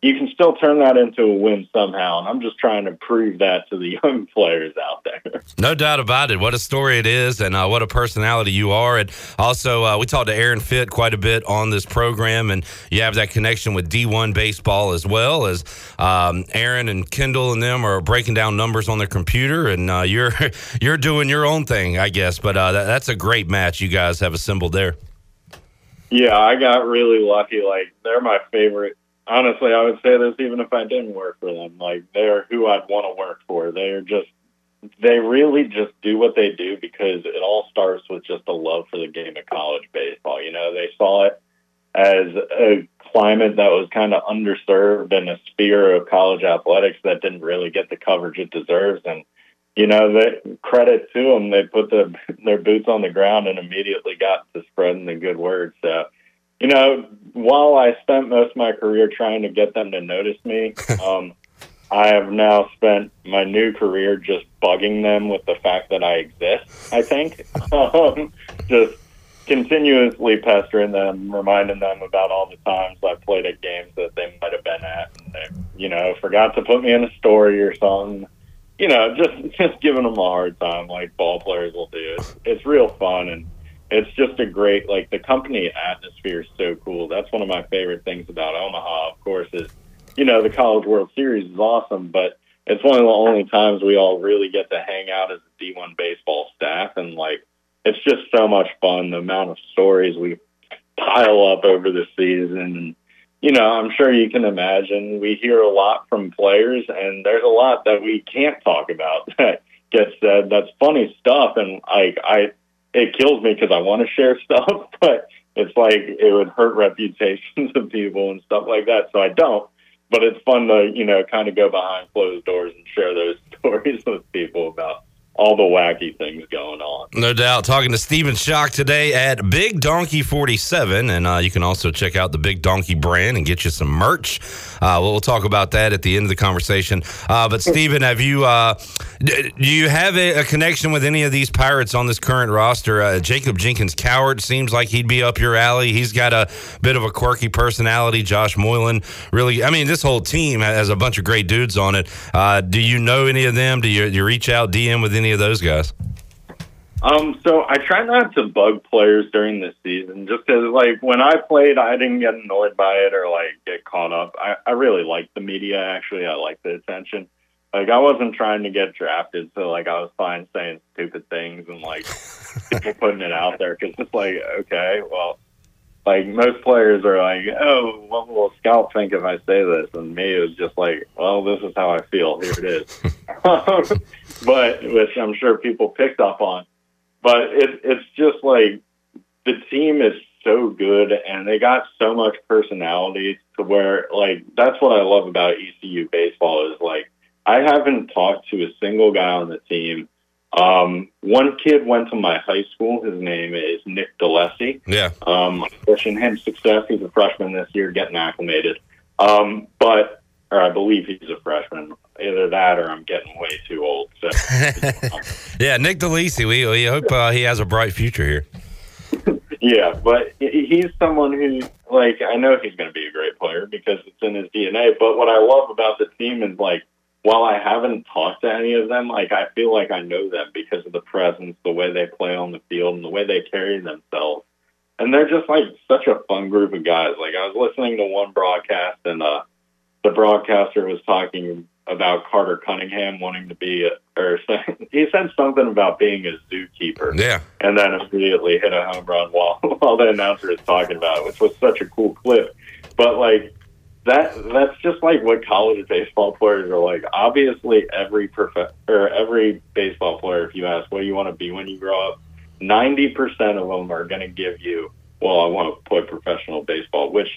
you can still turn that into a win somehow. And I'm just trying to prove that to the (laughs) young players out there. No doubt about it. What a story it is, and uh, what a personality you are. And also, uh, we talked to Aaron Fitt quite a bit on this program, and you have that connection with D1 baseball as well as um, Aaron and Kendall and them are breaking down numbers on their computer, and uh, (laughs) you're you're doing your own thing, I guess. But uh, that, that's a great match you guys have assembled there. Yeah, I got really lucky. Like they're my favorite. Honestly, I would say this even if I didn't work for them. Like they're who I'd want to work for. They're just they really just do what they do because it all starts with just a love for the game of college baseball. You know, they saw it as a climate that was kind of underserved and a sphere of college athletics that didn't really get the coverage it deserves. And you know, they, credit to them, they put the, their boots on the ground and immediately got to spreading the good word. So, you know, while I spent most of my career trying to get them to notice me, (laughs) um, I have now spent my new career just bugging them with the fact that I exist. I think (laughs) um, just continuously pestering them, reminding them about all the times I played at games that they might have been at, and they, you know, forgot to put me in a story or something. You know, just just giving them a hard time like ball players will do. It's, it's real fun and it's just a great like the company atmosphere is so cool. That's one of my favorite things about Omaha. Of course, is you know the College World Series is awesome, but it's one of the only times we all really get to hang out as a D1 baseball staff, and like it's just so much fun. The amount of stories we pile up over the season, and you know, I'm sure you can imagine we hear a lot from players, and there's a lot that we can't talk about (laughs) that gets said. That's funny stuff, and like I it kills me because I want to share (laughs) stuff, but it's like it would hurt reputations (laughs) of people and stuff like that. So I don't. But it's fun to you know kind of go behind closed doors and share those stories with people about all the wacky things going on. No doubt. Talking to Stephen Schoch today at Big Donkey 47. And uh, you can also check out the Big Donkey brand and get you some merch. Uh, we'll, talk about that at the end of the conversation. Uh, but, Stephen, have you uh, do you have a, a, connection with any of these Pirates on this current roster? Uh, Jacob Jenkins Cowart seems like he'd be up your alley. He's got a bit of a quirky personality. Josh Moylan, really, I mean, this whole team has a bunch of great dudes on it. Uh, do you know any of them? Do you, you reach out, DM with any of those guys? Um, so I try not to bug players during the season, just because like when I played, I didn't get annoyed by it or like get caught up. I, I really like the media. Actually, I like the attention. Like I wasn't trying to get drafted, so like I was fine saying stupid things and like (laughs) people putting it out there because it's like okay, well, like most players are like, oh, what will scout think if I say this? And me, was just like, well, this is how I feel. Here it is. (laughs) (laughs) but which I'm sure people picked up on. But it, it's just like the team is so good and they got so much personality to where like that's what I love about ECU baseball is like I haven't talked to a single guy on the team. Um, one kid went to my high school. His name is Nick DeLessi. Yeah. Um, wishing him success. He's a freshman this year, getting acclimated. Um, but, or I believe he's a freshman. Either that or I'm getting way too old. So. (laughs) yeah, Nick DeLisi. We, we hope uh, he has a bright future here. yeah, but he's someone who, like, I know he's going to be a great player because it's in his DNA. But what I love about the team is, like, while I haven't talked to any of them, like I feel like I know them because of the presence, the way they play on the field, and the way they carry themselves. And they're just like such a fun group of guys. Like I was listening to one broadcast, and uh, the broadcaster was talking about Carter Cunningham wanting to be, a, or (laughs) he said something about being a zookeeper. Yeah. And then immediately hit a home run while (laughs) while the announcer is talking about it, which was such a cool clip. But like that, that's just like what college baseball players are like. Obviously, every prof- or every baseball player, if you ask what do you want to be when you grow up, ninety percent of them are going to give you, well, I want to play professional baseball, which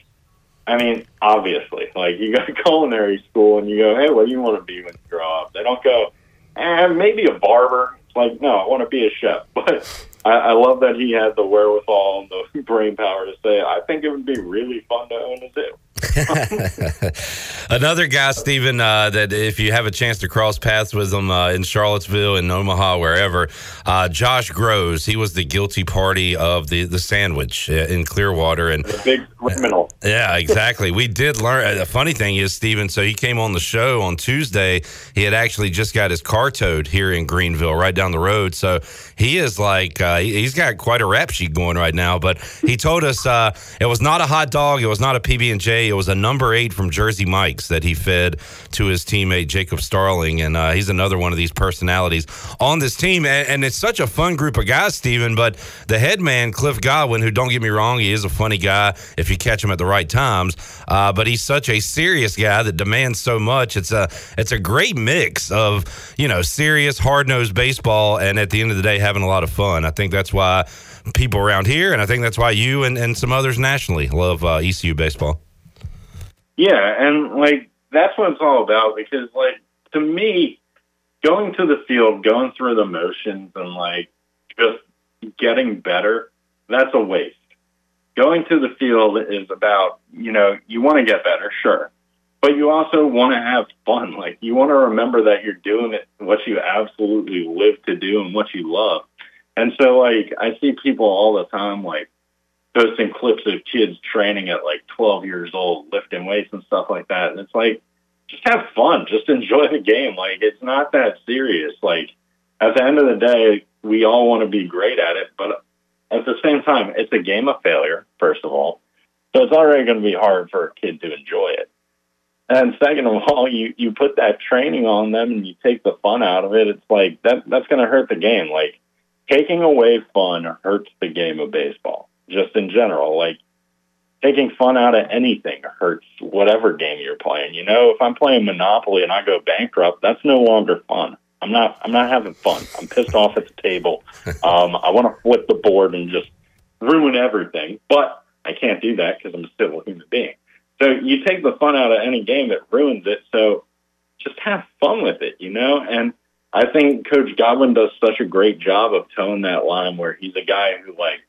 I mean, obviously, like you go to (laughs) culinary school and you go, hey, what do you want to be when you grow up? They don't go, eh, maybe a barber. It's like, no, I want to be a chef. (laughs) But I, I love that he had the wherewithal and the (laughs) brain power to say, I think it would be really fun to own a zoo. (laughs) Another guy, Stephen, uh, that if you have a chance to cross paths with him uh, in Charlottesville, in Omaha, wherever, uh, Josh Grosz. He was the guilty party of the, the sandwich uh, in Clearwater, and The big criminal. yeah, exactly. we did learn. The funny thing is, Stephen. so he came on the show on Tuesday. He had actually just got his car towed here in Greenville, right down the road. So he is like, uh, he- he's got quite a rap sheet going right now. But he told us uh, it was not a hot dog, it was not a PB and J, it was a number eight from Jersey Mike's that he fed to his teammate Jacob Starling, and uh, he's another one of these personalities on this team. And, and it's such a fun group of guys, Stephen. But the head man, Cliff Godwin, who don't get me wrong, he is a funny guy if you catch him at the right times. Uh, but he's such a serious guy that demands so much. It's a it's a great mix of you know serious, hard nosed baseball, and at the end of the day, having a lot of fun. I think that's why people around here, and I think that's why you and, and some others nationally love uh, ECU baseball. Yeah, and like that's what it's all about because like to me, going to the field, going through the motions and like just getting better, that's a waste. Going to the field is about, you know, you want to get better, sure. But you also want to have fun. (laughs) Like you want to remember that you're doing it what you absolutely live to do and what you love. And so like I see people all the time like posting clips of kids training at like 12 years old, lifting weights and stuff like that. And it's like, just have fun, just (laughs) enjoy the game. Like, it's not that serious. Like, at the end of the day, we all want to be great at it, but at the same time, it's a game of failure, first of all. So it's already going to be hard for a kid to enjoy it. And second of all, you, you put that training on them and you take the fun out of it. It's like that that's going to hurt the game. Like taking away fun hurts the game of baseball just in general. Like taking fun out of anything hurts whatever game you're playing. You know, if I'm playing Monopoly and I go bankrupt, that's no longer fun. I'm not. I'm not having fun. I'm pissed off at the table. (laughs) Um, I want to flip the board and just ruin everything, but I can't do that because I'm a civil human being. So you take the fun out of any game, that ruins it. So just have fun with it, you know. And I think Coach Godwin does such a great job of toeing that line where he's a guy who like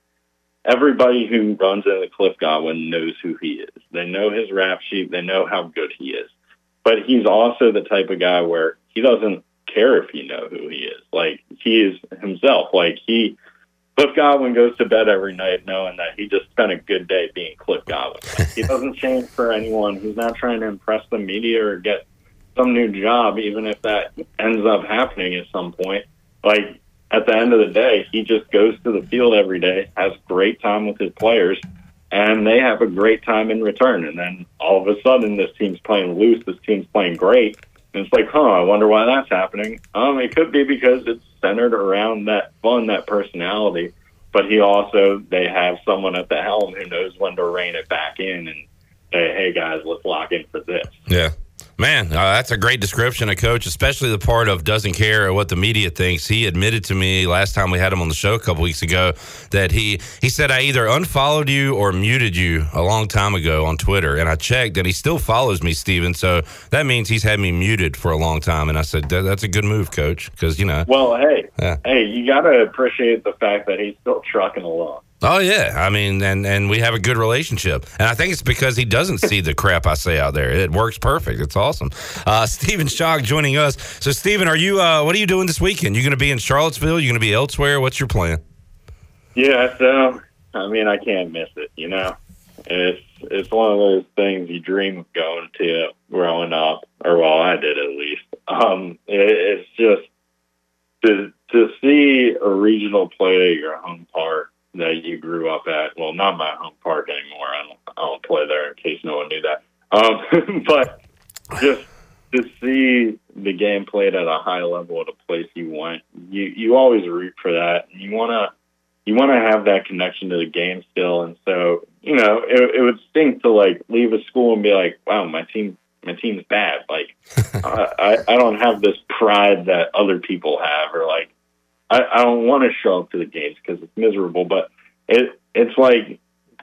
everybody who runs into Cliff Godwin knows who he is. They know his rap sheet. They know how good he is. But he's also the type of guy where he doesn't care if you know who he is. Like he is himself. Like he, Cliff Godwin goes to bed every night knowing that he just spent a good day being Cliff Godwin. (laughs) He doesn't change for anyone. He's not trying to impress the media or get some new job, even if that ends up happening at some point. Like at the end of the day, he just goes to the field every day, has great time with his players, and they have a great time in return. And then all of a sudden, this team's playing loose, this team's playing great. And it's like, huh, I wonder why that's happening. Um, it could be because it's centered around that fun, that personality. But he also, they have someone at the helm who knows when to rein it back in and say, hey, guys, let's lock in for this. Yeah. Man, uh, that's a great description of coach, especially the part of doesn't care what the media thinks. He admitted to me last time we had him on the show a couple weeks ago that he he said I either unfollowed you or muted you a long time ago on Twitter, and I checked and he still follows me, Stephen. So that means he's had me muted for a long time. And I said that, that's a good move, coach, because you know. Well, hey, Yeah. hey, you got to appreciate the fact that he's still trucking along. Oh yeah, I mean, and and we have a good relationship, and I think it's because he doesn't see the crap I say out there. It works perfect. It's awesome. Uh, Stephen Schoch joining us. So, Stephen, are you? Uh, what are you doing this weekend? You going to be in Charlottesville? You going to be elsewhere? What's your plan? Yeah, so I mean, I can't miss it. You know, it's it's one of those things you dream of going to growing up, or well, I did at least. Um, it, it's just to to see a regional play at your home park that you grew up at. Well, not my home park anymore. I don't, I don't play there. In case no one knew that. Um, (laughs) but just to see the game played at a high level at a place you want, you you always root for that. You want to you want to have that connection to the game still. And so you know, it, it would stink to like leave a school and be like, wow, my team my team's bad. Like (laughs) I, I I don't have this pride that other people have, or like I, I don't want to show up to the games because it's miserable. But it it's like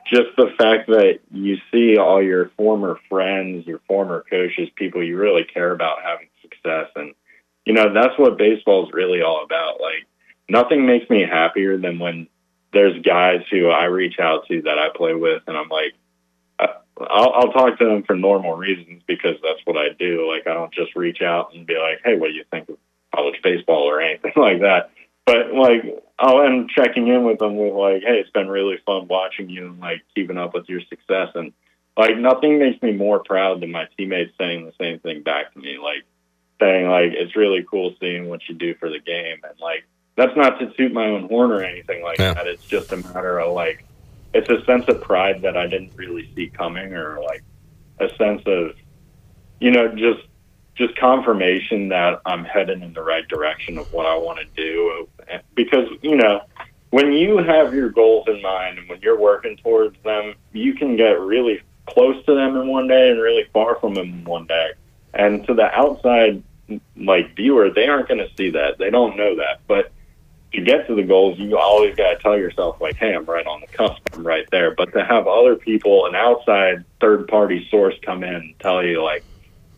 just the fact that you see all your former friends, your former coaches, people you really care about having success, and you know that's what baseball is really all about. Like nothing makes me happier than when there's guys who I reach out to that I play with, and I'm like, I'll, I'll talk to them for normal reasons because that's what I do. Like I don't just reach out and be like, hey, what do you think of college baseball or anything (laughs) like that. But like I'll end checking in with them with like, hey, it's been really fun watching you and like keeping up with your success and like nothing makes me more proud than my teammates saying the same thing back to me. Like saying like it's really cool seeing what you do for the game and like that's not to toot my own horn or anything like Yeah. that. It's just a matter of like it's a sense of pride that I didn't really see coming or like a sense of you know just just confirmation that I'm heading in the right direction of what I want to do because you know when you have your goals in mind and when you're working towards them you can get really close to them in one day and really far from them in one day and to the outside like viewer they aren't going to see that they don't know that but to get to the goals, you always got to tell yourself, like, hey, I'm right on the cusp, I'm right there. But to have other people, an outside third party source come in and tell you, like,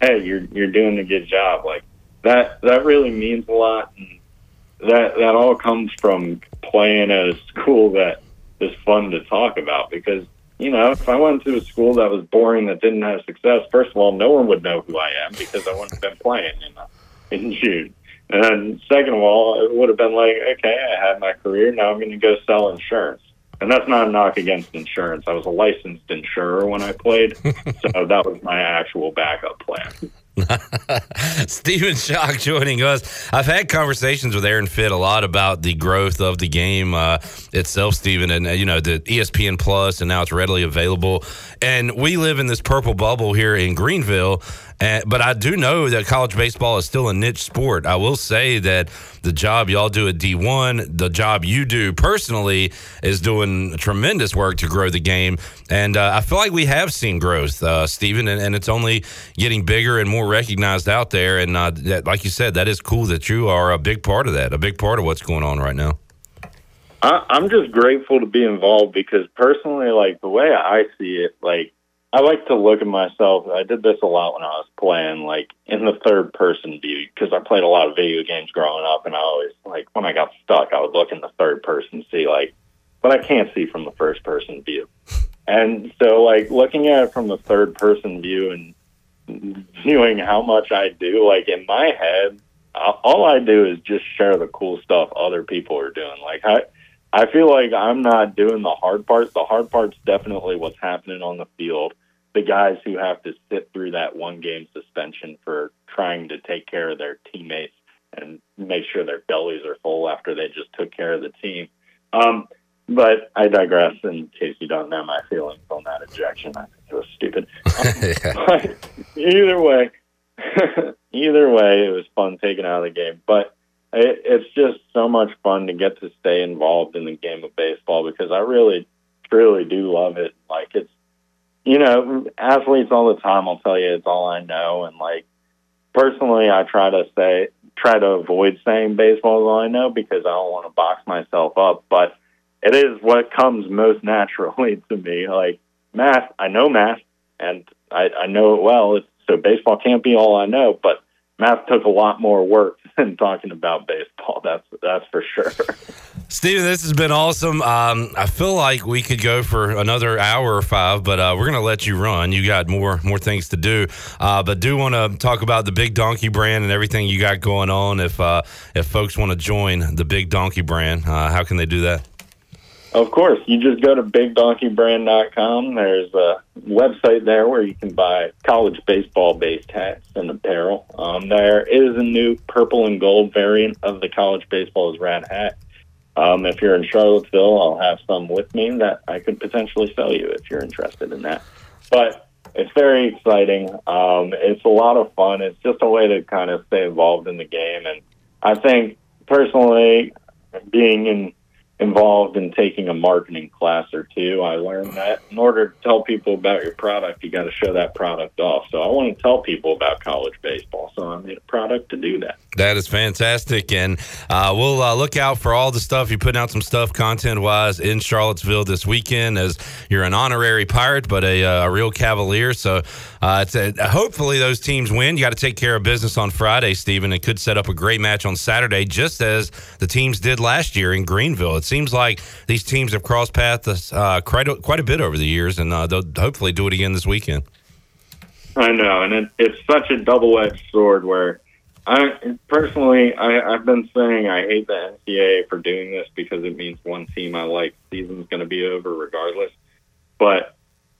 hey, you're you're doing a good job, like that that really means a lot. And that that all comes from playing at a school that is fun to talk about because you know if I went to a school that was boring that didn't have success, first of all, no one would know who I am because I wouldn't have been playing in uh, in June. And then second of all, it would have been like, okay, I had my career. Now I'm going to go sell insurance. And that's not a knock against insurance. I was a licensed insurer when I played, (laughs) so that was my actual backup plan. (laughs) Stephen Schoch joining us. I've had conversations with Aaron Fitt a lot about the growth of the game uh, itself, Stephen, and uh, you know the ESPN Plus, and now it's readily available. And we live in this purple bubble here in Greenville. Uh, but I do know that college baseball is still a niche sport. I will say that the job y'all do at D1, the job you do personally, is doing tremendous work to grow the game. And uh, I feel like we have seen growth, uh, Stephen, and, and it's only getting bigger and more recognized out there. And uh, that, like you said, that is cool that you are a big part of that, a big part of what's going on right now. I, I'm just grateful to be involved because personally, like the way I see it, like I like to look at myself. I did this a lot when I was playing, like in the third person view, because I played a lot of video games growing up, and I always like when I got stuck, I would look in the third person, see like, but I can't see from the first person view, and so like looking at it from the third person view and viewing how much I do, like in my head, all I do is just share the cool stuff other people are doing. Like I, I feel like I'm not doing the hard part. The hard part's definitely what's happening on the field. The guys who have to sit through that one game suspension for trying to take care of their teammates and make sure their bellies are full after they just took care of the team. Um, but I digress. In case you don't know my feelings on that ejection, I think it was stupid. (laughs) But either way, (laughs) either way, it was fun taking out of the game. But it, it's just so much fun to get to stay involved in the game of baseball because I really, truly do love it. Like it's, you know, athletes all the time I'll tell you it's all I know, and like personally, I try to say, try to avoid saying baseball is all I know because I don't want to box myself up. But it is what comes most (laughs) naturally to me. Like math, I know math, and I, I know it well. It's, so baseball can't be all I know, but math took a lot more work than talking about baseball. That's that's for sure. Stephen, this has been awesome. Um, I feel like we could go for another hour or five, but uh, we're going to let you run. You got more more things to do, uh, but do want to talk about the Big Donkey brand and everything you got going on. If uh, if folks want to join the Big Donkey brand, uh, how can they do that? Of course, you just go to bigdonkeybrand.com. There's a website there where you can buy college baseball based hats and apparel. Um, there is a new purple and gold variant of the college baseball's rad hat. Um, if you're in Charlottesville, I'll have some with me that I could potentially sell you if you're interested in that. But it's very exciting. Um, it's a lot of fun. It's just a way to kind of stay involved in the game. And I think personally, being in involved in taking a marketing class or two, I learned that in order to tell people about your product, you got to show that product off. So I want to tell people about college baseball. So I made a product to do that. That is fantastic, and uh, we'll uh, look out for all the stuff you're putting out some stuff content wise in Charlottesville this weekend. As you're an honorary pirate, but a, uh, a real Cavalier, so uh, it's a, hopefully those teams win. You got to take care of business on Friday, Stephen. It could set up a great match on Saturday, just as the teams did last year in Greenville. It seems like these teams have crossed paths uh, quite a, quite a bit over the years, and uh, they'll hopefully do it again this weekend. I know, and it, it's such a double-edged sword where I personally, I, I've been saying I hate the NCAA for doing this because it means one team I like season's going to be over regardless. But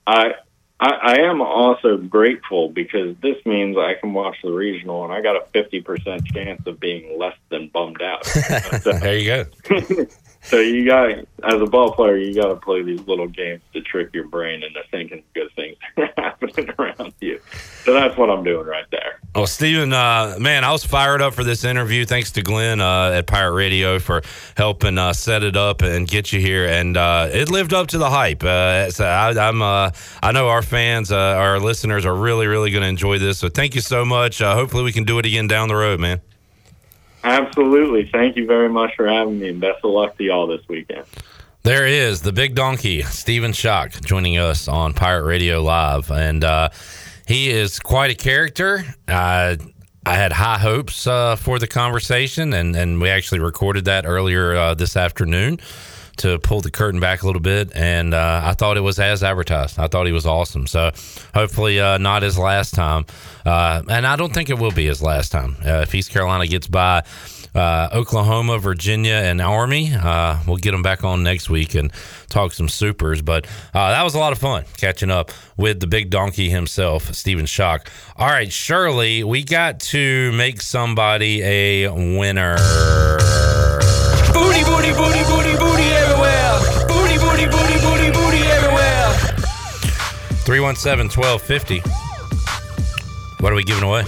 I, I, I am also grateful because this means I can watch the regional and I got a fifty percent chance of being less than bummed out. (laughs) So- there you go. (laughs) so you got, as a ball player, you got to play these little games to trick your brain into thinking good things (laughs) are happening around you. So that's what I'm doing right there. Well, Stephen, uh, man, I was fired up for this interview. Thanks to Glenn uh, at Pirate Radio for helping uh, set it up and get you here, and uh, it lived up to the hype. Uh, so I, I'm, uh, I know our fans, our listeners, are really, really going to enjoy this. So thank you so much. Hopefully, we can do it again down the road, man. Absolutely. Thank you very much for having me, and best of luck to y'all this weekend. There is the big donkey, Stephen Schoch, joining us on Pirate Radio Live, and uh, he is quite a character. Uh, I had high hopes uh, for the conversation, and and we actually recorded that earlier uh, this afternoon to pull the curtain back a little bit, and uh, I thought it was as advertised. I thought he was awesome. So hopefully uh, not his last time, uh, and I don't think it will be his last time. Uh, if East Carolina gets by uh, Oklahoma, Virginia, and Army, uh, we'll get them back on next week and talk some supers. But that was a lot of fun catching up with the big donkey himself, Stephen Schoch. All right, Shirley, we got to make somebody a winner. Booty, booty, booty, booty. Booty, booty, booty, booty, booty everywhere. 317 1250. What are we giving away?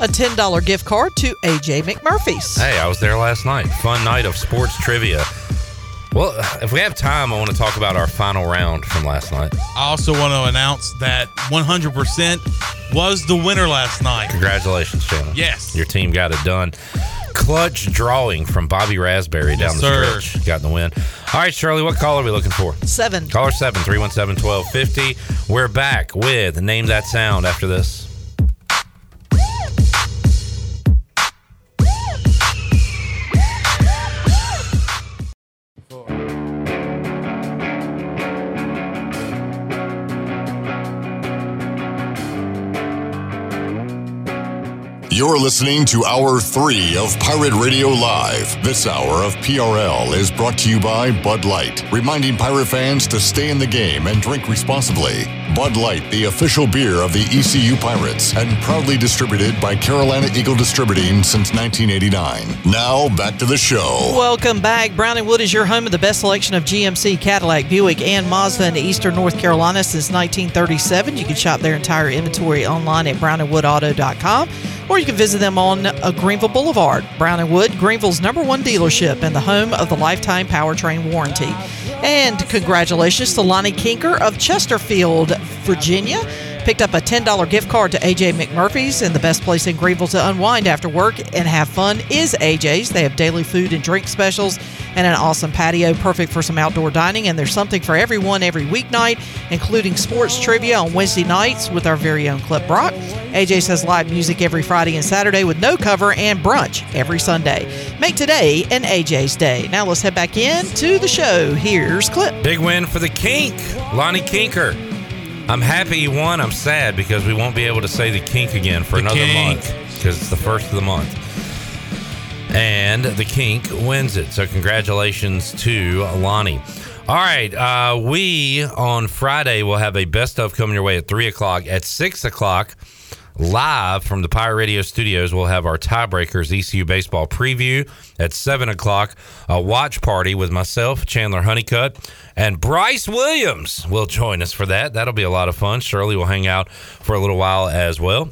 A $10 gift card to AJ McMurphy's. Hey, I was there last night. Fun night of sports trivia. Well, if we have time, I want to talk about our final round from last night. I also want to announce that 100% was the winner last night. Congratulations, Shannon. Yes. Your team got it done. Clutch drawing from Bobby Raspberry down Yes, the sir. stretch. Got the win. All right, Shirley, what call are we looking for? Seven. Caller 7 317 1250. We're back with Name That Sound after this. You're listening to Hour 3 of Pirate Radio Live. This hour of PRL is brought to you by Bud Light, reminding pirate fans to stay in the game and drink responsibly. Bud Light, the official beer of the ECU Pirates, and proudly distributed by Carolina Eagle Distributing since 1989. Now, back to the show. Welcome back. Brown and Wood is your home of the best selection of GMC, Cadillac, Buick, and Mazda in Eastern North Carolina since 1937. You can shop their entire inventory online at brownandwoodauto.com or you can visit them on uh, Greenville Boulevard. Brown and Wood, Greenville's number one dealership and the home of the lifetime powertrain warranty. And congratulations to Lonnie Kinker of Chesterfield, Virginia. Picked up a $10 gift card to AJ McMurphy's, and the best place in Greenville to unwind after work and have fun is AJ's. They have daily food and drink specials and an awesome patio, perfect for some outdoor dining. And there's something for everyone every weeknight, including sports trivia on Wednesday nights with our very own Clip Brock. AJ says live music every Friday and Saturday with no cover and brunch every Sunday. Make today an AJ's day. Now let's head back in to the show. Here's Clip. Big win for the Kink, Lonnie Kinker. I'm happy won. I'm sad because we won't be able to say the Kink again for The another Kink. month because it's the first of the month. And the Kink wins it. So congratulations to Lonnie. All right. Uh, we on Friday will have a best of coming your way at three o'clock. At six o'clock, live from the Pirate Radio studios, we'll have our tiebreakers ECU baseball preview. At seven o'clock, a watch party with myself, Chandler Honeycutt, and Bryce Williams will join us for that. That'll be a lot of fun. Shirley will hang out for a little while as well.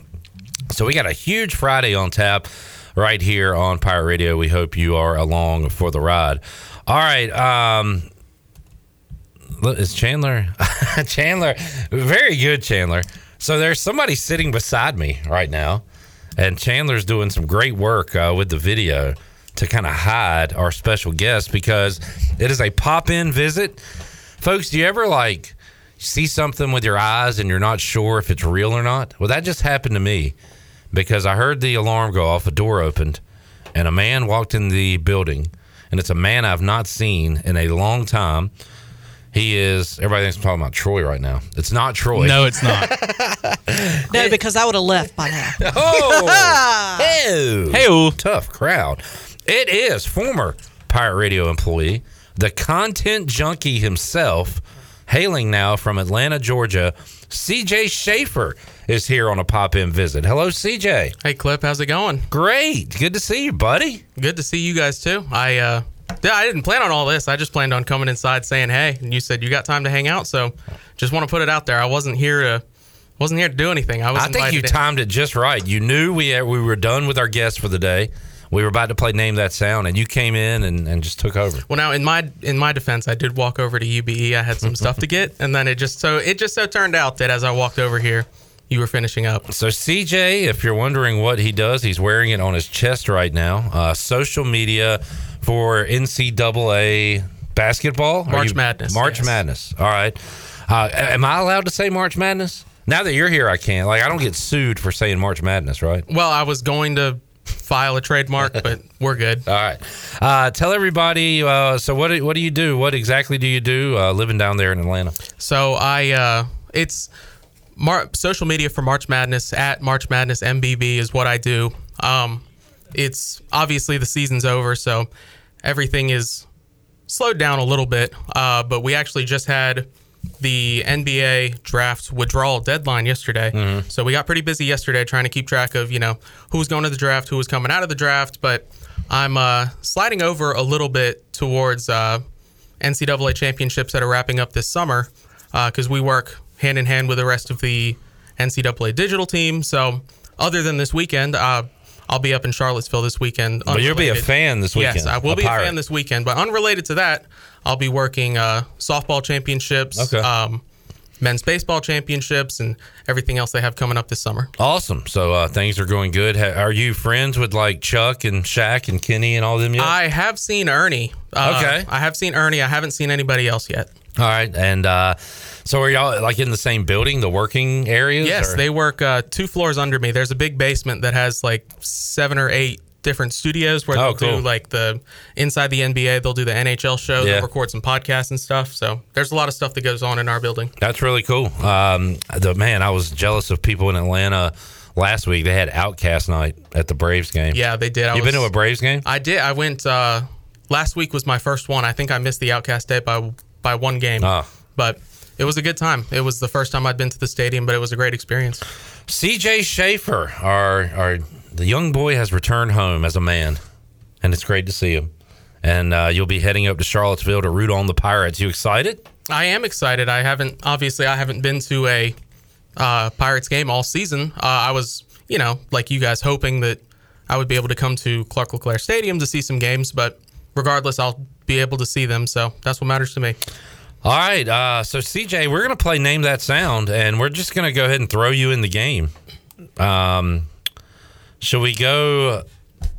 So we got a huge Friday on tap right here on Pirate Radio. We hope you are along for the ride. All right. Um, it's Chandler. (laughs) Chandler, very good, Chandler. So there's somebody sitting beside me right now, and Chandler's doing some great work uh, with the video to kind of hide our special guest because it is a pop in visit. Folks, do you ever like see something with your eyes and you're not sure if it's real or not? Well, that just happened to me because I heard the alarm go off, a door opened, and a man walked in the building. And it's a man I've not seen in a long time. He is, everybody thinks I'm talking about Troy right now. It's not Troy. No, it's not. (laughs) (laughs) No, because I would have left by now. (laughs) Oh, hey, hey, tough crowd. It is former Pirate Radio employee, the content junkie himself, hailing now from Atlanta, Georgia. CJ Schaefer is here on a pop in visit. Hello, CJ. Hey, Clip, how's it going? Great. Good to see you, buddy. Good to see you guys too. I uh yeah, I didn't plan on all this. I just planned on coming inside saying hey, and you said you got time to hang out, so just want to put it out there. I wasn't here to wasn't here to do anything. I was I think you in. timed it just right. You knew we had, we were done with our guests for the day. We were about to play Name That Sound, and you came in and, and just took over. Well, now in my in my defense, I did walk over to UBE. I had some stuff to get, (laughs) and then it just so it just so turned out that as I walked over here, you were finishing up. So CJ, if you're wondering what he does, he's wearing it on his chest right now. Uh, social media for NCAA basketball, March Madness, March yes. Madness. All right. Uh, am I allowed to say March Madness? Now that you're here, I can't. Like, I don't get sued for saying March Madness, right? Well, I was going to file a trademark, but (laughs) we're good. All right. Uh, tell everybody. Uh, so, what do, what do you do? What exactly do you do uh, living down there in Atlanta? So I, uh, it's Mar- social media for March Madness at March Madness MBB is what I do. Um, it's obviously the season's over, so everything is slowed down a little bit. Uh, but we actually just had the NBA draft withdrawal deadline yesterday, so we got pretty busy yesterday trying to keep track of you know who was going to the draft, who was coming out of the draft. But I'm uh, sliding over a little bit towards uh, NCAA championships that are wrapping up this summer because we work hand in hand with the rest of the NCAA digital team. So, other than this weekend, uh, I'll be up in Charlottesville this weekend. But you'll be a fan this weekend. Yes, I will a be a fan this weekend. But unrelated to that, I'll be working uh, softball championships, Okay. um, men's baseball championships, and everything else they have coming up this summer. Awesome. So uh, things are going good. Ha- are you friends with like Chuck and Shaq and Kenny and all them yet? I have seen Ernie. Uh, Okay. I have seen Ernie. I haven't seen anybody else yet. All right. And uh, so are y'all like in the same building, the working areas? Yes, or- they work uh, two floors under me. There's a big basement that has like seven or eight different studios where Oh, they'll cool. do like the inside the NBA, they'll do the NHL show, Yeah. they'll record some podcasts and stuff. So there's a lot of stuff that goes on in our building. That's really cool. Um, the man, I was jealous of people in Atlanta last week. They had OutKast night at the Braves game. Yeah, they did. I you been to a Braves game? I did. I went uh, last week was my first one. I think I missed the OutKast Day by by one game, Ah. but it was a good time. It was the first time I'd been to the stadium, but it was a great experience. CJ Schaefer, our our the young boy has returned home as a man, and it's great to see him. And uh, you'll be heading up to Charlottesville to root on the Pirates. You excited? I am excited. I haven't obviously I haven't been to a uh, Pirates game all season. Uh, I was, you know, like you guys, hoping that I would be able to come to Clark LeClair Stadium to see some games, but regardless, I'll be able to see them. So that's what matters to me. All right. Uh, so CJ, we're gonna play name that sound, and we're just gonna go ahead and throw you in the game. Um, should we go?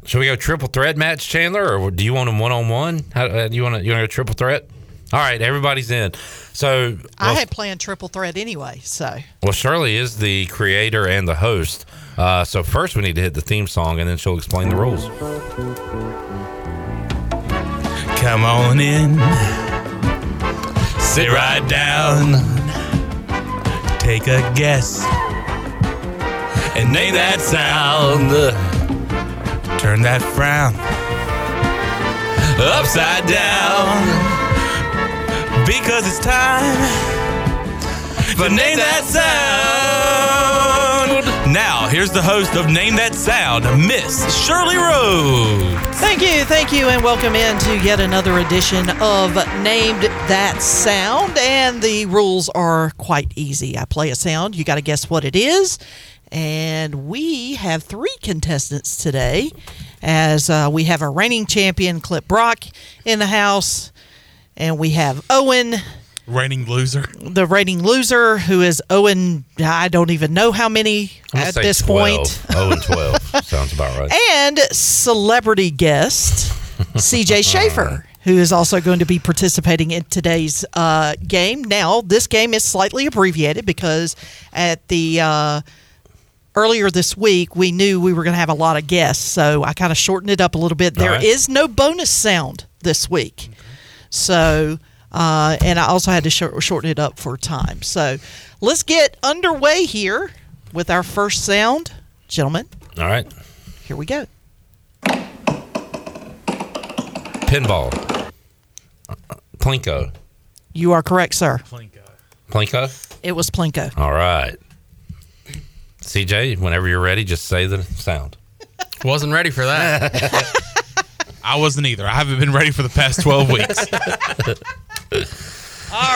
Should we go triple threat match, Chandler, or do you want them one on one? How uh, you want to you want to go triple threat? All right, everybody's in. So I had planned triple threat anyway, so well, Shirley is the creator and the host. Uh, so first, we need to hit the theme song, and then she'll explain the rules. Come on in. Sit right down. Take a guess. And name that sound. Turn that frown upside down. because it's time for Name That Sound. Now, here's the host of Name That Sound, Miss Shirley Rose. Thank you, thank you, and welcome into yet another edition of Named That Sound. And the rules are quite easy. I play a sound, you got to guess what it is. And we have three contestants today, as uh, we have our reigning champion, Clip Brock, in the house, and we have Owen, Reigning loser. the reigning loser, who is Owen. I don't even know how many I'm at say this 12. point. Oh, (laughs) and 12. Sounds about right. and celebrity guest CJ (laughs) Schaefer, who is also going to be participating in today's uh, game. Now, this game is slightly abbreviated because at the uh, earlier this week we knew we were going to have a lot of guests, so I kind of shortened it up a little bit. There is right. no bonus sound this week, so. Uh, and I also had to shor- shorten it up for time. So let's get underway here with our first sound. Gentlemen, All right. here we go. Pinball. Plinko. You are correct, sir. Plinko. Plinko? It was Plinko. All right. CJ, whenever you're ready, just say the sound. (laughs) Wasn't ready for that. (laughs) I wasn't either. I haven't been ready for the past 12 weeks. (laughs) All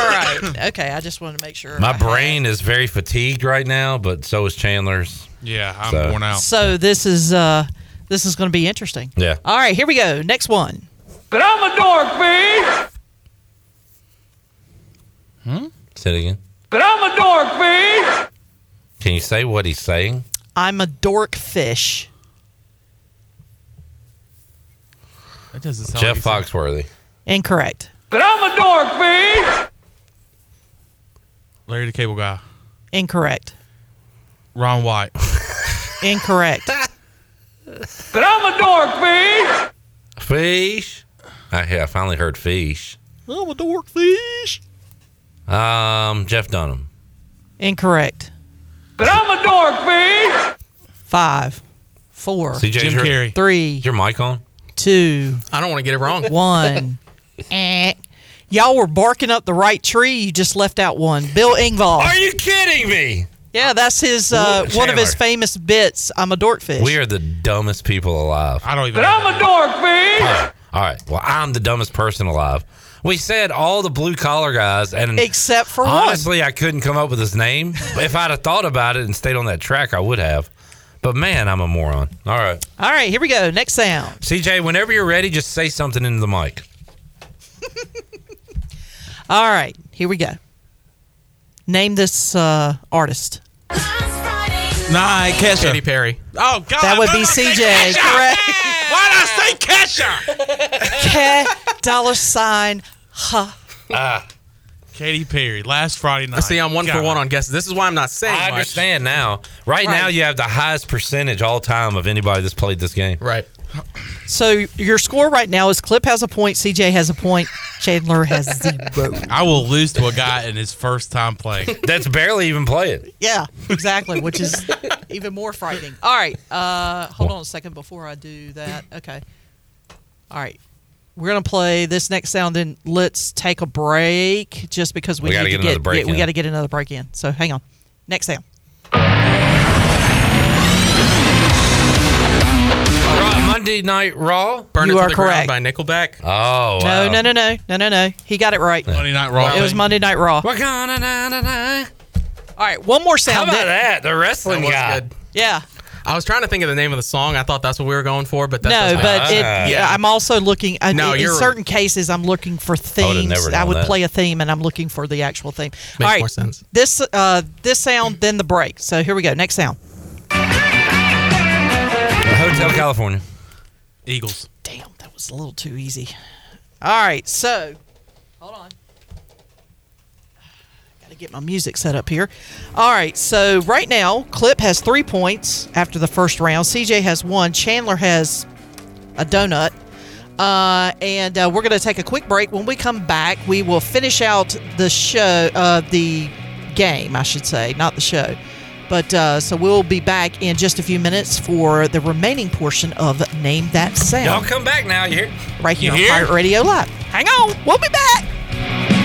right. (coughs) Okay, I just wanted to make sure. My I had- brain is very fatigued right now, but so is Chandler's. Yeah, I'm So- worn out. So this is uh this is going to be interesting. Yeah. All right, here we go. Next one. But I'm a dork, B. Hmm? Say it again. But I'm a dork, B. Can you say what he's saying? I'm a dork fish. That doesn't sound Jeff Foxworthy. Incorrect. But I'm a dork, B. Larry the Cable Guy. Incorrect. Ron White. (laughs) Incorrect. But I'm a dork, B. Fish. I, yeah, I finally heard fish. I'm a dork fish. Um, Jeff Dunham. Incorrect. But I'm a dork, B. Five, four, CJ, your, three, Is your mic on? two. I don't want to get it wrong. One. Eh. Y'all were barking up the right tree. You just left out one. Bill Engvall. Are you kidding me? Yeah, that's his uh, one of his famous bits. I'm a dorkfish. We are the dumbest people alive. I don't even. But I'm a dork, B. All right. Well, I'm the dumbest person alive. We said all the blue collar guys, and Except for one. honestly, I couldn't come up with his name. if I'd have thought about it and stayed on that track, I would have. But man, I'm a moron. All right, All right, here we go. Next sound. CJ, whenever you're ready, just say something into the mic. All right, here we go. Name this uh, artist. Nah, Kesha. Katy Perry. Oh, God. That would be did I say CJ. Kesha? Correct. Why did I say Kesha? (laughs) K dollar sign. Ha. Ah, Katy Perry. Last Friday night. See, I'm one for one on guesses. This is why I'm not saying I much. understand now. Right, now, you have the highest percentage all time of anybody that's played this game. Right. So your score right now is Clip has a point, CJ has a point, Chandler has zero. I will lose to a guy in his first time playing. (laughs) That's barely even playing. Yeah, exactly, which is even more frightening. All right, uh, hold on a second before I do that. Okay. All right. We're gonna play this next sound, then let's take a break, just because we, We gotta need get to another get break yeah, we got to get another break in. So hang on. Next sound. Monday Night Raw. Burn You It to are the correct. Ground by Nickelback. Oh, No, wow. no, no, no, no, no, no. He got it right. Monday Night Raw. It was Monday Night Raw. What kind of na, na, na? All right, one more How sound. about then- that? The wrestling That was guy. good. Yeah. I was trying to think of the name of the song. I thought that's what we were going for, but that No, but it, Ah. yeah, I'm also looking. I, No, in you're- certain cases, I'm looking for themes. never I known would that. play a theme, and I'm looking for the actual theme. Makes All right, more sense. This uh, this sound, then the break. So here we go. Next sound. Hotel California. Eagles. Damn, that was a little too easy. All right, so hold on. Got to get my music set up here. All right, so right now, Clip has three points after the first round. CJ has one. Chandler has a donut. Uh, and uh, we're going to take a quick break. When we come back, we will finish out the show, uh, the game, I should say, not the show. But uh, so we'll be back in just a few minutes for the remaining portion of Name That Sound. Y'all come back now. You hear? right here You on hear? Pirate Radio Live. Hang on, we'll be back.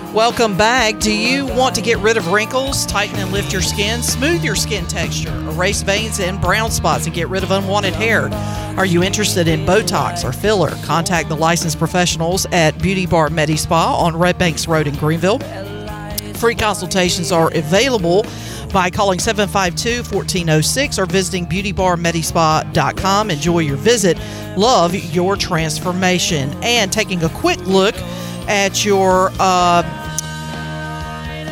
Welcome back. Do you want to get rid of wrinkles, tighten and lift your skin, smooth your skin texture, erase veins and brown spots, and get rid of unwanted hair? Are you interested in Botox or filler? Contact the licensed professionals at Beauty Bar Medspa on Red Banks Road in Greenville. Free consultations are available by calling 752 1406 or visiting beautybarmedspa.com. Enjoy your visit. Love your transformation. And taking a quick look at your uh,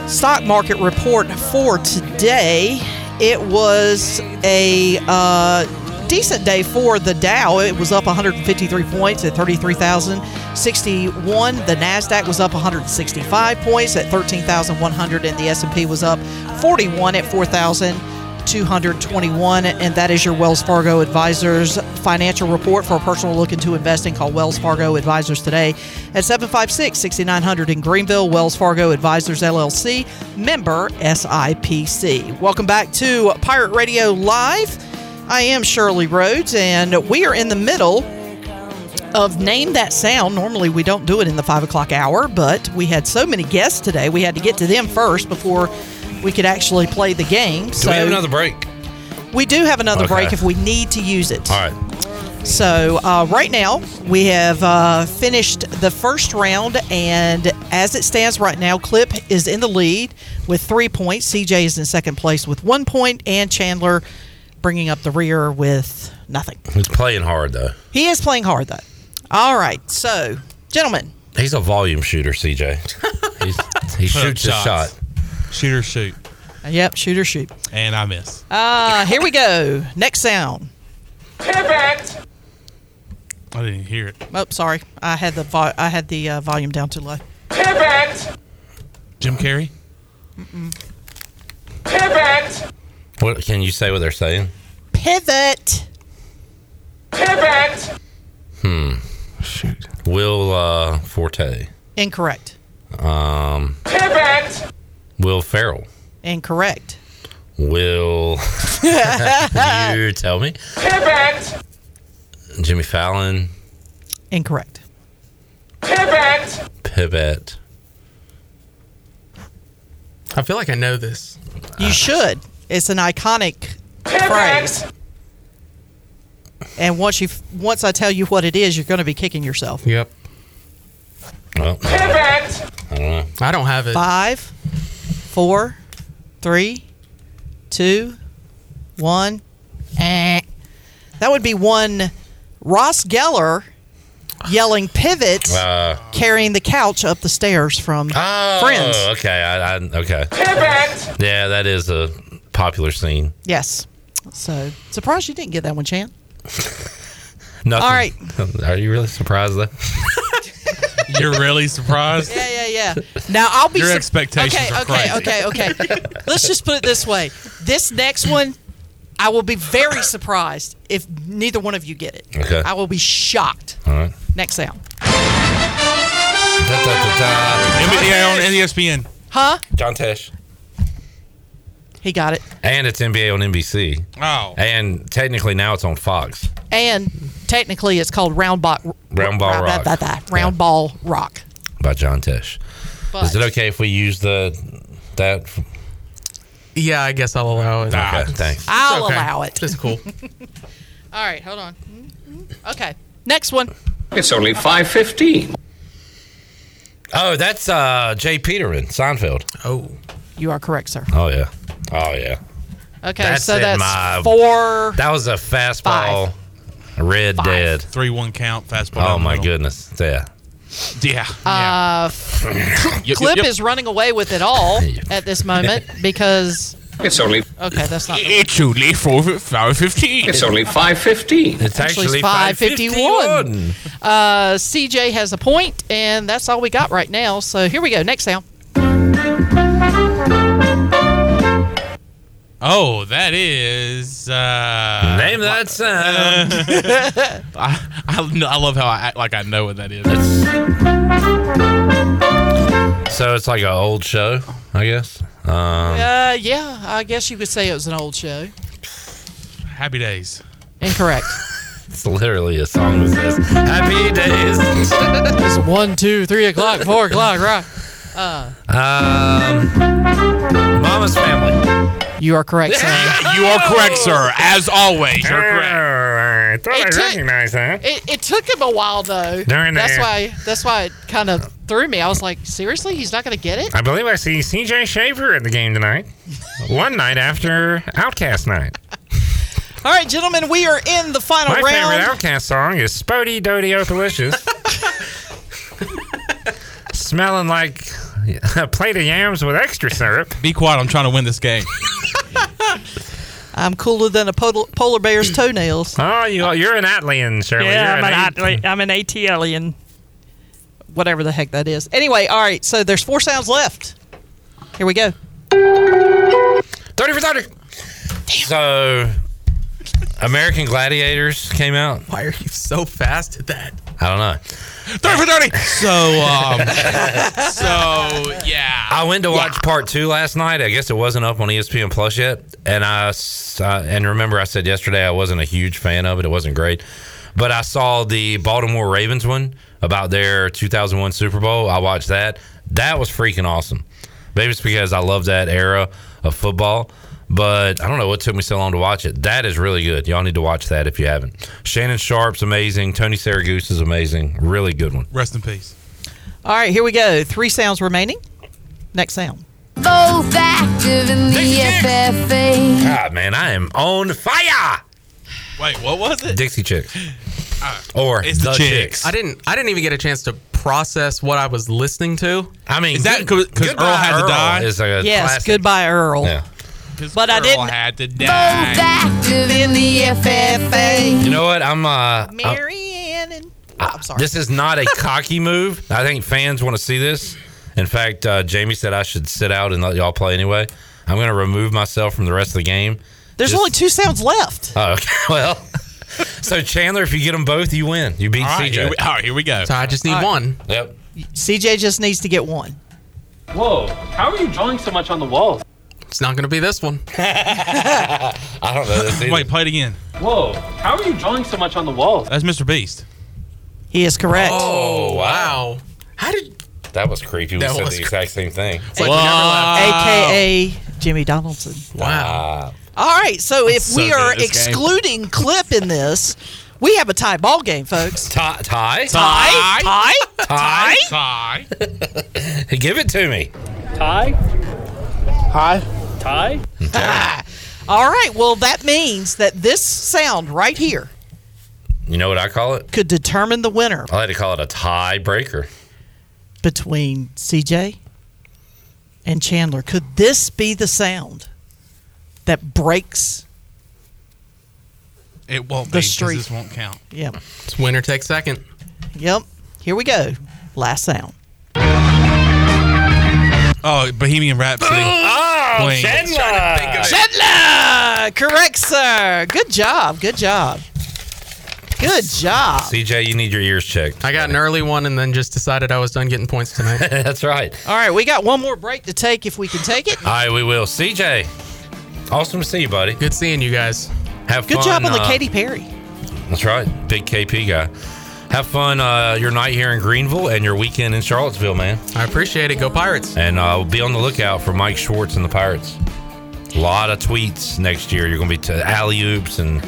stock market report for today, it was a uh, decent day for the Dow. It was up 153 points at 33,061. The Nasdaq was up 165 points at 13,100, and the S&P was up 41 at 4,221. And that is your Wells Fargo Advisors financial report for a personal look into investing. Call Wells Fargo Advisors today at 756-6900 in Greenville. Wells Fargo Advisors LLC, member SIPC. Welcome back to Pirate Radio Live. I am Shirley Rhodes, and we are in the middle of Name That Sound. Normally, we don't do it in the five o'clock hour, but we had so many guests today, we had to get to them first before we could actually play the game. Do so we have another break? we do have another Okay. break if we need to use it. All right. So uh, right now we have uh, finished the first round, and as it stands right now, Clip is in the lead with three points. CJ is in second place with one point, and Chandler bringing up the rear with nothing. He's playing hard though. He is playing hard though. All right, so gentlemen, He's a volume shooter, CJ. He's, (laughs) he shoots a shot. Shoot or shoot. yep, shoot or shoot. And I miss. Uh, here we go. Next sound. Pivot. I didn't hear it. Oh, sorry, I had the vo- I had the uh, volume down too low. Pivot. Jim Carrey. Mm-mm. Pivot. What can you say? What they're saying? Pivot. Pivot. Hmm. Shoot. Will uh, Forte. Incorrect. Um. Pivot. Will Ferrell. Incorrect. Will. (laughs) you tell me. Pivot. Jimmy Fallon. Incorrect. Pivot. Pivot. I feel like I know this. You should. It's an iconic phrase. And once you once I tell you what it is, you're going to be kicking yourself. Yep. Well, Pivot. I don't know. I don't have it. Five, four, three, two, one. Eh. That would be one Ross Geller yelling pivot, Uh, carrying the couch up the stairs from oh, Friends. okay. I, I, okay. Pivot. Yeah, that is a popular scene. Yes. So surprised you didn't get that one, Chan. (laughs) Nothing. All right. (laughs) Are you really surprised though? (laughs) You're really surprised? Yeah, yeah, yeah. Now I'll be. Your sur- expectations okay, are okay, crazy. okay, okay. Let's just put it this way: this next one, I will be very surprised if neither one of you get it. Okay. I will be shocked. All right. Next sound. NBA on ESPN. Huh? John Tesh. He got it. And it's NBA on NBC. Oh. And technically now it's on Fox. And technically, it's called round ball. Round Ball Rock That, that, round ball rock. by John Tesh. But- Is it okay if we use the that? Yeah, I guess I'll allow it. Okay, thanks. I'll okay. allow it. It's cool. (laughs) All right, hold on. Okay, next one. It's only five fifteen. Oh, that's uh, J. Peterman, Seinfeld. Oh, You are correct, sir. oh yeah, oh yeah. Okay, That's so that's my- four. That was a fastball, red Five. dead. Three one count fastball. Oh my middle. goodness, yeah. Yeah. Uh, Yep, Clip yep, yep. is running away with it all (laughs) at this moment because. It's only. Okay, that's not. It's only four five fifteen. It's only five fifteen. It's Actually, actually five 551. Uh, CJ has a point, and that's all we got right now. So here we go. Next sound. Oh, that is. Uh, Name that sound. (laughs) I, I I love how I act like I know what that is. So it's like an old show, I guess. Um, Uh, yeah, I guess you could say it was an old show. Happy days. Incorrect. (laughs) It's literally a song that says "Happy Days." (laughs) it's one, two, three o'clock, four o'clock, right? Uh, um, Mama's Family. you are correct, (laughs) sir. you are correct, sir. As always, you're correct. I thought It I took- recognized that. It, it took him a while though. During that's the- why. That's why it kind of threw me. I was like, seriously, he's not going to get it. I believe I see CJ Schaefer at the game tonight. (laughs) One night after OutKast night. (laughs) All right, gentlemen, we are in the final round. My round. favorite OutKast song is SpottieOttieDopaliscious. Smelling like (laughs) a plate of yams with extra syrup. (laughs) Be quiet. I'm trying to win this game. I'm cooler than a polar, polar bear's toenails. Oh, you, you're an ATLien, Shirley. Yeah, You're I'm an, At- I'm an ATLien. Whatever the heck that is. Anyway, all right, so there's four sounds left. Here we go. 30 for 30. So, American Gladiators came out. Why are you so fast at that? I don't know. 30 for 30. So, um, (laughs) so, yeah. I went to watch part two last night. I guess it wasn't up on ESPN Plus yet, and I uh, and remember I said yesterday I wasn't a huge fan of it. It wasn't great, but I saw the Baltimore Ravens one about their 2001 Super Bowl. I watched that. That was freaking awesome. Maybe it's because I love that era of football. But I don't know what took me so long to watch it. That is really good. Y'all need to watch that if you haven't. Shannon Sharpe's amazing. Tony Siragusa is amazing. Really good one. Rest in peace. All right, here we go. Three sounds remaining. Next sound. Both active in the FFA. God, man, I am on fire. Wait, what was it? Dixie Chicks. Or It's the, chicks. I didn't. I didn't even get a chance to process what I was listening to. I mean, Is that because Earl had to die? Is a yes, classic. goodbye, Earl. Yeah. But I didn't. had to die. Both die. active in the FFA. You know what? I'm. Uh, I'm- Marianne and. Oh, I'm sorry. This is not a (laughs) cocky move. I think fans want to see this. In fact, uh, Jamie said I should sit out and let y'all play anyway. I'm going to remove myself from the rest of the game. There's Just- only two sounds left. Oh, (laughs) okay. Well, (laughs) so Chandler, if you get them both, you win. You beat All right, CJ. here we, all right, here we go. So I just need All right. one. Yep. CJ just needs to get one. Whoa, how are you drawing so much on the walls? It's not going to be this one. (laughs) I don't know this (laughs) either. Wait, play it again. Whoa, how are you drawing so much on the walls? That's Mr. Beast. He is correct. Oh, oh wow. How did That was creepy. We That said was the exact same thing. It's like we. AKA Jimmy Donaldson. Wow. All right, so if so we are at this game. excluding clip in this, we have a tie ball game, folks. Tie? Tie? Tie? Tie? Tie? Tie. Hey, (laughs) Give it to me. Tie? Hi. Tie? (laughs) All right, well, that means that this sound right here You know what I call it? could determine the winner I like to call it a tie breaker. between CJ and Chandler. Could this be the sound that breaks? It won't The be 'cause street. This won't count. Yep. It's winner takes second. Yep. Here we go. Last sound. Oh, Bohemian Rhapsody. Oh, Queen. Chandler! Chandler! Correct, sir. Good job. Good job. Good job. CJ, you need your ears checked. I got an early one and then just decided I was done getting points tonight. (laughs) That's right. All right, we got one more break to take if we can take it. All right, we will. CJ, awesome to see you, buddy. Good seeing you guys. Have Good fun. job on the uh, Katy Perry. That's right. Big KP guy. Have fun uh, your night here in Greenville and your weekend in Charlottesville, man. I appreciate it. Go Pirates. And uh, be on the lookout for Mike Schwartz and the Pirates. A lot of tweets next year. You're going to be to alley oops and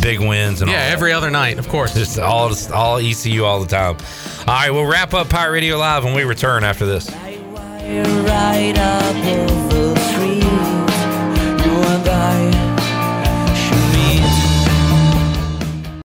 big wins and Yeah, all every other night, of course. Just all all ECU all the time. All right, we'll wrap up Pirate Radio Live when we return after this. Right up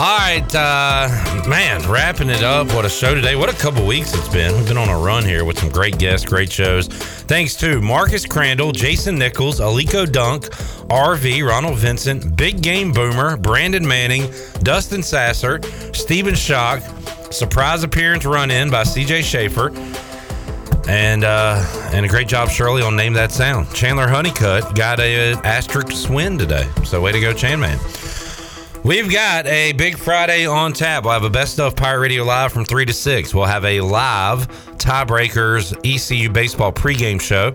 All right, uh, man, wrapping it up. What a show today. What a couple weeks it's been. We've been on a run here with some great guests, great shows. Thanks to Marcus Crandell, Jason Nichols, Alico Dunk, RV, Ronald Vincent, Big Game Boomer, Brandon Manning, Dustin Sasser, Stephen Schoch, surprise appearance run in by CJ Schaefer. And uh, and a great job, Shirley, on name that sound. Chandler Honeycutt got a asterisk win today, so way to go, Chan Man. We've got a big Friday on tap. We'll have a best of Pirate Radio Live from 3 to 6. We'll have a live tiebreakers ECU baseball pregame show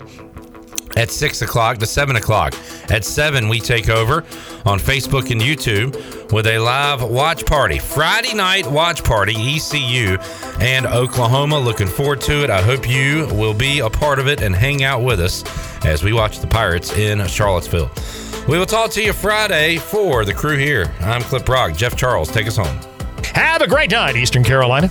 at 6 o'clock to 7 o'clock. At 7, we take over on Facebook and YouTube with a live watch party. Friday night watch party, ECU and Oklahoma. Looking forward to it. I hope you will be a part of it and hang out with us as we watch the Pirates in Charlottesville. We will talk to you Friday for the crew here. I'm Clip Brock. Jeff Charles, take us home. Have a great night, Eastern Carolina.